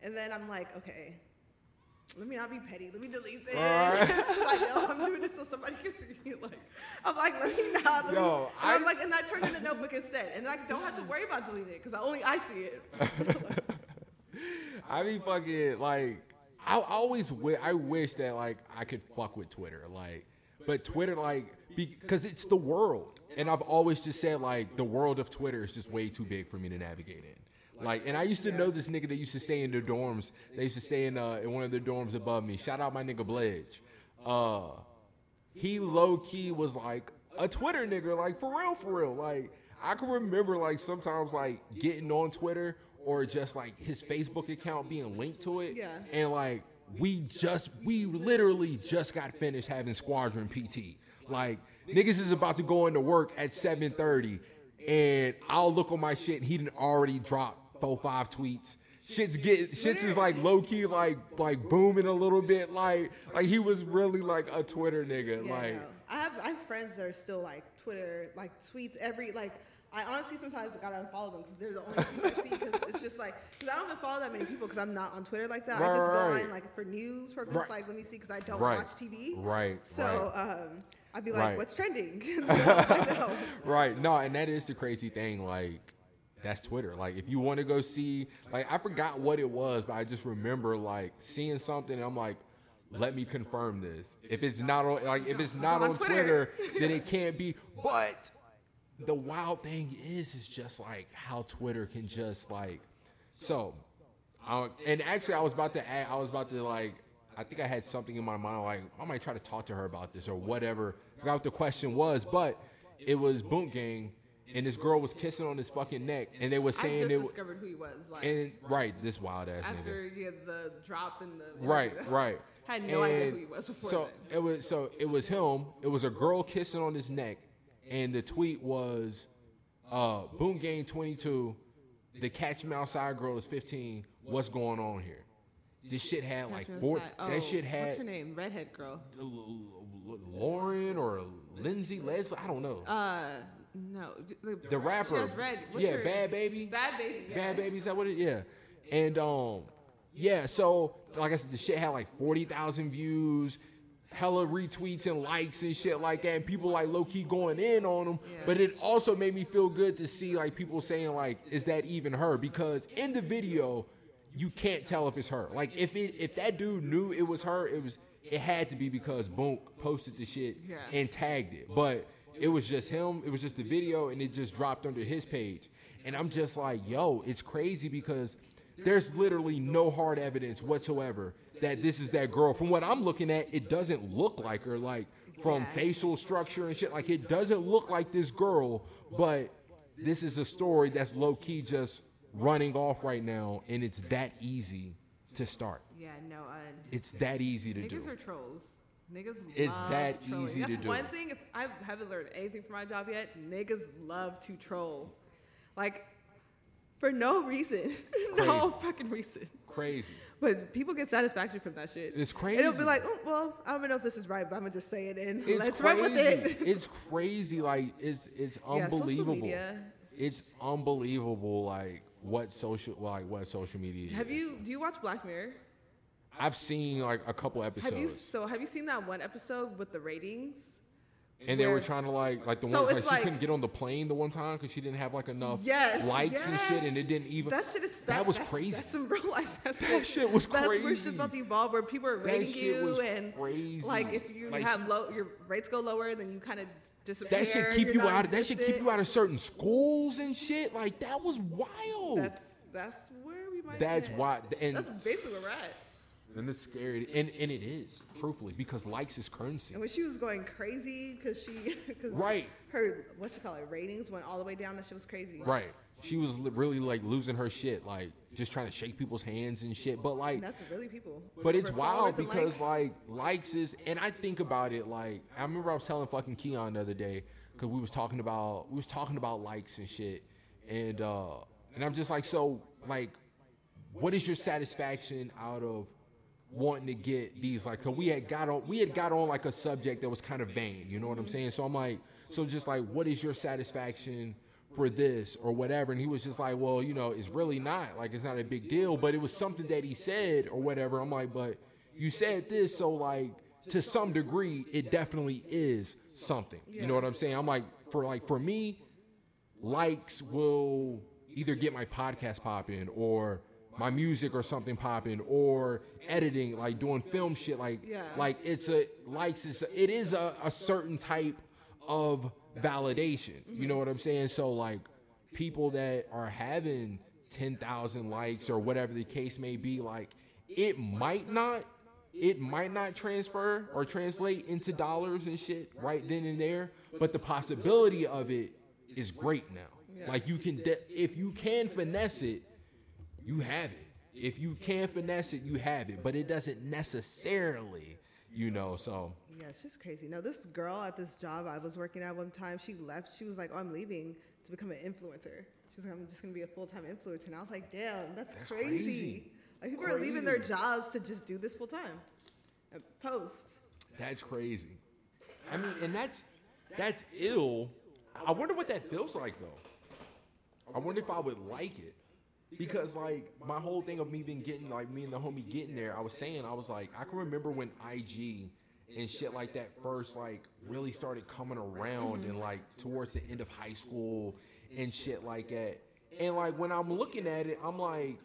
and then I'm like, okay, let me not be petty. Let me delete this. 'Cause I know I'm doing this so somebody can see. me. Like, I'm like, let me not. Let Yo, me, and I'm like, and I turn in the notebook instead. And I don't have to worry about deleting it because only I see it. I be fucking like I, I always wi- I wish that like I could fuck with Twitter like but Twitter like because it's the world and I've always just said like the world of Twitter is just way too big for me to navigate in like and I used to know this nigga that used to stay in the dorms they used to stay in uh in one of the dorms above me shout out my nigga Bledge uh he low key was like a Twitter nigga, like for real, for real. Like I can remember like sometimes like getting on Twitter or just like his Facebook account being linked to it. Yeah. And like we just we literally just got finished having squadron PT. Like niggas is about to go into work at 7:30, and I'll look on my shit, and he didn't already drop four five tweets. Shit's get shit's is like low key like like booming a little bit like like he was really like a Twitter nigga Yeah, like. I have I have friends that are still like Twitter, like tweets every like. I honestly sometimes gotta unfollow them because they're the only tweets I see. Because it's just like because I don't even follow that many people because I'm not on Twitter like that. I just go right. on like for news purposes, Right. like let me see because I don't Right. watch TV. Right, So um, I'd be like, Right. what's trending? Right. No, and that is the crazy thing. Like, that's Twitter. Like, if you want to go see, like, I forgot what it was, but I just remember like seeing something. And I'm like, let me confirm this. If it's not on, like, if it's not On on Twitter. Twitter, then it can't be. But the wild thing is, is just like how Twitter can just like, so, uh, and actually, I was about to add, I was about to like, I think I had something in my mind, like I might try to talk to her about this or whatever. I forgot what the question was, but it was Boonk Gang, and this girl was kissing on his fucking neck, and they were I saying just it. w- discovered who he was. Like And right, this wild ass nigga. after yeah, the drop in the Right, right. Had no idea And who he was before. So then. it was so it was him. It was a girl kissing on his neck, and the tweet was, uh, "Boonk Gang 22, the Cash Me Outside girl is 15. What's going on here?" This shit had like four. outside. that shit had. What's her name? Redhead girl. Lauren or Lindsay Leslie. I don't know. Uh, no. The, the rapper. Has red. What's yeah, Bhad Bhabie. Bhad Bhabie. Yeah. Bhad Bhabie, is that what it? Yeah, and um, yeah. So like I said, the shit had like forty thousand views, hella retweets and likes and shit like that, and people like low key going in on them. Yeah. But it also made me feel good to see like people saying like, is that even her? Because in the video, you can't tell if it's her. Like if it if that dude knew it was her, it was it had to be because Boonk posted the shit Yeah. and tagged it. But it was just him. It was just the video, and it just dropped under his page. And I'm just like, yo, it's crazy because there's literally no hard evidence whatsoever that this is that girl. From what I'm looking at, it doesn't look like her. Like from Yeah. facial structure and shit, like it doesn't look like this girl. But this is a story that's low key just running off right now, and it's that easy to start. Yeah, no. Uh, It's that easy to do. niggas are trolls. Niggas It's that trolling. easy to That's do. one thing. If I haven't learned anything from my job yet, niggas love to troll, like for no reason, no fucking reason. Crazy. But people get satisfaction from that shit. It's crazy. It'll be like, oh, well, I don't even know if this is right, but I'm gonna just say it and It's let's crazy. run with it. it's crazy. Like it's it's Yeah, unbelievable. media. It's unbelievable. Like what social like what social media. Have is. you? Do you watch Black Mirror? I've seen like a couple episodes, Have you? So have you seen that one episode with the ratings? and they were trying to like like the So ones like it's she couldn't get on the plane the one time because she didn't have like enough Yes, likes and shit, and it didn't even. That shit is that was that's, crazy. That's some real life. That's That shit was crazy. That's where shit's about to evolve, where people are That rating you, was and crazy. like if you Like, have low, your rates go lower, then you kind of disappear. that should keep you out. Of, that should keep you out of certain schools and shit. Like that was wild. That's that's where we might. That's why. And That's basically where we're at. And it's scary. And and it is truthfully because likes is currency. And when she was going crazy because she, cause Right. her what you call it ratings went all the way down. That shit was crazy. Right. She was really like losing her shit, like just trying to shake people's hands and shit. But like, And that's really people. but it's wild because likes. like likes is, and I think about it like I remember I was telling fucking Keon the other day because we was talking about we was talking about likes and shit, and uh and I'm just like so like, what is your satisfaction out of wanting to get these like? Cause we had got on we had got on like a subject that was kind of vain, you know what I'm saying? So I'm like, so just like, what is your satisfaction? for this or whatever and he was just like well you know it's really not like it's not a big deal but it was something that he said or whatever i'm like but you said this so like to some degree it definitely is something you know what i'm saying i'm like for like for me likes will either get my podcast popping or my music or something popping or editing like doing film shit like Yeah. like it's a likes is it is a, a certain type of validation. You know what i'm saying? So like people that are having 10,000 likes or whatever the case may be like it might not it might not transfer or translate into dollars and shit right then and there but the possibility of it is great now. Like you can de- if you can finesse it you have it if you can finesse it you have it but it doesn't necessarily you know so Yeah, it's just crazy. No, this girl at this job I was working at one time, she left. She was like, "Oh, I'm leaving to become an influencer." She was like, "I'm just gonna be a full time influencer," and I was like, "Damn, that's, That's crazy. crazy. Like people are leaving their jobs to just do this full time, and uh, post." That's crazy. I mean, and that's that's ill. I wonder what that feels like though. I wonder if I would like it. Because like my whole thing of me even getting like me and the homie getting there, I was saying I was like I can remember when IG and shit like that first like really started coming around and like towards the end of high school and shit like that. And like when I'm looking at it, I'm like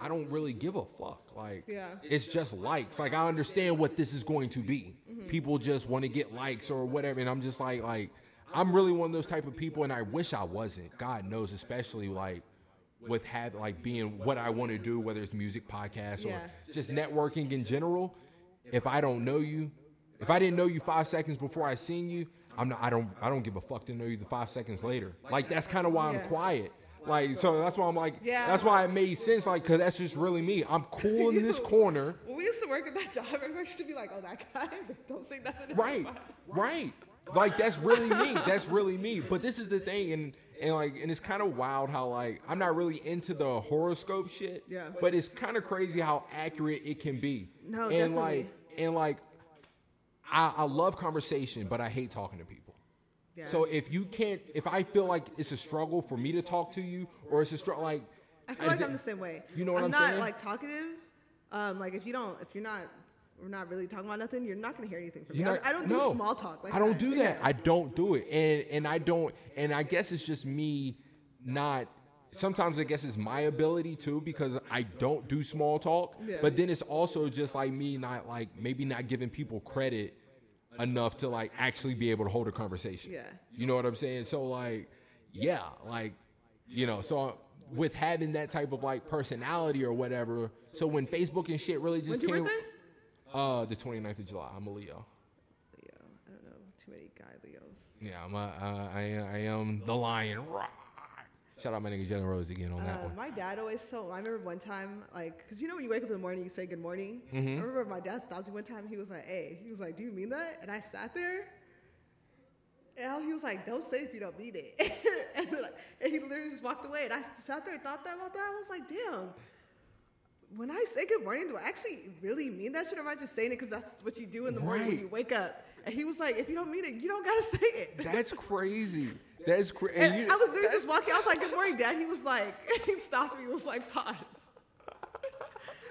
I don't really give a fuck. Like, Yeah. it's just likes. Like, I understand what this is going to be. Mm-hmm. People just want to get likes or whatever, and I'm just like, like, I'm really one of those type of people, and I wish I wasn't. God knows, especially like with have like being what I want to do, whether it's music, podcasts, Yeah. or just networking in general. If I don't know you, if I didn't know you five seconds before I seen you, I'm not. I don't. I don't give a fuck to know you the five seconds later. Like that's kind of why I'm Yeah. quiet. Like so that's why I'm like. Yeah. That's why it made sense. Like because that's just really me. I'm cool in this corner. When we used to work at that job, everybody used to be like, "Oh, that guy, don't say nothing." Right. Right. Like that's really me. That's really me. But this is the thing, and and like, and it's kind of wild how like I'm not really into the horoscope shit. Yeah. But it's kind of crazy how accurate it can be. No, and definitely. like and like, I, I love conversation, but I hate talking to people. Yeah. So if you can't, if I feel like it's a struggle for me to talk to you, or it's a struggle, like I feel like thi- I'm the same way. You know what I'm, saying? I'm not saying? like talkative. Um, like if you don't, if you're not, we're not really talking about nothing. You're not gonna hear anything from me. You're I, not- I don't do no. small talk. Like I don't that. do that. I don't do it, and and I don't, and I guess it's just me not. Sometimes I guess it's my ability too because I don't do small talk. Yeah. But then it's also just like me not like maybe not giving people credit enough to like actually be able to hold a conversation. Yeah. You know what I'm saying? So like, yeah, like, you know, so with having that type of like personality or whatever. So when Facebook and shit really just When's your came. birthday? Uh, the 29th of July. I'm a Leo. Leo. I don't know too many guy Leos. Yeah, I'm a, uh, I, am- I am the lion. Rah. Shout out my nigga Jalen Rose again on that Uh, one. my dad always told. I remember one time, like, cause you know when you wake up in the morning, you say good morning. Mm-hmm. I remember my dad stopped me one time. He was like, "Hey," he was like, "Do you mean that?" And I sat there, and he was like, "Don't say if you don't mean it." and, then, like, and he literally just walked away. And I sat there and thought that about that. I was like, "Damn." When I say good morning, do I actually really mean that shit, or am I just saying it because that's what you do in the morning when you wake up? And he was like, "If you don't mean it, you don't gotta say it." That's crazy. That's crazy. And I was literally just walking. I was like, "Good morning, Dad." He was like, he stopped me. He was like, "Pause."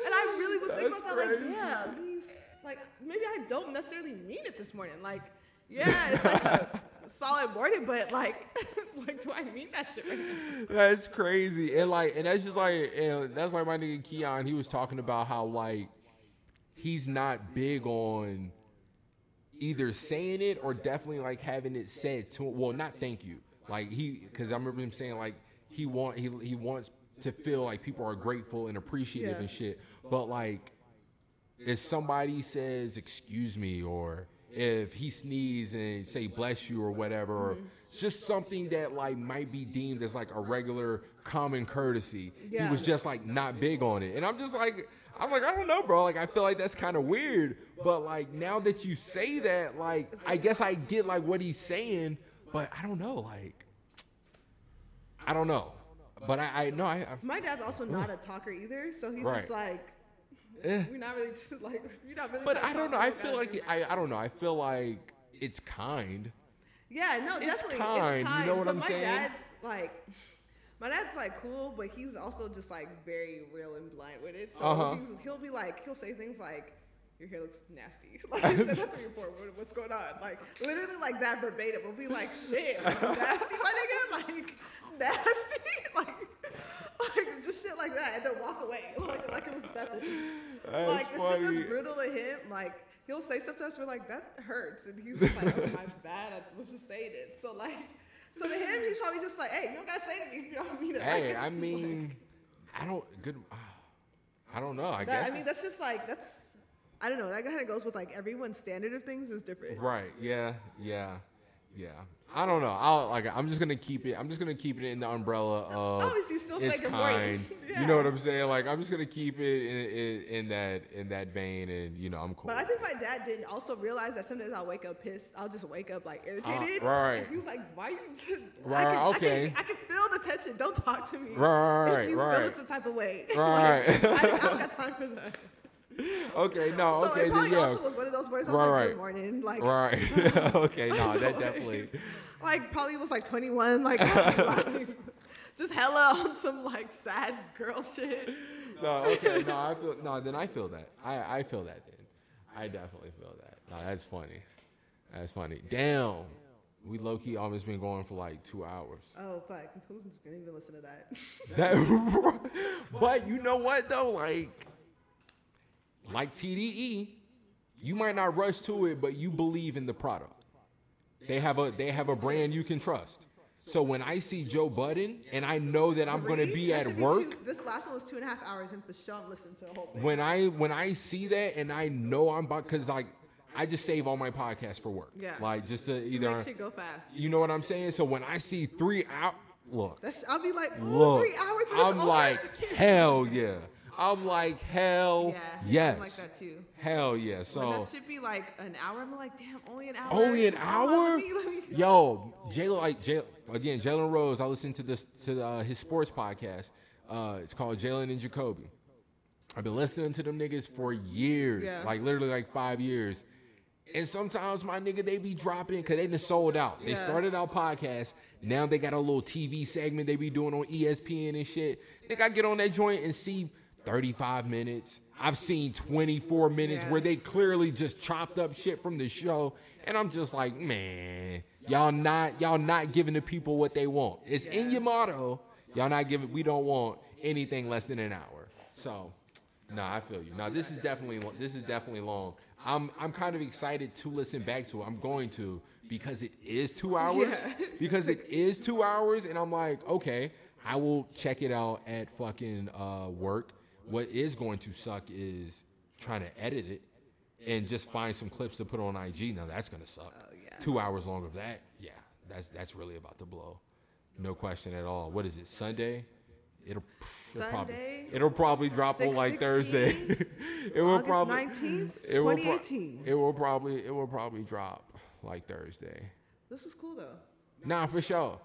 And I really was thinking That's about that. Like, crazy. damn, he's like, maybe I don't necessarily mean it this morning. Like, yeah, it's like solid morning, but like, like, do I mean that shit right now? That's crazy. And like, and that's just like, and that's like my nigga Keon. He was talking about how like he's not big on either saying it or definitely like having it said to him. Well, not thank you. Like he, because I remember him saying like he want he he wants to feel like people are grateful and appreciative Yeah. and shit. But like, if somebody says excuse me or if he sneeze and say bless you or whatever. Or Mm-hmm. it's just something that like might be deemed as like a regular common courtesy. He was just like not big on it. And i'm just like i'm like i don't know bro. Like i feel like that's kind of weird. But like now that you say that like i guess i get like what he's saying but i don't know like i don't know. But i i know i, I My dad's also not a talker either, so he's Right. just like, eh. we're not really just like, you're not really. but i don't know i feel like I, I don't know i feel like it's kind Yeah, no, It's definitely. kind, It's kind. You know what but I'm my saying? dad's like, my dad's like cool, but he's also just like very real and blunt with it. So Uh-huh. he's, he'll be like, he'll say things like, "Your hair looks nasty." Like he said that to before. What, what's going on? Like literally like that verbatim. We'll be like, "Shit, like, nasty, my nigga." Like nasty, like. Like just shit like that, and then walk away like, like it was nothing. That's like the shit funny. that's brutal to him, like he'll say sometimes we're like that hurts, and he's just like, oh my bad, I was just saying it. So like, so to him, he's probably just like, hey, you don't gotta say anything if you don't mean it. Hey, Like, I mean, I don't good. I don't know. I like- guess. I mean, that's just like that's. I don't know. That kind of goes with like everyone's standard of things is different. right. Yeah. Yeah. Yeah. I don't know. I'll like. I'm just gonna keep it. I'm just gonna keep it in the umbrella of. Obviously, still say it's good kind. Yeah. You know what I'm saying? Like I'm just gonna keep it in, in, in that in that vein, and you know I'm cool. But I think my dad didn't also realize that sometimes I'll wake up pissed. I'll just wake up like irritated. Uh, right. And he was like, "Why are you?" Right, I can, okay. I can, I can feel the tension. Don't talk to me. Right, If you feel right. it some type of way. Right. Like, I, I don't got time for that. okay, no, so okay, it then, probably yeah, also was one of those mornings. I was Right, like, right. "Good morning." Like, right. okay, no, that definitely. like probably was like 21. Like, oh, like, just hella on some like sad girl shit. No, okay, no, I feel no. Then I feel that. I I feel that. Then I definitely feel that. No, that's funny. That's funny. Damn, we low key almost been going for like two hours. Oh fuck! Who's gonna even listen to that? That, but you know what though, like, like TDE, you might not rush to it, but you believe in the product. They have a they have a brand you can trust. So when I see Joe Budden and I know that I'm gonna be at should work, two- this last one was two and a half hours, and for sure I'm listening to the whole thing. when I when I see that and I know I'm about because like I just save all my podcasts for work. Yeah. Like just to To either make shit go fast. you know what I'm saying. So when I see three out, look, That's, I'll be like, look, three hours. I'm like hell yeah. I'm like hell yeah, yes. I'm like that too. Hell yeah. So that should be like an hour. I'm like, damn, only an hour. only an hour. let me- let me- Yo, Jalen, like Jalen, again, Jalen Rose. I listened to this to uh, his sports podcast. Uh, it's called Jalen and Jacoby. I've been listening to them niggas for years, Yeah. like literally like five years. And sometimes my nigga they be dropping because they just sold out. They Yeah. started out podcast. Now they got a little TV segment they be doing on ESPN and shit. Nigga, I get on that joint and see 35 minutes. I've seen 24 minutes Yeah. where they clearly just chopped up shit from the show. And I'm just like, man, y'all not y'all not giving the people what they want. It's in your motto. Y'all not giving we don't want anything less than an hour. So Nah, I feel you. Now this is definitely this is definitely long. I'm I'm kind of excited to listen back to it. I'm going to because it is two hours. Yeah. because it is two hours, and I'm like, okay, I will check it out at fucking uh, work. What is going to suck is trying to edit it and just find some clips to put on IG. Now that's gonna suck. Oh, yeah. Two hours long of that, yeah, that's that's really about to blow. No question at all. What is it? Sunday? It'll, it'll probably Sunday? it'll probably drop on like 6/16? Thursday. it will August probably 19th, it will pro- 2018. it will probably it will probably drop like Thursday. This was cool though. Nah, for sure.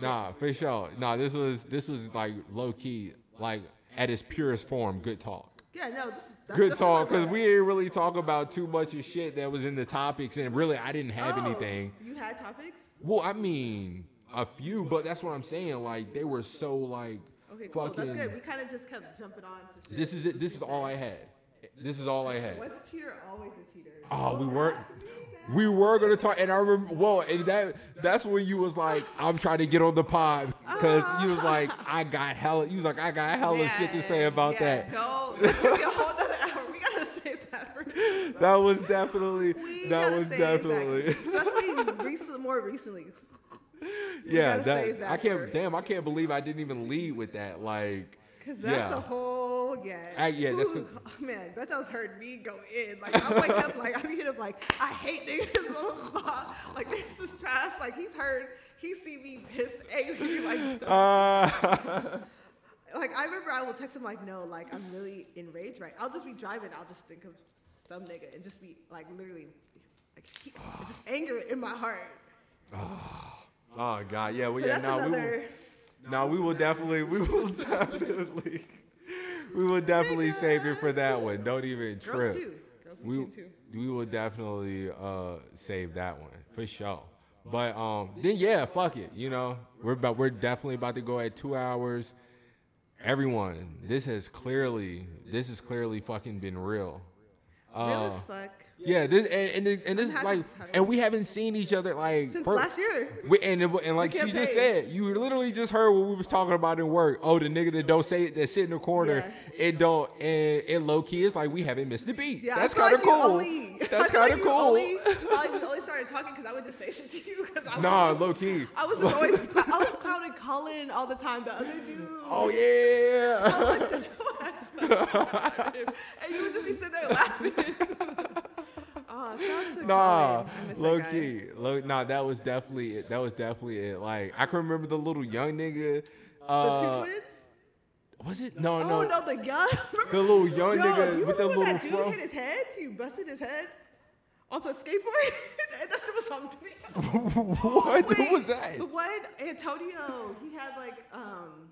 Nah, for sure. Nah, this was this was like low key, like at its purest form, good talk. Yeah, no, this, Good talk, because we didn't really talk about too much of shit that was in the topics, and really I didn't have Oh, anything. You had topics? Well, I mean, a few, but that's what I'm saying. Like they were so like Okay, cool. fucking. That's good. We kind of just kept jumping on to shit. This is it. This is all I had. This is all I had. What's a cheater, always a cheater. Oh, we weren't. Ask me that. We were gonna talk, and I remember. Well, and that that's when you was like, "I'm trying to get on the pod," because you was like, "I got hella." You was like, "I got hella shit to say about yeah, that." Don't. Be a whole nother hour. We gotta save that for. That was definitely. We that was save definitely. That, especially recent, more recently. yeah, that, that I can't. Damn, I can't believe I didn't even lead with that. Like, Cause that's yeah. a whole yeah. I- yeah, that's Ooh, 'cause- man. That's was heard me go in. Like I wake up like I'm hitting like I hate niggas. like this is trash. Like he's heard. He see me pissed, angry. Like uh, like I remember I will text him like no, like I'm really enraged right. I'll just be driving. I'll just think of some nigga and just be like literally like he, just anger in my heart. oh oh God, yeah, well, yeah. that's Now we. Now we will definitely. We will definitely. We will definitely save it for that one. Don't even Girls trip. too. Girls we too. we will definitely uh, save that one for sure. But um, then yeah, fuck it. You know, we're about we're definitely about to go at two hours. Everyone, this has clearly this has clearly fucking been real. Real Uh, as fuck. Yeah, this and and, and this I'm like, and we haven't seen each other like Since per- last year. we, and, and like she just said, you literally just heard what we was talking about in work. Oh, the nigga that don't say it, that sit in the corner, it don't, and it low key is like we haven't missed a beat. Yeah, that's kind of like cool. Only, that's kind of you cool. Only, I only started talking because I would just say shit to you. Cause I was Nah, just, low key. I was just always, I was clowning Cullen all the time. The other dude. Oh yeah. I was like, "Shut your ass up." and you would just be sitting there laughing. oh, Nah, Cullen. I miss that low key. Low, nah, that was definitely it. That was definitely it. Like I can remember the little young nigga. the Uh, two twins. Was it? No, Oh no. no, the young, The little young Yo, nigga do you with the little that dude fro. hit his head? He busted his head off a skateboard, and that shit was on video. what? Wait, Who was that? The one Antonio, he had like um.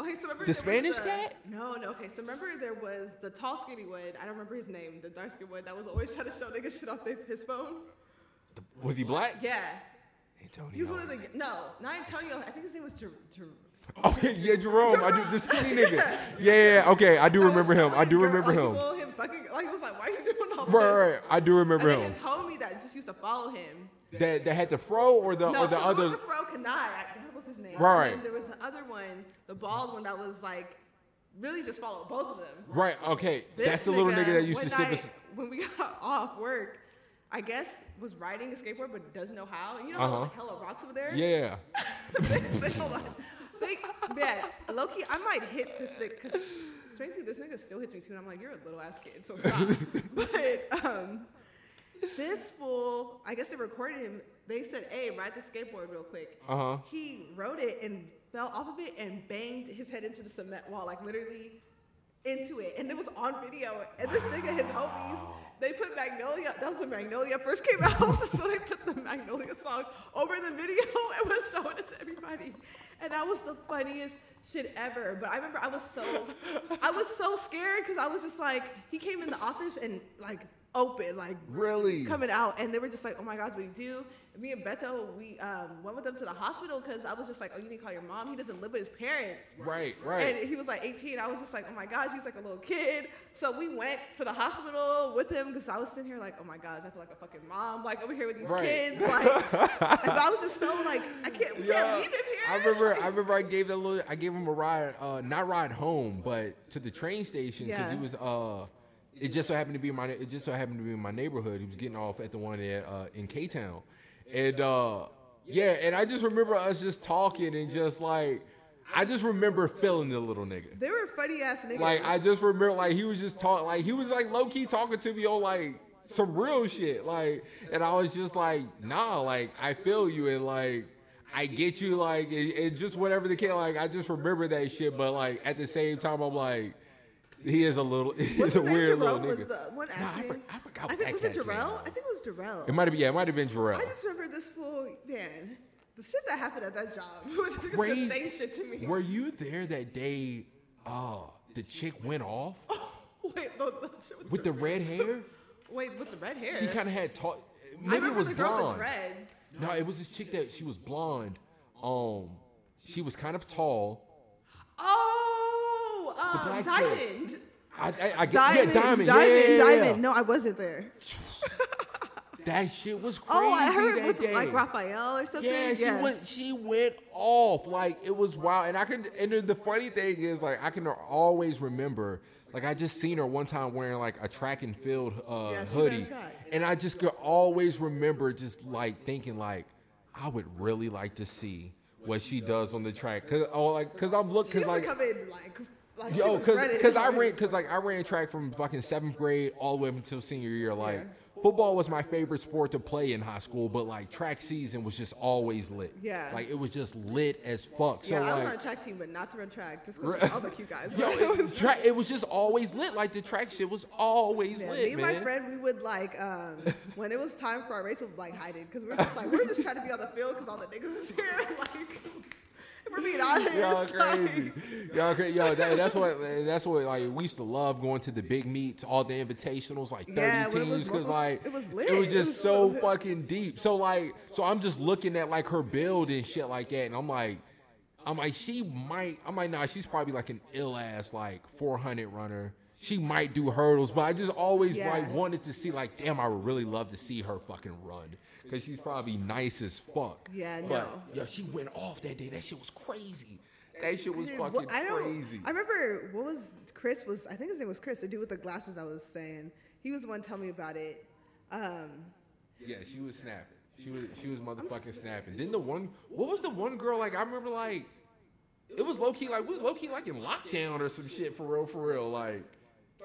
Okay, so remember The Spanish the- cat? No, no. Okay, so remember there was the tall skinny one. I don't remember his name. The dark skinny one that was always trying to show niggas shit off their, his phone. Was he black? Yeah, Antonio. he was one of the no, not Antonio. I think his name was Jer- Jer- Okay, oh, yeah, Jerome. I do the skinny nigga. Yeah, yeah, yeah, okay, I do remember him. I do girl- remember like, him. people, him fucking like he was like, why are you doing all this? Right, right, right. I do remember And him. his homie that just used to follow him. That that had the fro or the No, or the so other. Robert Fro I- that was his name. Right. And there was the other one, the bald one that was like, really just followed both of them. Right. Okay. This That's the little nigga that used to sip his. When we got off work, I guess was riding a skateboard but doesn't know how. And you know, Uh-huh. uh like hella rocks over there. Yeah. Hold on. Think, man, Loki, I might hit this thing because strangely this nigga still hits me too, and I'm like, you're a little ass kid, so stop. but um, this fool, I guess they recorded him. They said, "Hey, ride the skateboard real quick." Uh huh. He rode it and fell off of it and banged his head into the cement wall, like literally into it. And it was on video. And this nigga, his homies, they put Magnolia. That was when Magnolia first came out. so they put the Magnolia song over the video and was showing it to everybody. And that was the funniest shit ever. But I remember I was so, I was so scared because I was just like, he came in the office and like open, like Really? coming out, and they were just like, "Oh my God, what do you do?" And me and Beto, we um, went with them to the hospital because I was just like, "Oh, you need to call your mom. He doesn't live with his parents." Right. Right. And he was like 18. I was just like, "Oh my gosh, he's like a little kid." So we went to the hospital with him because I was sitting here like, "Oh my gosh, I feel like a fucking mom, like over here with these Right. kids." Like, I was just so like, "I can't, we Yeah, can't leave him here." I remember. I remember. I gave that little. I gave him a ride. Uh, not ride home, but to the train station because Yeah. he was. Uh, it just so happened to be in my. It just so happened to be in my neighborhood. He was getting off at the one at uh, in K Town, and uh, yeah, and I just remember us just talking and just like. I just remember feeling the little nigga. They were funny ass niggas. Like I just remember, like he was just talking, like he was like low key talking to me on like some real shit, like, and I was just like, nah, like I feel you, and like I get you, like, and, and just whatever the kid, like I just remember that shit, but like at the same time, I'm like, he is a little, he's a weird Jerome little was nigga. the one Nah, I, for, I forgot. I think that was it Jarrell? I think it was Jarrell. It might have been, yeah, it might have been Jarrell. I just remember this fool, man. The shit that happened at that job was just you- saying shit to me. Were you there that day? Uh, the chick went off Oh, Wait, the, the shit with, with the red hair. wait with the red hair. She kind of had tall. I Maybe it was the girl with the blonde. dreads. No, it was this chick that she was blonde. Um, she was kind of tall. Oh, um, Diamond. I, I, I get, Diamond, yeah, diamond, Diamond, yeah. Diamond. No, I wasn't there. That shit was crazy Oh, I heard with day. like Raphael or something. yeah, she went. She went off like it was wild. And I could. And the- funny thing is, like, I can always remember. Like, I just seen her one time wearing like a track and field uh, hoodie, and I just could always remember just like thinking like, I would really like to see what she does on the track. Cause oh, like, cause I'm looking like. like, like Yo, cause, cause I ran, cause like I ran track from fucking seventh grade all the way up until senior year. Like football was my favorite sport to play in high school, but like track season was just always lit. Yeah. like it was just lit as fuck. So yeah, I was on a track team, but not to run track, just because all the cute guys. yo, it was- track, it was just always lit. Like the track shit was always Yeah, lit, me and man. my friend, we would like um, when it was time for our race, we would like hide it because we were just like we were just trying to be on the field because all the niggas was here. Like, we're being honest. Y'all like- crazy. Y'all crazy. Yo, that, that's what that's what like we used to love going to the big meets, all the invitationals, like 30 Yeah, it was teams, because like it was It lit. was It just was so fucking deep. So like, so I'm just looking at like her build and shit like that, and I'm like, I'm like, she might. I'm like, nah, she's probably like an ill ass like 400 runner. She might do hurdles, but I just always Yeah. like wanted to see like, damn, I would really love to see her fucking run because she's probably nice as fuck. Yeah, but, no. Yo, she went off that day. That shit was crazy. That shit was Dude, fucking what- I don't. crazy. I remember what was Chris was. I think his name was Chris. The dude with the glasses. I was saying he was the one telling me about it. Um, yeah, she was snapping. She was she was motherfucking snapping. Then the one, what was the one girl like? I remember like, it was low key like, we was low key like in lockdown or some shit for real, for real. Like,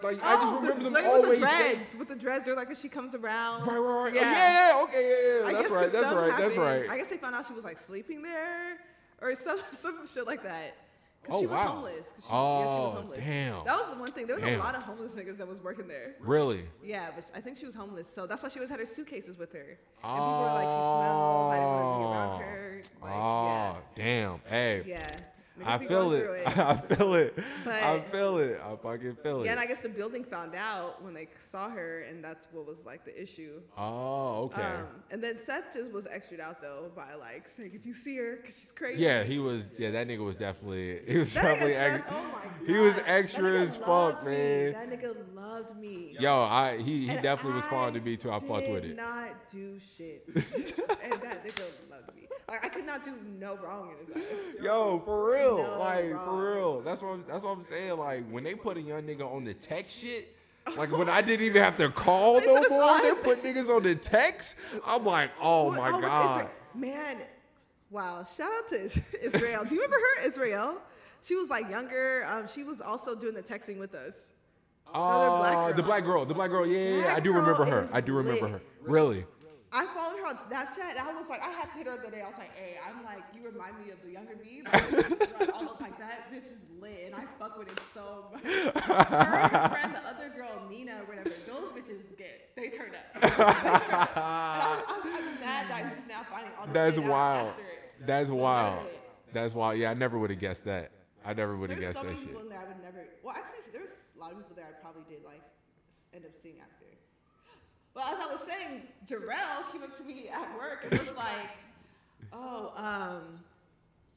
like I just oh, remember the, them like always with the saying- dreads. With the dreads, they're like if she comes around. Right, right, right. Oh, yeah. Yeah, yeah, okay, yeah, yeah. That's right. That's right. That's happened- right. I guess they found out she was like sleeping there. or some some shit like that. 'Cause Oh, she was wow. homeless. She, yeah, she Oh, was homeless. damn. That was the one thing. There was Damn. a lot of homeless niggas that was working there. Really? Yeah, but I think she was homeless, so that's why she always had her suitcases with her. And people were like, she smells. I didn't want to be around her. Like, oh, damn. Hey. yeah, yeah. I feel going it. I feel it. I feel it. I fucking feel it. Yeah, and I guess the building found out when they saw her, and that's what was like the issue. oh, okay. Um, and then Seth just was extra'd out though by like saying, if you see her, because she's crazy. yeah, he was. Yeah, that nigga was definitely. He was That definitely. nigga Seth, oh my god. he was extra as fuck, me. man. That nigga loved me. Yo, I he he And definitely was fond I of me too. I fucked with did it. not do shit. and that nigga loved me. Like, I could not do no wrong in his eyes. Yo, for real, No, like bro. for real. That's what I'm, that's what I'm saying. Like when they put a young nigga on the text shit, like when I didn't even have to call They no more, they put niggas on the text. I'm like, oh Well, my with god. Man, wow. Shout out to Is- Israel. Do you remember her, Israel? She was like younger. Um, she was also doing the texting with us. Black Uh, the black girl, the black girl. Yeah, yeah, yeah. I do remember her. I do remember lit. her. Really? I followed her on Snapchat, and I was like, I had to hit her the other day. I was like, hey, I'm like, you remind me of the younger me. Like, all of like that bitch is lit, and I fuck with it so much. Her and her friend, the other girl, Nina whatever, those bitches get they turned up. They turned up. And I'm, I'm, I'm mad that I'm just now finding all That's wild. after it. That's wild. That's wild. Yeah, I never would have guessed that. I never would have guessed so that many shit. people in there I would never. Well, actually, there's a lot of people there I probably did like end up seeing after. But as I was saying, Jarrell came up to me at work and was like, "Oh, um,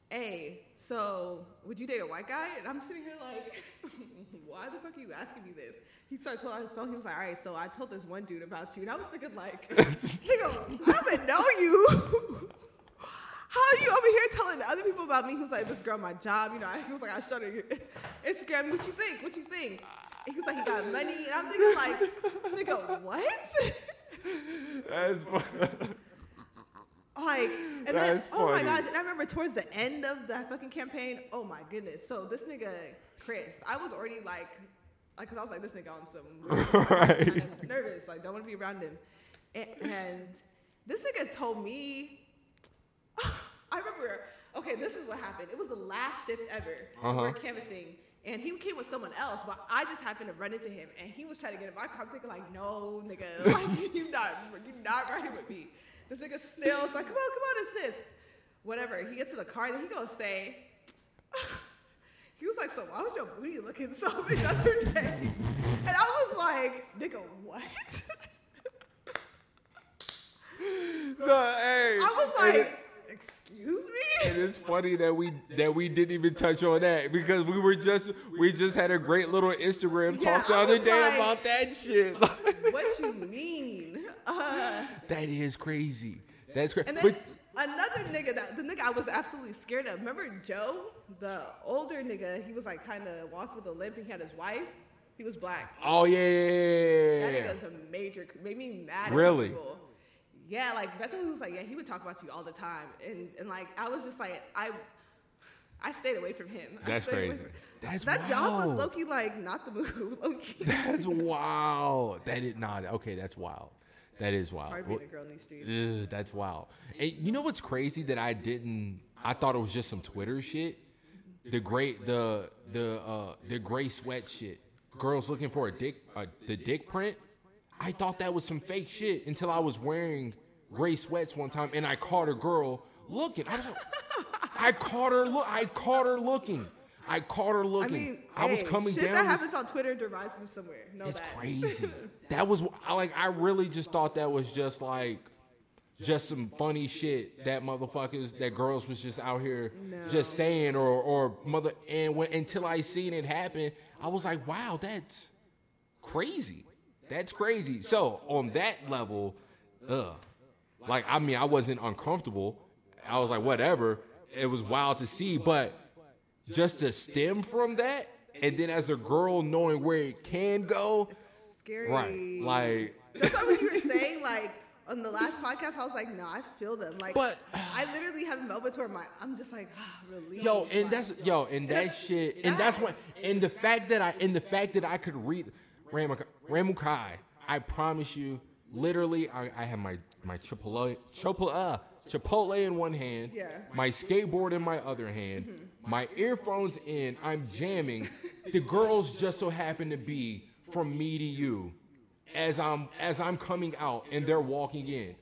hey, so would you date a white guy?" And I'm sitting here like, "Why the fuck are you asking me this?" He started pulling out his phone. He was like, "All right, so I told this one dude about you," and I was thinking like, "Nigga, I don't even know you." How are you over here telling other people about me? He was like, this girl, my job, you know. He was like, I showed her Instagram. What you think? What you think? He was like, he got money, and I'm thinking like, nigga, what? That's fu- Like, and then, That's oh my gosh, and I remember towards the end of that fucking campaign, oh my goodness. So this nigga, Chris, I was already like, like, cause I was like, this nigga on some Right. kind of nervous, like, don't want to be around him. And, and this nigga told me, I remember, okay, this is what happened. It was the last shift ever. We Uh-huh. were canvassing. And he came with someone else, but I just happened to run into him, and he was trying to get in my car. I'm thinking like, no, nigga, like you not, you not riding with me. This nigga still like, come on, come on, assist. Whatever. He gets to the car, then he goes say, he was like, so why was your booty looking so big the other day? And I was like, nigga, what? no, hey. I was like, excuse And it's funny that we that we didn't even touch on that because we were just we just had a great little Instagram Yeah, talk the other day like- about that shit. what you mean? Uh, that is crazy. That's crazy. But another nigga, that the nigga I was absolutely scared of. Remember Joe, the older nigga? He was like kind of walked with a limp. and He had his wife. He was black. oh yeah, That yeah, yeah, nigga's a major, made me mad. Really? people. Yeah, like Beto was like, yeah, he would talk about you all the time, and and like I was just like, I, I stayed away from him. I That's stayed away crazy. from- That's that job was key like not the move. Low key. That's wild. That is not okay. That's wild. That is wild. Hard being a girl in these streets. Ugh, that's wild. And you know what's crazy that I didn't? I thought it was just some Twitter shit. The great the the uh the gray sweat shit. Girls looking for a dick uh, the dick print. I thought that was some fake shit until I was wearing gray sweats one time and I caught a girl looking. I was like, I caught her look. I caught her looking. I caught her I looking. mean, I was hey, coming shit down. that happens on Twitter derived from somewhere. Know it's crazy. that was I like. I really just thought that was just like, just some funny shit that motherfuckers, that girls was just out here just saying or or mother. And when until I seen it happen, I was like, wow, that's crazy. That's crazy. So on that level, ugh. Like I mean, I wasn't uncomfortable. I was like, whatever. It was wild to see, but just to stem from that, and then as a girl knowing where it can go, Scary. right? Like, That's why when you were saying like on the last podcast, I was like, no, I feel them. Like, But- I literally have moments where my I'm just like, ah, relief. yo, and that's yo, and that that's shit, and that's what, and the fact that I, and the fact that I could read Ramukai, Ramukai I promise you, literally, I, I have my my triple uh, Chipotle in one hand, Yeah. Mm-hmm. my skateboard in my other hand, my earphones in, I'm jamming. the girls just so happen to be from me to you as I'm as I'm coming out and they're walking in.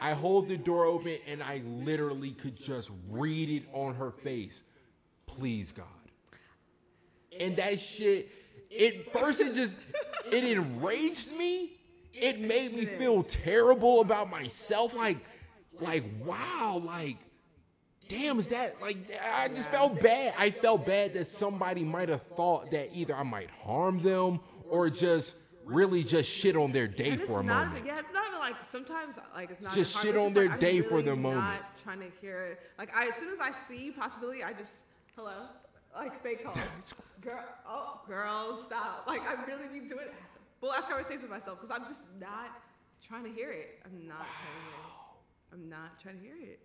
I hold the door open and I literally could just read it on her face. Please God. And that shit, it first it just it enraged me. It made me feel terrible about myself. Like, like, wow, like, damn, is that like I just felt bad. I felt bad that somebody might have thought that either I might harm them or just really just shit on their day for a not, moment. Yeah, it's not even like sometimes like it's not Just shit on it's their like, day for really the moment. Not trying to hear it. Like I, as soon as I see possibility, I just hello, like fake calls. Girl, oh girl, stop. Like I really be doing full ass conversation with myself because I'm just not trying to hear it. I'm not trying to hear it. I'm not trying to hear it.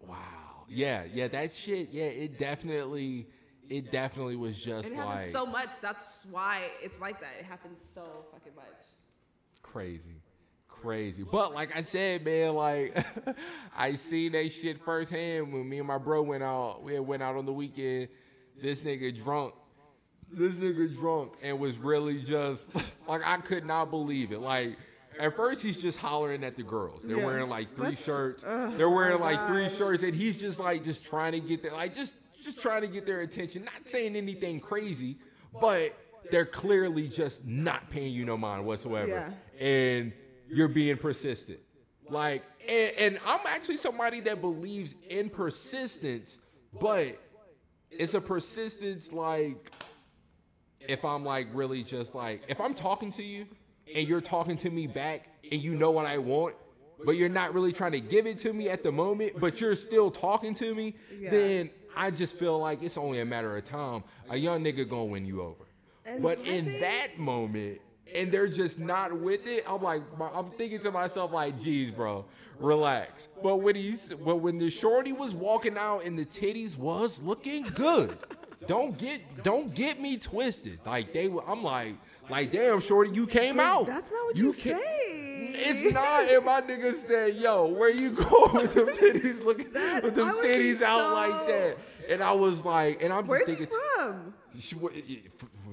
Wow. Yeah, yeah, that shit, yeah, it definitely it definitely was just it like happens so much. That's why it's like that. It happens so fucking much. crazy. Crazy. But like I said, man, like I seen that shit firsthand when me and my bro went out. We went out on the weekend. This nigga drunk. This nigga drunk and was really just like I could not believe it. Like at first he's just hollering at the girls. They're Yeah. wearing like three That's- shirts. ugh, They're wearing like three shirts and he's just like just trying to get their like just just trying to get their attention. Not saying anything crazy, but they're clearly just not paying you no mind whatsoever. Yeah. And you're being persistent. Like and, and I'm actually somebody that believes in persistence, but it's a persistence like if I'm like really just like if I'm talking to you and you're talking to me back and you know what I want, but you're not really trying to give it to me at the moment, but you're still talking to me, Yeah. then I just feel like it's only a matter of time. A young nigga gonna win you over. And but in think- that moment, and they're just not with it, I'm like, I'm thinking to myself like, geez, bro, relax. But when he's, but when the shorty was walking out and the titties was looking good, don't get, don't get me twisted. Like they, were, I'm like, like damn, shorty, you came out. That's not what you, ca- say. It's not. And my nigga said, "Yo, where you going with them titties looking That- with them I would titties out so- like that?" And I was like, and I'm just Where's he thinking, from? she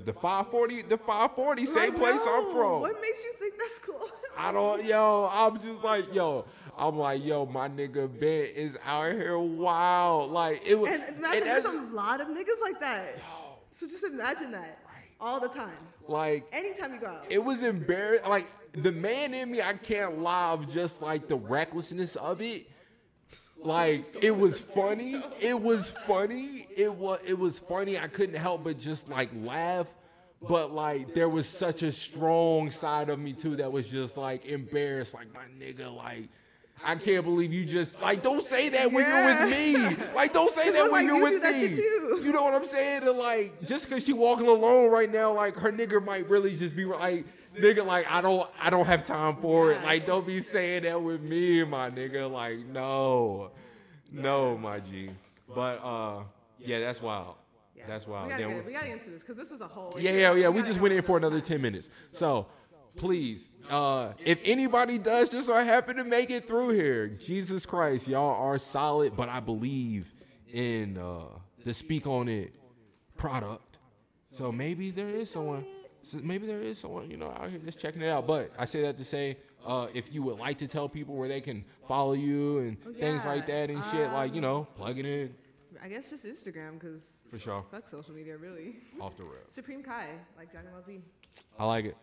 the 540, the 540, same place I'm from. What makes you think that's cool? I don't, yo, I'm just like, yo, I'm like, yo, my nigga Ben is out here wild. Like it was, And and imagine there's a lot of niggas like that. So just imagine that all the time. like Anytime you go out. it was embarrassing. Like the man in me, I can't lie of just like the recklessness of it. Like it was funny. It was funny. It was it was funny. I couldn't help but just like laugh. But like there was such a strong side of me too that was just like embarrassed. Like my nigga, like I can't believe you just like don't say that when you're with me. Like don't say that when like you're you with me. You know what I'm saying? And like just cause she walking alone right now, like her nigga might really just be like nigga, like I don't I don't have time for it. Like don't be saying that with me, my nigga. Like no. No, my G. But uh yeah, that's wild. Yeah. That's wild. We gotta, get, we gotta get into this because this is a whole. yeah, yeah, yeah. We gotta just went in for another 10 minutes. So please, uh, if anybody does just so happen to make it through here, Jesus Christ, y'all are solid, but I believe in uh, the Speak On It product. So maybe there is someone, so maybe there is someone, you know, out here just checking it out. But I say that to say, uh, if you would like to tell people where they can follow you and things like that and shit, like, you know, plug it in I guess just Instagram because for sure. fuck social media really. Off the rail. Supreme Kai, like Dragon Ball Z. I like it.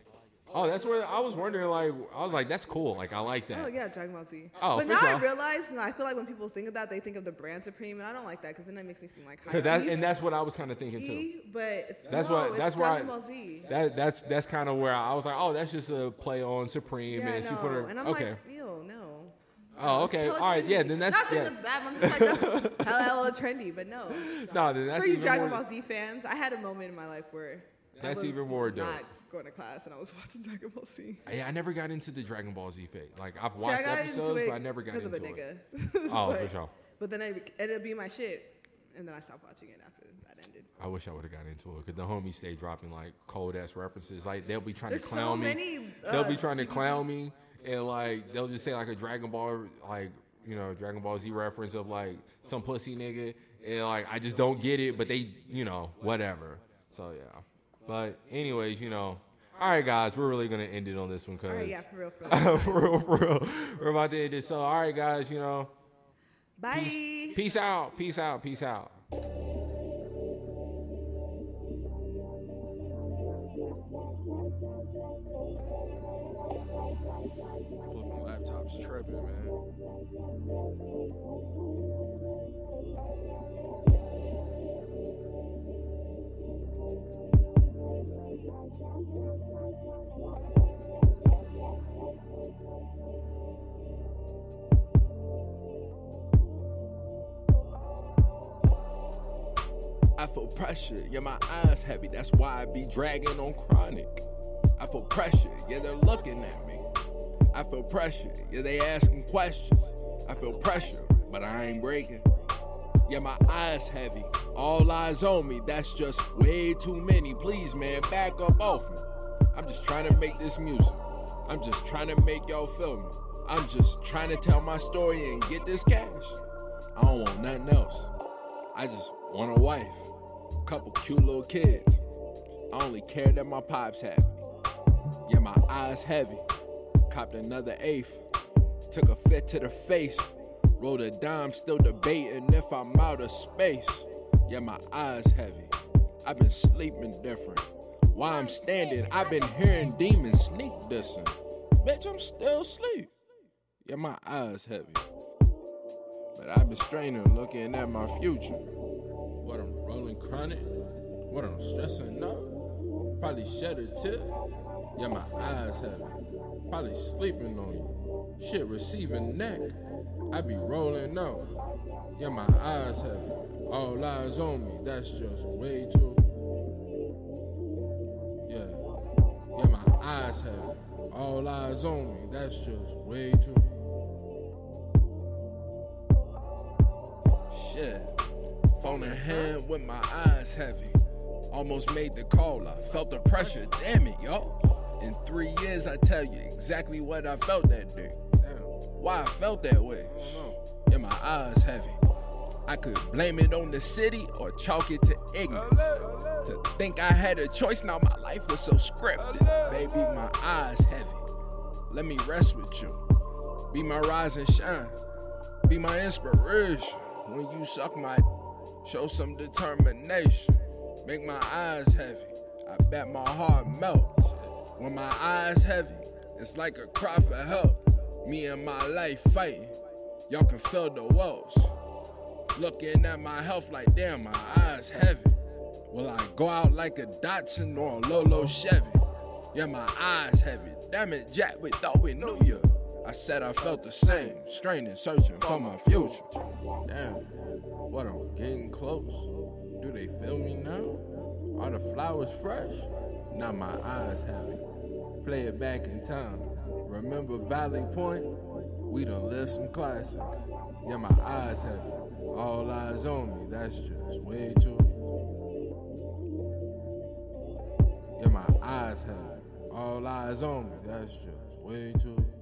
Oh, that's where I was wondering. Like, I was like, that's cool. Like, I like that. Oh yeah, Dragon Ball Z. Oh, but now I realize, and I feel like when people think of that, they think of the brand Supreme, and I don't like that because then that makes me seem like high. Cause that, and that's what I was kind of thinking too. E, but it's That's no, what. That's why. Dragon Ball Z. That that's that's kind of where I was like, oh, that's just a play on Supreme, yeah, and no. she put her. and I'm okay. like, ew, no. oh, okay. All right. Yeah. Then that's not saying yeah. that's bad. I'm just like that's hella, trendy, but no. No, then that's For you Dragon. Ball Z fans, I had a moment in my life where That's even more dope. Going to class and I was watching Dragon Ball Z. Yeah, I never got into the Dragon Ball Z phase. Like I've watched got episodes, but I never got because into of a it. nigga. Oh, but, for sure. But then it ended up being my shit, and then I stopped watching it after that ended. I wish I would have got into it because the homies stay dropping like cold ass references. Like they'll be trying There's to so clown me. many, they'll uh, be trying to clown me and like they'll just say like a Dragon Ball like you know Dragon Ball Z reference of like some pussy nigga, and like I just don't get it. But they, you know, whatever. So yeah. But anyways, you know. All right, guys, we're really gonna end it on this one, cause All right, yeah, for real, for real. for real, for real, we're about to end it. So, all right, guys, you know, Bye. peace, peace out, peace out, peace out. Flipping laptops tripping, man. I feel pressure, yeah, my eyes heavy. That's why I be dragging on chronic. I feel pressure, yeah, they're looking at me. I feel pressure, yeah, they asking questions. I feel pressure, but I ain't breaking. Yeah, my eyes heavy, all eyes on me. That's just way too many. Please, man, back up off me. I'm just trying to make this music. I'm just trying to make y'all feel me. I'm just trying to tell my story and get this cash. I don't want nothing else. I just want a wife, a couple cute little kids. I only care that my pops happy. Yeah, my eyes heavy. Copped another eighth. Took a fit to the face. Rolled a dime, still debating if I'm out of space. Yeah, my eyes heavy. I've been sleeping different. While I'm standing, I've been hearing demons sneak dissing. Bitch, I'm still asleep. Yeah, my eyes heavy. But I've been straining, looking at my future. What I'm rolling chronic? What I'm stressing out? Probably shed a tip. Yeah, my eyes heavy. Probably sleeping on you. Shit, receiving neck. I be rolling out. Yeah, my eyes heavy. All eyes on me. That's just way too. Yeah. Yeah, my eyes heavy. All eyes on me. That's just way too. Shit. Phone in hand with my eyes heavy. Almost made the call. I felt the pressure. Damn it, yo. In three years, I tell you exactly what I felt that day. Why I felt that way. Yeah, my eyes heavy. I could blame it on the city or chalk it to ignorance. To think I had a choice, now my life was so scripted. Baby, my eyes heavy. Let me rest with you. Be my rise and shine. Be my inspiration. When you suck my show some determination. Make my eyes heavy. I bet my heart melt. When my eyes heavy, it's like a cry for help. Me and my life fighting. Y'all can feel the woes. Looking at my health like damn, my eyes heavy. Will I go out like a Datsun or a Lolo Chevy? Yeah, my eyes heavy. Damn it, Jack, we thought we knew you. I said I felt the same, straining, searching for my future. Damn, what I'm getting close. Do they feel me now? Are the flowers fresh? Now my eyes heavy. Play it back in time. Remember Valley Point? We done lived some classics. Yeah, my eyes heavy. All eyes on me, that's just way too. Yeah, my eyes heavy. All eyes on me, that's just way too.